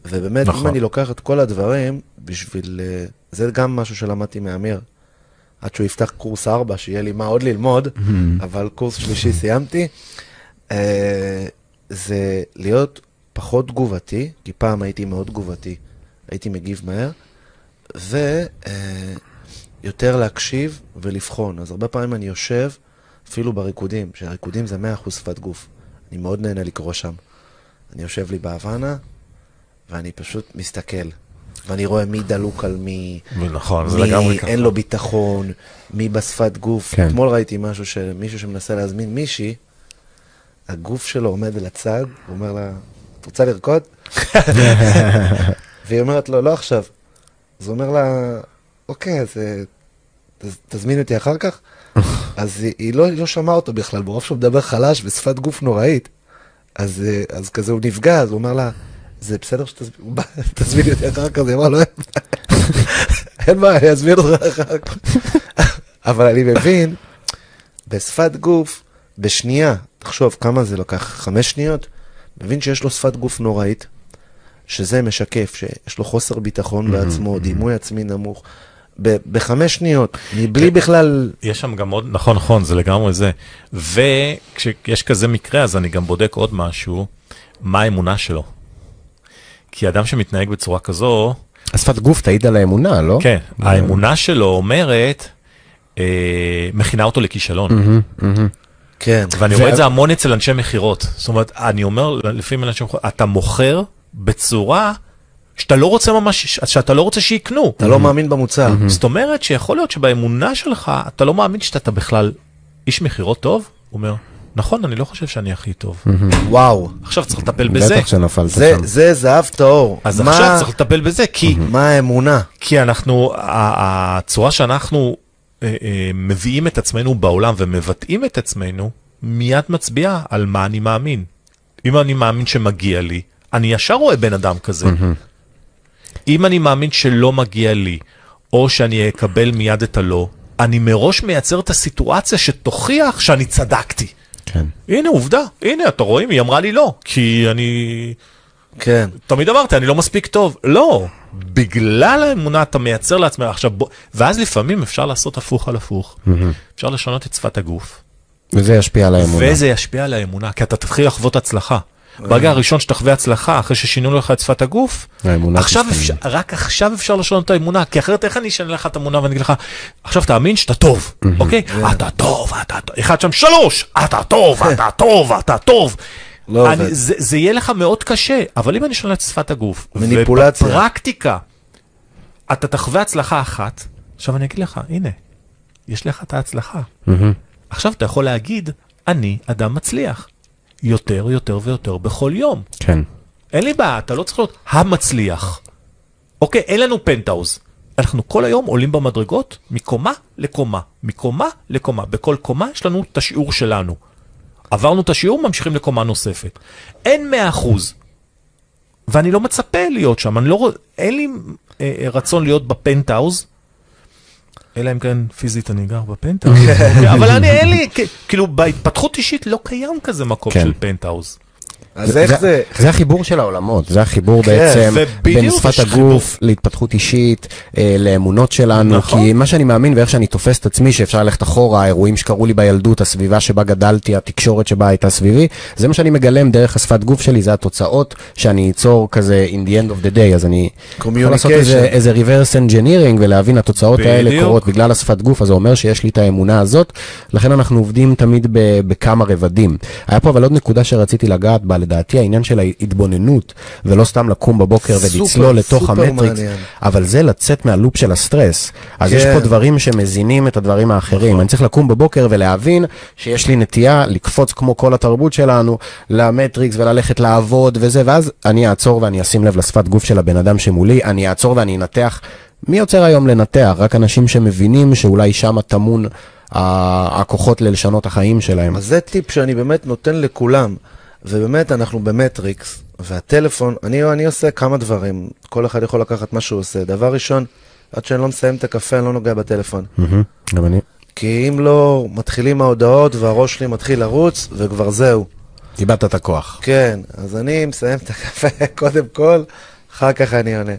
ובאמת, נכון. אם אני לוקח את כל הדברים, בשביל... אה, זה גם משהו שלמדתי מאמיר. עד שהוא יפתח קורס 4, שיהיה לי מה עוד ללמוד, אבל קורס שלישי סיימתי. אה, זה להיות פחות תגובתי, כי פעם הייתי מאוד תגובתי, הייתי מגיב מהר, ויותר להקשיב ולבחון. אז הרבה פעמים אני יושב, אפילו בריקודים, שהריקודים זה 100% שפת גוף. אני מאוד נהנה לקרוא שם. אני יושב לי בהוואנה, ואני פשוט מסתכל. ואני רואה מי דלוק על מי, נכון, זה מי לגמרי ככה. אין לו ביטחון, מי בשפת גוף. כן. אתמול ראיתי משהו שמישהו שמנסה להזמין מישהי, הגוף שלו עומד לצד, הוא אומר לה, את רוצה לרקוד? [laughs] והיא אומרת לו, לא עכשיו. אז הוא אומר לה, אוקיי, אז אה, תז- תזמין אותי אחר כך? [laughs] אז היא, היא לא, היא לא שמעה אותו בכלל, ברוב שהוא מדבר חלש בשפת גוף נוראית. אז, אה, אז כזה הוא נפגע, אז הוא אומר לה, זה בסדר שתזמיני [laughs] אותי אחר כך? היא אמרה לו, "אין בעיה." [laughs] אין בעיה, אני אזמין אותך אחר כך. אבל אני מבין, בשפת גוף, בשנייה, תחשוב כמה זה לקח, חמש שניות, מבין שיש לו שפת גוף נוראית, שזה משקף שיש לו חוסר ביטחון בעצמו, דימוי עצמי נמוך. ב- בחמש שניות, מבלי בכלל... יש שם גם עוד, נכון, נכון, זה לגמרי זה. וכשיש כזה מקרה, אז אני גם בודק עוד משהו, מה האמונה שלו. כי אדם שמתנהג בצורה כזו, השפת גוף תעיד על האמונה, לא? כן, האמונה שלו אומרת, אה, מכינה אותו לכישלון. כן. ואני ו- רואה את זה המון אצל אנשי מכירות. זאת אומרת, אני אומר לפעמים מכירות, אתה מוכר בצורה שאתה לא רוצה ממש, שאתה לא רוצה שיקנו. אתה לא מאמין במוצר. זאת אומרת שיכול להיות שבאמונה שלך, אתה לא מאמין שאתה בכלל איש מכירות טוב? הוא אומר, נכון, אני לא חושב שאני הכי טוב. וואו. עכשיו צריך לטפל בזה. בטח שנפלת זה, שם. זה זהב טהור. אז עכשיו צריך לטפל בזה, כי מה האמונה? כי אנחנו, ה- הצורה שאנחנו אה, אה, מביאים את עצמנו בעולם ומבטאים את עצמנו, מיד מצביעה על מה אני מאמין. אם אני מאמין שמגיע לי, אני ישר רואה בן אדם כזה. אם אני מאמין שלא מגיע לי, או שאני אקבל מיד את הלא, אני מראש מייצר את הסיטואציה שתוכיח שאני צדקתי. כן. הנה עובדה, הנה, אתה רואים, היא אמרה לי לא, כי אני כן. תמיד אמרתי, אני לא מספיק טוב. לא, בגלל האמונה אתה מייצר לעצמך. עכשיו, בוא, ואז לפעמים אפשר לעשות הפוך על הפוך. אפשר לשנות את שפת הגוף, וזה ישפיע על האמונה. וזה ישפיע על האמונה, כי אתה תתחיל לחוות הצלחה. ברגע הראשון שתחווה הצלחה, אחרי ששינו לך את שפת הגוף, עכשיו. אפשר, רק עכשיו אפשר לשנות את האמונה, כי אחרת איך אני אשנה לך את האמונה ואני אגיד לך, עכשיו תאמין שאתה טוב, אוקיי? אתה טוב, אתה טוב, אחד שם שלוש, אתה טוב, אתה טוב, אתה טוב. לא אני-. זה, זה יהיה לך מאוד קשה, אבל אם אני אשנה את שפת הגוף, מניפולציה. ובפרקטיקה אתה תחווה הצלחה אחת, עכשיו אני אגיד לך, הנה, יש לך את ההצלחה. עכשיו אתה יכול להגיד, אני אדם מצליח. יותר, יותר ויותר בכל יום. כן. אין לי בעיה, אתה לא צריך להיות המצליח. אוקיי, אין לנו פנטהאוז. אנחנו כל היום עולים במדרגות מקומה לקומה, מקומה לקומה. בכל קומה יש לנו את השיעור שלנו. עברנו את השיעור, ממשיכים לקומה נוספת. אין 100 אחוז. ואני לא מצפה להיות שם, אני לא, אין לי אה, אה, רצון להיות בפנטהאוז, אלא אם כן פיזית אני גר בפנטהאוז, אוקיי, [laughs] אבל אני אין לי, כאילו בהתפתחות אישית לא קיים כזה מקום כן. של פנטהאוז. אז איך זה... זה החיבור של העולמות, זה החיבור כן, בעצם בין שפת חיבור. הגוף להתפתחות אישית, אה, לאמונות שלנו, נכון. כי מה שאני מאמין ואיך שאני תופס את עצמי, שאפשר ללכת אחורה, האירועים שקרו לי בילדות, הסביבה שבה גדלתי, התקשורת שבה הייתה סביבי, זה מה שאני מגלם דרך השפת גוף שלי, זה התוצאות שאני אצור כזה in the end of the day, אז אני יכול לעשות איזה, reverse engineering ולהבין התוצאות האלה. קורות בגלל השפת גוף, אז זה אומר שיש לי את האמונה הזאת, לכן אנחנו עובדים תמיד בכמה רבדים. היה פה אבל עוד נקודה שרציתי לגעת בה, לדעתי העניין של ההתבוננות, ולא סתם לקום בבוקר סופר, ולצלול לתוך המטריקס, מעניין. אבל זה לצאת מהלופ של הסטרס. אז יש כן. פה דברים שמזינים את הדברים האחרים. אני צריך לקום בבוקר ולהבין שיש לי נטייה לקפוץ כמו כל התרבות שלנו למטריקס וללכת לעבוד וזה, ואז אני אעצור ואני אשים לב לשפת גוף של הבן אדם שמולי, אני אעצור ואני אנתח. מי עוצר היום לנתח? רק אנשים שמבינים שאולי שם טמון הכוחות ללשנות החיים שלהם. אז זה טיפ שאני באמת נותן לכולם. ובאמת, אנחנו במטריקס, והטלפון, אני, אני עושה כמה דברים, כל אחד יכול לקחת מה שהוא עושה. דבר ראשון, עד שאני לא מסיים את הקפה, אני לא נוגע בטלפון. גם אני. כי אם לא, מתחילים ההודעות והראש שלי מתחיל לרוץ, וכבר זהו. איבדת את הכוח. כן, אז אני מסיים את הקפה [laughs] קודם כל, אחר כך אני עונה.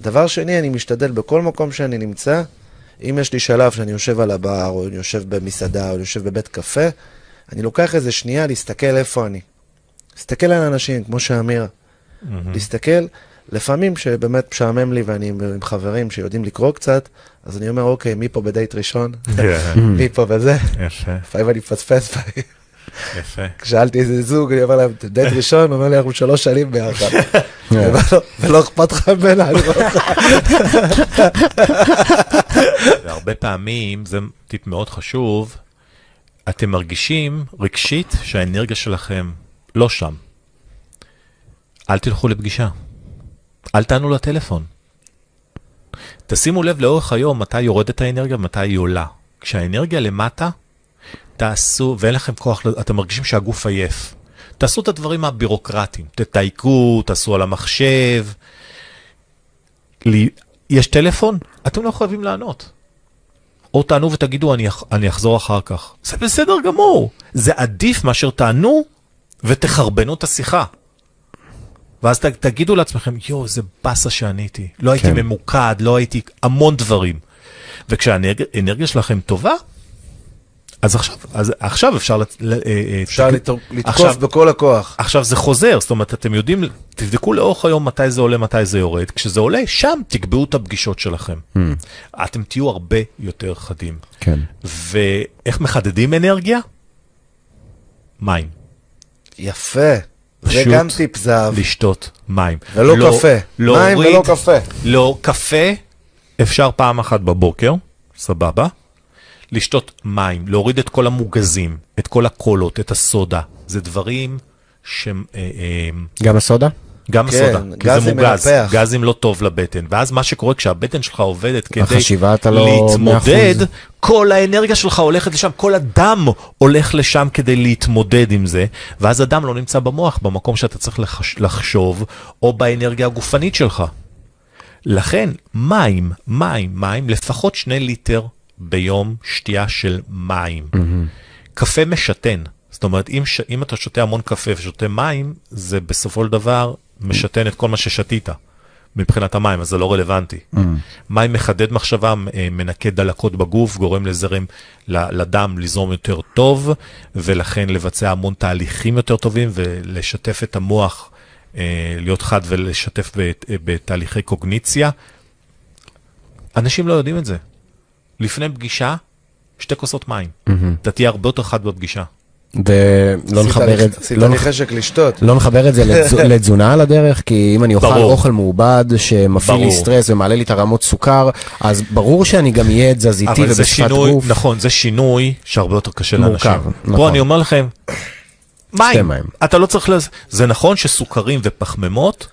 דבר שני, אני משתדל בכל מקום שאני נמצא, אם יש לי שלב שאני יושב על הבר, או אני יושב במסעדה, או אני יושב בבית קפה, אני לוקח איזה שנייה להסתכל איפה אני. להסתכל על אנשים, כמו שאמיר. להסתכל, לפעמים שבאמת משעמם לי ואני עם חברים שיודעים לקרוא קצת, אז אני אומר, אוקיי, מי פה בדייט ראשון? [laughs] מי פה בזה? יפה, [laughs] לפעמים אני מפספס, יפה. [laughs] כשאלתי איזה זוג, אני אומר להם, דייט ראשון, הוא אומר לי, אנחנו שלוש שנים ביחד. ולא- ולא אכפת לך ממנה, אני רואה אותך. והרבה פעמים, זה טיפ מאוד חשוב, אתם מרגישים רגשית שהאנרגיה שלכם לא שם. אל תלכו לפגישה. אל תענו לטלפון. תשימו לב לאורך היום מתי יורדת האנרגיה ומתי היא עולה. כשהאנרגיה למטה, תעשו, ואין לכם כוח, אתם מרגישים שהגוף עייף. תעשו את הדברים הבירוקרטיים, תתייקו, תעשו על המחשב. לי- יש טלפון? אתם לא חייבים לענות. או תענו ותגידו, אני, אני אחזור אחר כך. זה בסדר גמור. זה עדיף מאשר תענו ותחרבנו את השיחה. ואז ת, תגידו לעצמכם, יואו, איזה באסה שעניתי. לא הייתי כן. ממוקד, לא הייתי... המון דברים. וכשהאנרגיה שלכם טובה, אז עכשיו, אז עכשיו אפשר... אה, אה, אפשר תק- לת- לתקוף עכשיו- בכל הכוח. עכשיו זה חוזר, זאת אומרת, אתם יודעים, תבדקו לאורך היום מתי זה עולה, מתי זה יורד. כשזה עולה, שם תקבעו את הפגישות שלכם. אתם תהיו הרבה יותר חדים. כן. ואיך מחדדים אנרגיה? מים. יפה. זה גם טיפ זהב. לשתות מים. ולא לא- קפה. מים להוריד- ולא קפה. לא, קפה אפשר פעם אחת בבוקר, סבבה. לשתות מים, להוריד את כל המוגזים, את כל הקולות, את הסודה. זה דברים שהם... אה, אה, גם הסודה? גם כן, הסודה, כי זה מוגז, מנפח. גזים לא טוב לבטן. ואז מה שקורה כשהבטן שלך עובדת כדי לא להתמודד, 100%. כל האנרגיה שלך הולכת לשם, כל הדם הולך לשם כדי להתמודד עם זה, ואז הדם לא נמצא במוח, במקום שאתה צריך לחש, לחשוב, או באנרגיה הגופנית שלך. לכן, מים, מים, מים, לפחות שני ליטר ביום שתייה של מים. קפה משתן. זאת אומרת, אם, ש... אם אתה שותה המון קפה ושותה מים, זה בסופו של דבר משתן את כל מה ששתית מבחינת המים, אז זה לא רלוונטי. מים מחדד מחשבה, אה, מנקה דלקות בגוף, גורם לזרם לדם לזרום יותר טוב, ולכן לבצע המון תהליכים יותר טובים ולשתף את המוח, אה, להיות חד ולשתף בת- בתהליכי קוגניציה. אנשים לא יודעים את זה. לפני פגישה, שתי כוסות מים. אתה תהיה הרבה יותר חד בפגישה. ולא נחבר את עשית לא לי נח- חשק לשתות. לא נחבר את זה לתז- [laughs] לתזונה על הדרך, כי אם אני אוכל ברור. אוכל מעובד שמפעיל לי ברור. סטרס ומעלה לי את הרמות סוכר, אז ברור שאני גם אהיה תזזיתי זה ובשפת שינוי, גוף. נכון, זה שינוי שהרבה יותר קשה מורכב, לאנשים. נכון. פה אני אומר לכם, מים, מים. אתה לא צריך לז... זה נכון שסוכרים ופחמימות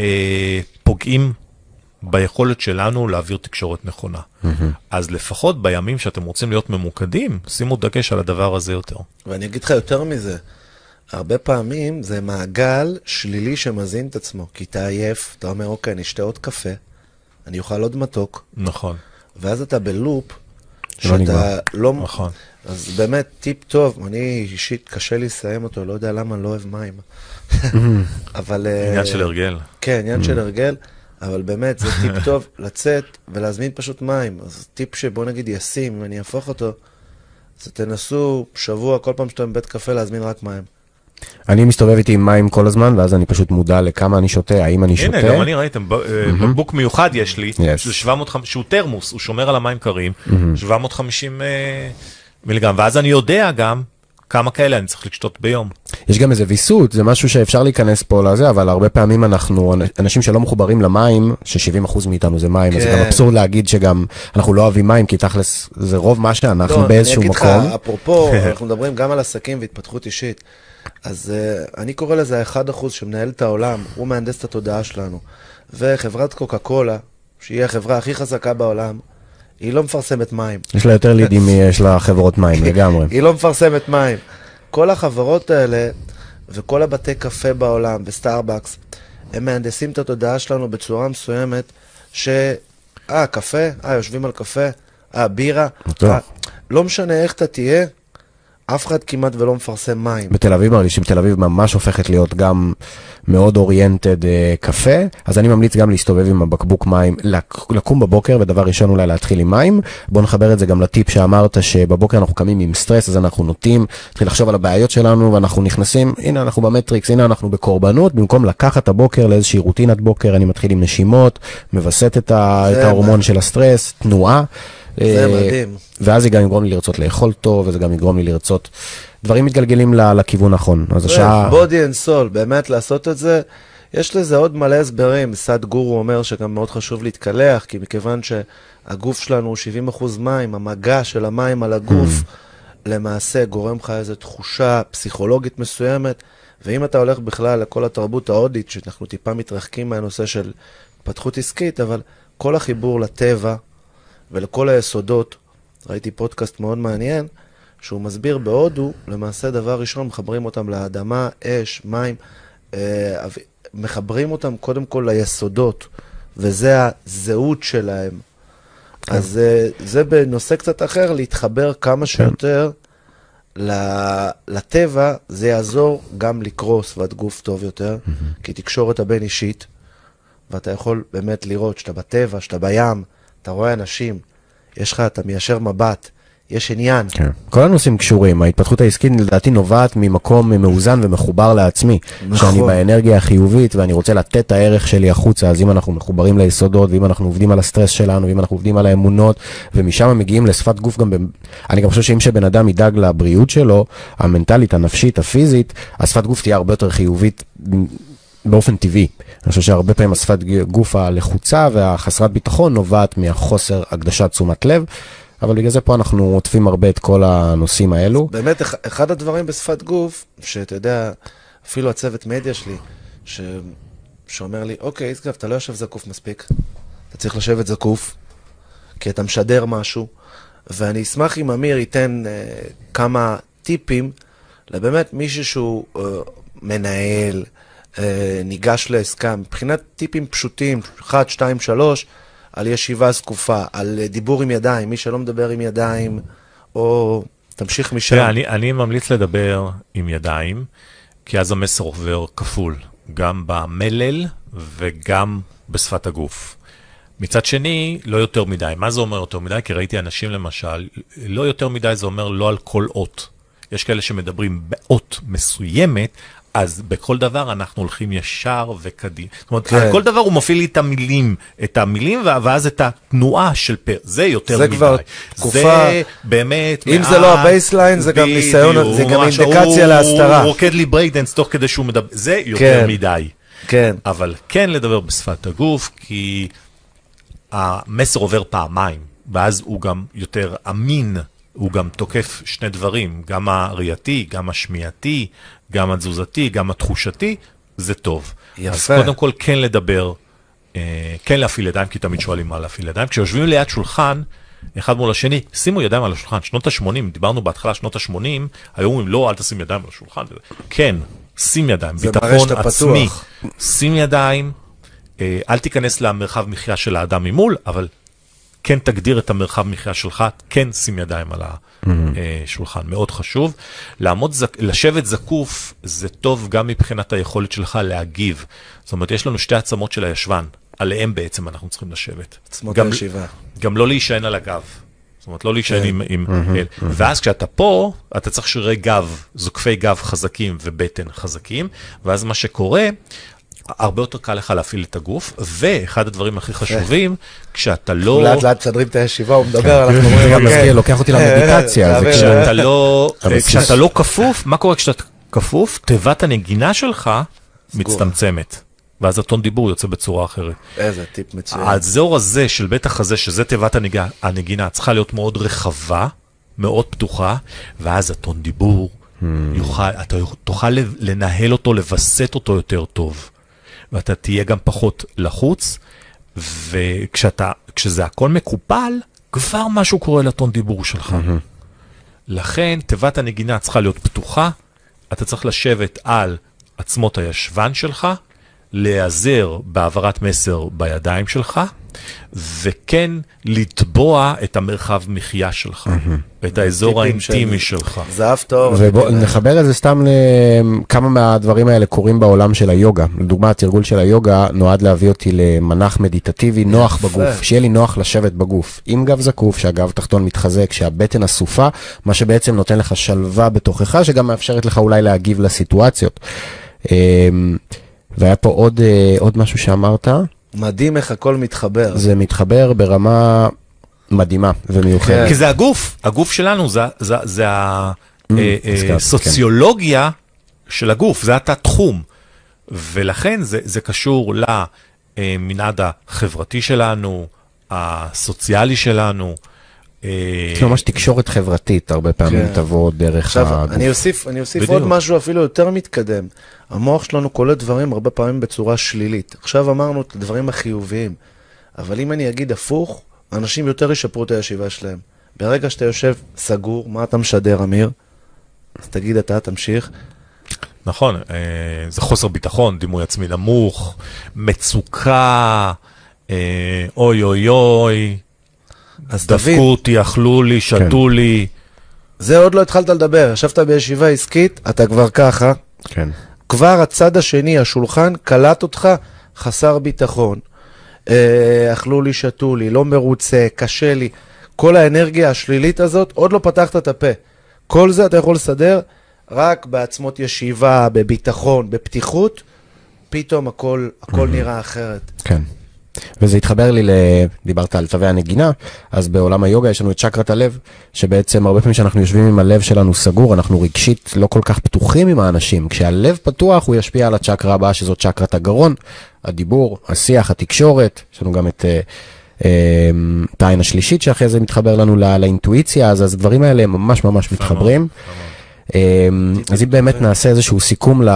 אה, פוגעים ביכולת שלנו להעביר תקשורת נכונה. אז לפחות בימים שאתם רוצים להיות ממוקדים, שימו דגש על הדבר הזה יותר. ואני אגיד לך יותר מזה, הרבה פעמים זה מעגל שלילי שמזין את עצמו, כי אתה עייף, אתה אומר, אוקיי, אני אשתה עוד קפה, אני אוכל עוד מתוק, נכון, ואז אתה בלופ, נגמר. שאתה לא... נכון. אז באמת, טיפ טוב, אני אישית, קשה לי לסיים אותו, לא יודע למה לא אוהב מים. [laughs] אבל... אה, עניין של הרגל. כן, עניין של הרגל, אבל באמת, זה טיפ טוב [laughs] לצאת ולהזמין פשוט מים. אז טיפ שבוא נגיד ישים, אם אני אהפוך אותו, אז תנסו שבוע, כל פעם שאתם בבית קפה, להזמין רק מים. אני מסתובב איתי עם מים כל הזמן, ואז אני פשוט מודע לכמה אני שותה, האם אני שותה. הנה, גם אני ראיתם, אה, בקבוק מיוחד יש לי, Yes. של 750, שהוא תרמוס, הוא שומר על המים קרים, 750 אה, מיליגרם, ואז אני יודע גם כמה כאלה אני צריך לשתות ביום. יש גם איזה ויסות, זה משהו שאפשר להיכנס פה לזה, אבל הרבה פעמים אנחנו, אנשים שלא מחוברים למים, ש-70% מאיתנו זה מים, אז זה כן. גם אבסורד להגיד שגם אנחנו לא אוהבים מים, כי תכלס זה רוב מה שאנחנו לא, באיזשהו אני אגיד מקום. לך, אפרופו, [laughs] אנחנו מדברים גם על עסקים והתפתחות אישית. אז uh, אני קורא לזה ה-1% שמנהל את העולם, הוא מהנדס את התודעה שלנו. וחברת קוקה קולה, שהיא החברה הכי חזקה בעולם, היא לא מפרסמת מים. יש לה יותר לידים [laughs] יש לה חברות מים לגמרי. היא לא מפרסמת מים. כל החברות האלה, וכל הבתי קפה בעולם, וסטארבקס, הם מהנדסים את התודעה שלנו בצורה מסוימת, ש... אה, קפה? אה, יושבים על קפה? אה, בירה? אה, לא משנה איך אתה תהיה, אף אחד כמעט ולא מפרסם מים. בתל אביב מרגיש שבתל אביב ממש הופכת להיות גם מאוד oriented אה, קפה, אז אני ממליץ גם להסתובב עם הבקבוק מים, לק- לקום בבוקר ודבר ראשון אולי להתחיל עם מים. בוא נחבר את זה גם לטיפ שאמרת שבבוקר אנחנו קמים עם סטרס, אז אנחנו נוטים להתחיל לחשוב על הבעיות שלנו ואנחנו נכנסים, הנה אנחנו במטריקס, הנה אנחנו בקורבנות, במקום לקחת הבוקר לאיזושהי רוטינת בוקר, אני מתחיל עם נשימות, מווסת את, ה- את ההורמון של הסטרס, תנועה. זה אה, מדהים. ואז זה גם יגרום לי לרצות לאכול טוב, וזה גם יגרום לי לרצות, דברים מתגלגלים לכיוון הנכון. אז השעה... body and soul, באמת לעשות את זה. יש לזה עוד מלא הסברים. סאדגורו אומר שגם מאוד חשוב להתקלח, כי מכיוון שהגוף שלנו הוא 70% מים, המגע של המים על הגוף למעשה גורם לך איזו תחושה פסיכולוגית מסוימת, ואם אתה הולך בכלל לכל התרבות ההודית, שאנחנו טיפה מתרחקים מהנושא של התפתחות עסקית, אבל כל החיבור לטבע ולכל היסודות, ראיתי פודקאסט מאוד מעניין, שהוא מסביר בהודו, למעשה דבר ראשון, מחברים אותם לאדמה, אש, מים, אה, מחברים אותם קודם כל ליסודות, וזה הזהות שלהם. אז אה, זה בנושא קצת אחר, להתחבר כמה שיותר ל- לטבע, זה יעזור גם לקרוא שפת גוף טוב יותר, כי תקשורת הבין אישית, ואתה יכול באמת לראות שאתה בטבע, שאתה בים, אתה רואה אנשים, יש לך, אתה מיישר מבט, יש עניין. כן. כל הנושאים קשורים, ההתפתחות העסקית לדעתי נובעת ממקום מאוזן ומחובר לעצמי. נכון. שאני באנרגיה החיובית ואני רוצה לתת את הערך שלי החוצה, אז אם אנחנו מחוברים ליסודות, ואם אנחנו עובדים על הסטרס שלנו, ואם אנחנו עובדים על האמונות, ומשם מגיעים לשפת גוף גם, ב... אני גם חושב שאם שבן אדם ידאג לבריאות שלו, המנטלית, הנפשית, הפיזית, השפת גוף תהיה הרבה יותר חיובית באופן טבעי. אני חושב שהרבה פעמים השפת גוף הלחוצה והחסרת ביטחון נובעת מהחוסר הקדשת תשומת לב. אבל בגלל זה פה אנחנו עוטפים הרבה את כל הנושאים האלו. באמת, אח- אחד הדברים בשפת גוף, שאתה יודע, אפילו הצוות מדיה שלי, ש... שאומר לי, אוקיי, ישגב, אתה לא יושב זקוף מספיק, אתה צריך לשבת זקוף, כי אתה משדר משהו, ואני אשמח אם אמיר ייתן אה, כמה טיפים לבאמת מישהו שהוא אה, מנהל, ניגש לעסקה, מבחינת טיפים פשוטים, 1, 2, 3, על ישיבה זקופה, על אה, דיבור עם ידיים, מי שלא מדבר עם ידיים, או תמשיך משם. אני, אני ממליץ לדבר עם ידיים, כי אז המסר עובר כפול, גם במלל וגם בשפת הגוף. מצד שני, לא יותר מדי. מה זה אומר יותר מדי? כי ראיתי אנשים למשל, לא יותר מדי זה אומר לא על כל אות. יש כאלה שמדברים באות מסוימת, אז בכל דבר אנחנו הולכים ישר וקדימה. זאת אומרת, כן. כל דבר הוא מפעיל לי את המילים, את המילים, ואז את התנועה של פר. זה יותר זה מדי. כבר תקופה- זה באמת אם זה לא ה baseline, זה גם ניסיון- זה גם אינדיקציה הוא- להסתרה. הוא רוקד לי ברייקדאנס תוך כדי שהוא מדבר, זה יותר כן. מדי. כן. אבל כן לדבר בשפת הגוף, כי המסר עובר פעמיים, ואז הוא גם יותר אמין, הוא גם תוקף שני דברים, גם הראייתי, גם השמיעתי, גם התזוזתי, גם התחושתי, זה טוב. יפה. אז קודם כל כן לדבר, אה, כן להפעיל ידיים, כי תמיד שואלים מה להפעיל ידיים. כשיושבים ליד שולחן, אחד מול השני, שימו ידיים על השולחן. שנות ה-80, דיברנו בהתחלה, שנות ה-80, היו אומרים, לא, אל תשים ידיים על השולחן. כן, שים ידיים, ביטחון עצמי. פתוח. שים ידיים, אה, אל תיכנס למרחב מחיה של האדם ממול, אבל כן תגדיר את המרחב מחיה שלך, כן שים ידיים על השולחן, מאוד חשוב. לעמוד, לשבת זקוף זה טוב גם מבחינת היכולת שלך להגיב. זאת אומרת, יש לנו שתי עצמות של הישבן, עליהם בעצם אנחנו צריכים לשבת. עצמות גם- הישיבה. גם לא להישען על הגב. זאת אומרת, לא להישען כן. עם... עם אל. ואז כשאתה פה, אתה צריך שרירי גב, זוקפי גב חזקים ובטן חזקים, ואז מה שקורה, הרבה יותר קל לך להפעיל את הגוף, ואחד הדברים הכי חשובים, כשאתה לא... לאט לאט מסדרים את הישיבה, הוא מדבר, אנחנו זה אומרים, גם אוקיי. מזכיר, לוקח אותי למדיטציה, זה תעביר, כש- כשאתה לא, כשאתה לא כפוף, מה קורה כשאתה כפוף? תיבת הנגינה שלך מצטמצמת, ואז הטון דיבור יוצא בצורה אחרת. איזה טיפ מצוין. האזור הזה של בית החזה, שזה תיבת הנגינה, צריכה להיות מאוד רחבה, מאוד פתוחה, ואז הטון דיבור, יוכל, אתה תוכל לנהל אותו, לווסת אותו יותר טוב. ואתה תהיה גם פחות לחוץ, וכשזה הכל מקופל, כבר משהו קורה לטון דיבור שלך. לכן תיבת הנגינה צריכה להיות פתוחה, אתה צריך לשבת על עצמות הישבן שלך, להיעזר בהעברת מסר בידיים שלך, וכן לתבוע את המרחב מחיה שלך, את האזור האינטימי שלך. זהב טוב. ובואו נחבר את זה סתם לכמה מהדברים האלה קורים בעולם של היוגה. לדוגמה, התרגול של היוגה נועד להביא אותי למנח מדיטטיבי נוח בגוף, שיהיה לי נוח לשבת בגוף, עם גב זקוף, שהגב תחתון מתחזק, שהבטן אסופה, מה שבעצם נותן לך שלווה בתוכך, שגם מאפשרת לך אולי להגיב לסיטואציות. אמ, והיה פה עוד, אה, עוד משהו שאמרת, מדהים איך הכל מתחבר. זה מתחבר ברמה מדהימה ומיוחדת. כי זה הגוף, הגוף שלנו, זה, זה, זה הסוציולוגיה של הגוף, זה התת-תחום. ולכן זה, זה קשור למנעד החברתי שלנו, הסוציאלי שלנו. אה, יש ממש תקשורת חברתית, הרבה פעמים כן. תבוא דרך עכשיו, הגוף. אני אוסיף, אני אוסיף. עוד משהו אפילו יותר מתקדם. המוח שלנו קולט דברים הרבה פעמים בצורה שלילית. עכשיו אמרנו את הדברים החיוביים, אבל אם אני אגיד הפוך, אנשים יותר ישפרו את הישיבה שלהם. ברגע שאתה יושב סגור, מה אתה משדר, אמיר? אז תגיד אתה, תמשיך. נכון, אה, זה חוסר ביטחון, דימוי עצמי נמוך, מצוקה, אה, אוי אוי אוי, אז תבין, דפקו אותי, אכלו לי, שתו לי. זה עוד לא התחלת לדבר. ישבת בישיבה עסקית, אתה כבר ככה, כן. כבר הצד השני, השולחן, קלט אותך חסר ביטחון. אה, אכלו לי, שתו לי, לא מרוצה, קשה לי. כל האנרגיה השלילית הזאת, עוד לא פתחת את הפה. כל זה אתה יכול לסדר רק בעצמות ישיבה, בביטחון, בפתיחות, פתאום הכל, הכל נראה אחרת. כן. וזה התחבר לי, ל... דיברת על צווי הנגינה, אז בעולם היוגה יש לנו את צ'קרת הלב, שבעצם הרבה פעמים כשאנחנו יושבים עם הלב שלנו סגור, אנחנו רגשית לא כל כך פתוחים עם האנשים. כשהלב פתוח, הוא ישפיע על הצ'קרה הבאה, שזאת צ'קרת הגרון, הדיבור, השיח, התקשורת, יש לנו גם את... אה, אה, את העין השלישית שאחרי זה מתחבר לנו לא, לאינטואיציה, אז הדברים האלה ממש ממש מתחברים. אה, אז אם באמת נעשה איזשהו סיכום ל...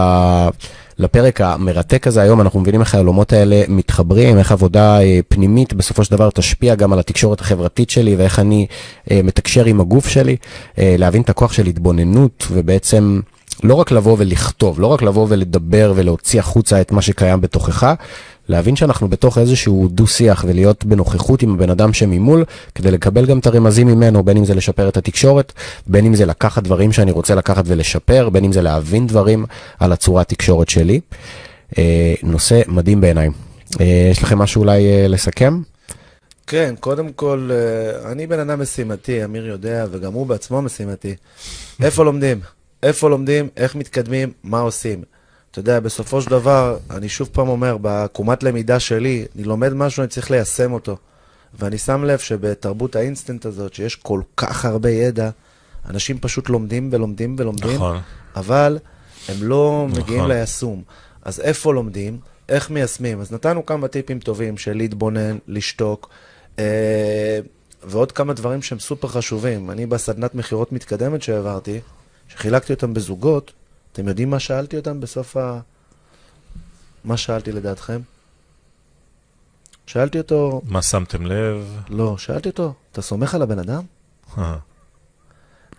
לפרק המרתק הזה היום, אנחנו מבינים איך העולמות האלה מתחברים, איך עבודה אה, פנימית בסופו של דבר תשפיע גם על התקשורת החברתית שלי ואיך אני אה, מתקשר עם הגוף שלי, אה, להבין את הכוח של התבוננות ובעצם... לא רק לבוא ולכתוב, לא רק לבוא ולדבר ולהוציא החוצה את מה שקיים בתוכך, להבין שאנחנו בתוך איזשהו דו-שיח ולהיות בנוכחות עם הבן אדם שממול, כדי לקבל גם את הרמזים ממנו, בין אם זה לשפר את התקשורת, בין אם זה לקחת דברים שאני רוצה לקחת ולשפר, בין אם זה להבין דברים על הצורת תקשורת שלי. אה, נושא מדהים בעיניי. אה, יש לכם משהו אולי אה, לסכם? כן, קודם כל, אני בן אדם משימתי, אמיר יודע, וגם הוא בעצמו משימתי. איפה לומדים? איפה לומדים, איך מתקדמים, מה עושים. אתה יודע, בסופו של דבר, אני שוב פעם אומר, בעקומת למידה שלי, אני לומד משהו, אני צריך ליישם אותו. ואני שם לב שבתרבות האינסטנט הזאת, שיש כל כך הרבה ידע, אנשים פשוט לומדים ולומדים ולומדים, נכון. אבל הם לא נכון. מגיעים ליישום. אז איפה לומדים? איך מיישמים? אז נתנו כמה טיפים טובים של להתבונן, לשתוק, אה, ועוד כמה דברים שהם סופר חשובים. אני בסדנת מכירות מתקדמת שהעברתי, שחילקתי אותם בזוגות, אתם יודעים מה שאלתי אותם בסוף ה... מה שאלתי לדעתכם? שאלתי אותו, מה שמתם לב? לא, שאלתי אותו, אתה סומך על הבן אדם? אה,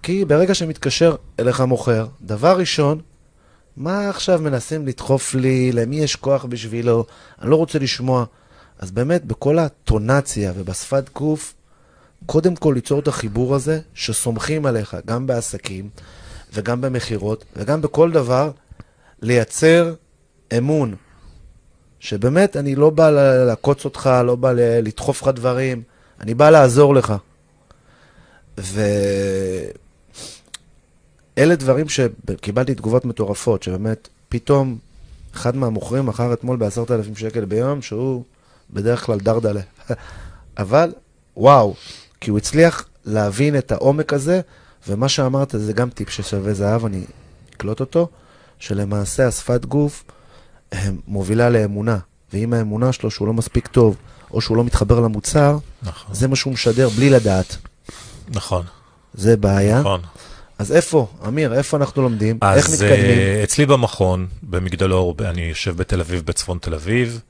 כי ברגע שמתקשר אליך מוכר, דבר ראשון, מה עכשיו מנסים לדחוף לי, למי יש כוח בשבילו, אני לא רוצה לשמוע. אז באמת, בכל הטונציה ובשפת גוף, קודם כל ליצור את החיבור הזה, שסומכים עליך, גם בעסקים וגם במכירות וגם בכל דבר, לייצר אמון. שבאמת, אני לא בא לעקוץ אותך, לא בא לדחוף לך דברים, אני בא לעזור לך. ואלה דברים שקיבלתי תגובות מטורפות, שבאמת, פתאום אחד מהמוכרים מכר אתמול בעשרת אלפים שקל ביום, שהוא בדרך כלל דרדלה. [laughs] אבל, וואו, כי הוא הצליח להבין את העומק הזה, ומה שאמרת זה גם טיפ ששווה זהב, אני אקלוט אותו, שלמעשה השפת גוף אה, מובילה לאמונה, ואם האמונה שלו שהוא לא מספיק טוב, או שהוא לא מתחבר למוצר, נכון. זה מה שהוא משדר בלי לדעת. נכון, זה בעיה. נכון. אז איפה, אמיר, איפה אנחנו לומדים? איך אז מתקדמים? אה, אצלי במכון, במגדלור, אני יושב בתל אביב, בצפון תל אביב.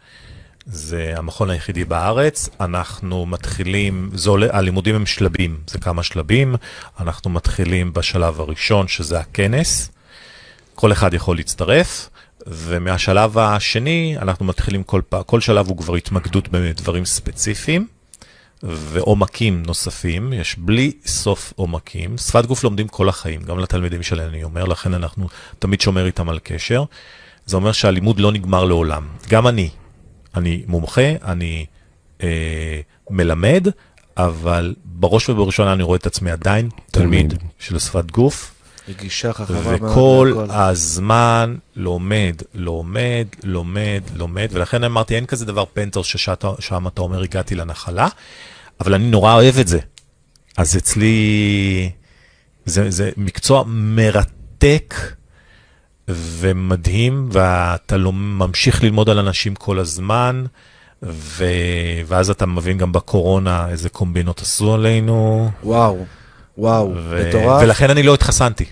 זה המכון היחידי בארץ. אנחנו מתחילים, עולה, הלימודים הם שלבים, זה כמה שלבים. אנחנו מתחילים בשלב הראשון, שזה הכנס. כל אחד יכול להצטרף. ומהשלב השני, אנחנו מתחילים כל פעם, כל שלב הוא כבר התמקדות בדברים ספציפיים. ועומקים נוספים, יש בלי סוף עומקים. שפת גוף לומדים כל החיים, גם לתלמידים שלהם אני אומר, לכן אנחנו תמיד שומר איתם על קשר. זה אומר שהלימוד לא נגמר לעולם. גם אני, אני מומחה, אני אה, מלמד, אבל בראש ובראשונה אני רואה את עצמי עדיין תלמיד, תלמיד. של שפת גוף, רגישה חכמה מאוד. וכל. הזמן לומד, לומד, לומד, לומד, ולכן אמרתי, אין כזה דבר פנטר ששם אתה אומר, הגעתי לנחלה, אבל אני נורא אוהב את זה. אז אצלי זה, זה מקצוע מרתק ומדהים, ואתה לא ממשיך ללמוד על אנשים כל הזמן, ו... ואז אתה מבין גם בקורונה איזה קומבינות עשו עלינו. וואו, וואו, ו- מטורף. ולכן אני לא התחסנתי.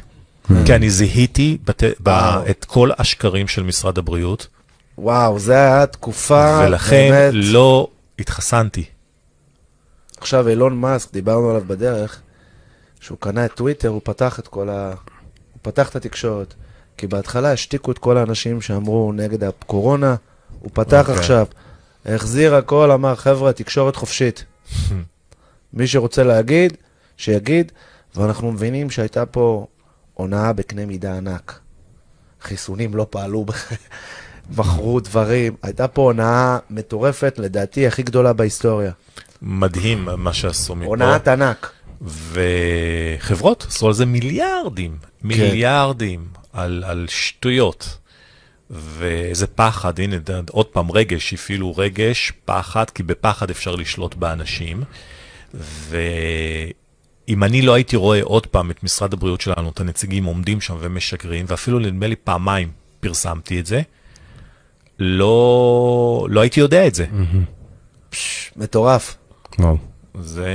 כי אני זיהיתי בת... ב... את כל השקרים של משרד הבריאות, וואו, זה היה תקופה, ולכן באמת. לא התחסנתי. עכשיו אילון מאסק, דיברנו עליו בדרך, שהוא קנה את טוויטר, הוא פתח את כל ה... הוא פתח את התקשורת. כי בהתחלה השתיקו את כל האנשים שאמרו נגד הקורונה, הוא פתח אוקיי. עכשיו, החזיר הכל, אמר, חבר'ה, תקשורת חופשית. [laughs] מי שרוצה להגיד, שיגיד, ואנחנו מבינים שהייתה פה הונאה בקנה מידה ענק. חיסונים לא פעלו, [laughs] מכרו דברים, הייתה פה הונאה מטורפת, לדעתי הכי גדולה בהיסטוריה. מדהים מה שעשו מפה. הונאת ענק. וחברות עשו על זה מיליארדים, מיליארדים על, על שטויות. ואיזה פחד, הנה עוד פעם רגש, הפעילו רגש, פחד, כי בפחד אפשר לשלוט באנשים. ואם אני לא הייתי רואה עוד פעם את משרד הבריאות שלנו, את הנציגים עומדים שם ומשקרים, ואפילו נדמה לי פעמיים פרסמתי את זה, לא, לא הייתי יודע את זה. פש, מטורף. וואו. זה...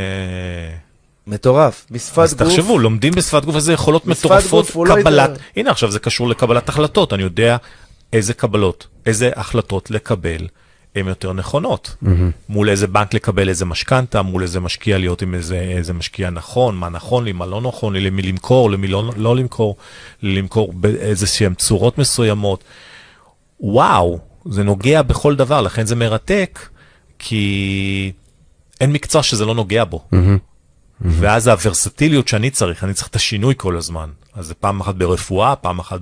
מטורף. בשפת אז גוף. תחשבו, לומדים בשפת גוף איזה יכולות מטורפות, גוף לא קבלת, ידע. הנה עכשיו זה קשור לקבלת החלטות, אני יודע איזה קבלות, איזה החלטות לקבל הן יותר נכונות. מול איזה בנק לקבל איזה משכנתה, מול איזה משקיע להיות עם איזה, איזה משקיע נכון, מה נכון לי, מה לא נכון לי, למי למכור, למי לא, לא למכור, למכור באיזה שהן צורות מסוימות. וואו, זה נוגע בכל דבר, לכן זה מרתק, כי אין מקצוע שזה לא נוגע בו. ואז הוורסטיליות שאני צריך, אני צריך את השינוי כל הזמן. אז זה פעם אחת ברפואה, פעם אחת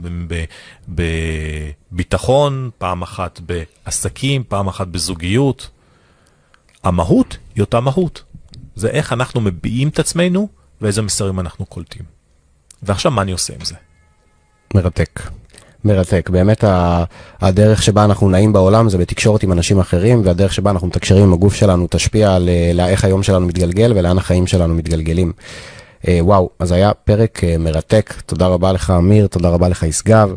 בביטחון, פעם אחת בעסקים, פעם אחת בזוגיות. המהות היא אותה מהות. זה איך אנחנו מביעים את עצמנו ואיזה מסרים אנחנו קולטים. ועכשיו מה אני עושה עם זה? מרתק. מרתק. באמת הדרך שבה אנחנו נעים בעולם זה בתקשורת עם אנשים אחרים, והדרך שבה אנחנו מתקשרים עם הגוף שלנו תשפיע על אה, איך היום שלנו מתגלגל ולאן החיים שלנו מתגלגלים. אה, וואו, אז היה פרק אה, מרתק. תודה רבה לך אמיר, תודה רבה לך ישגב.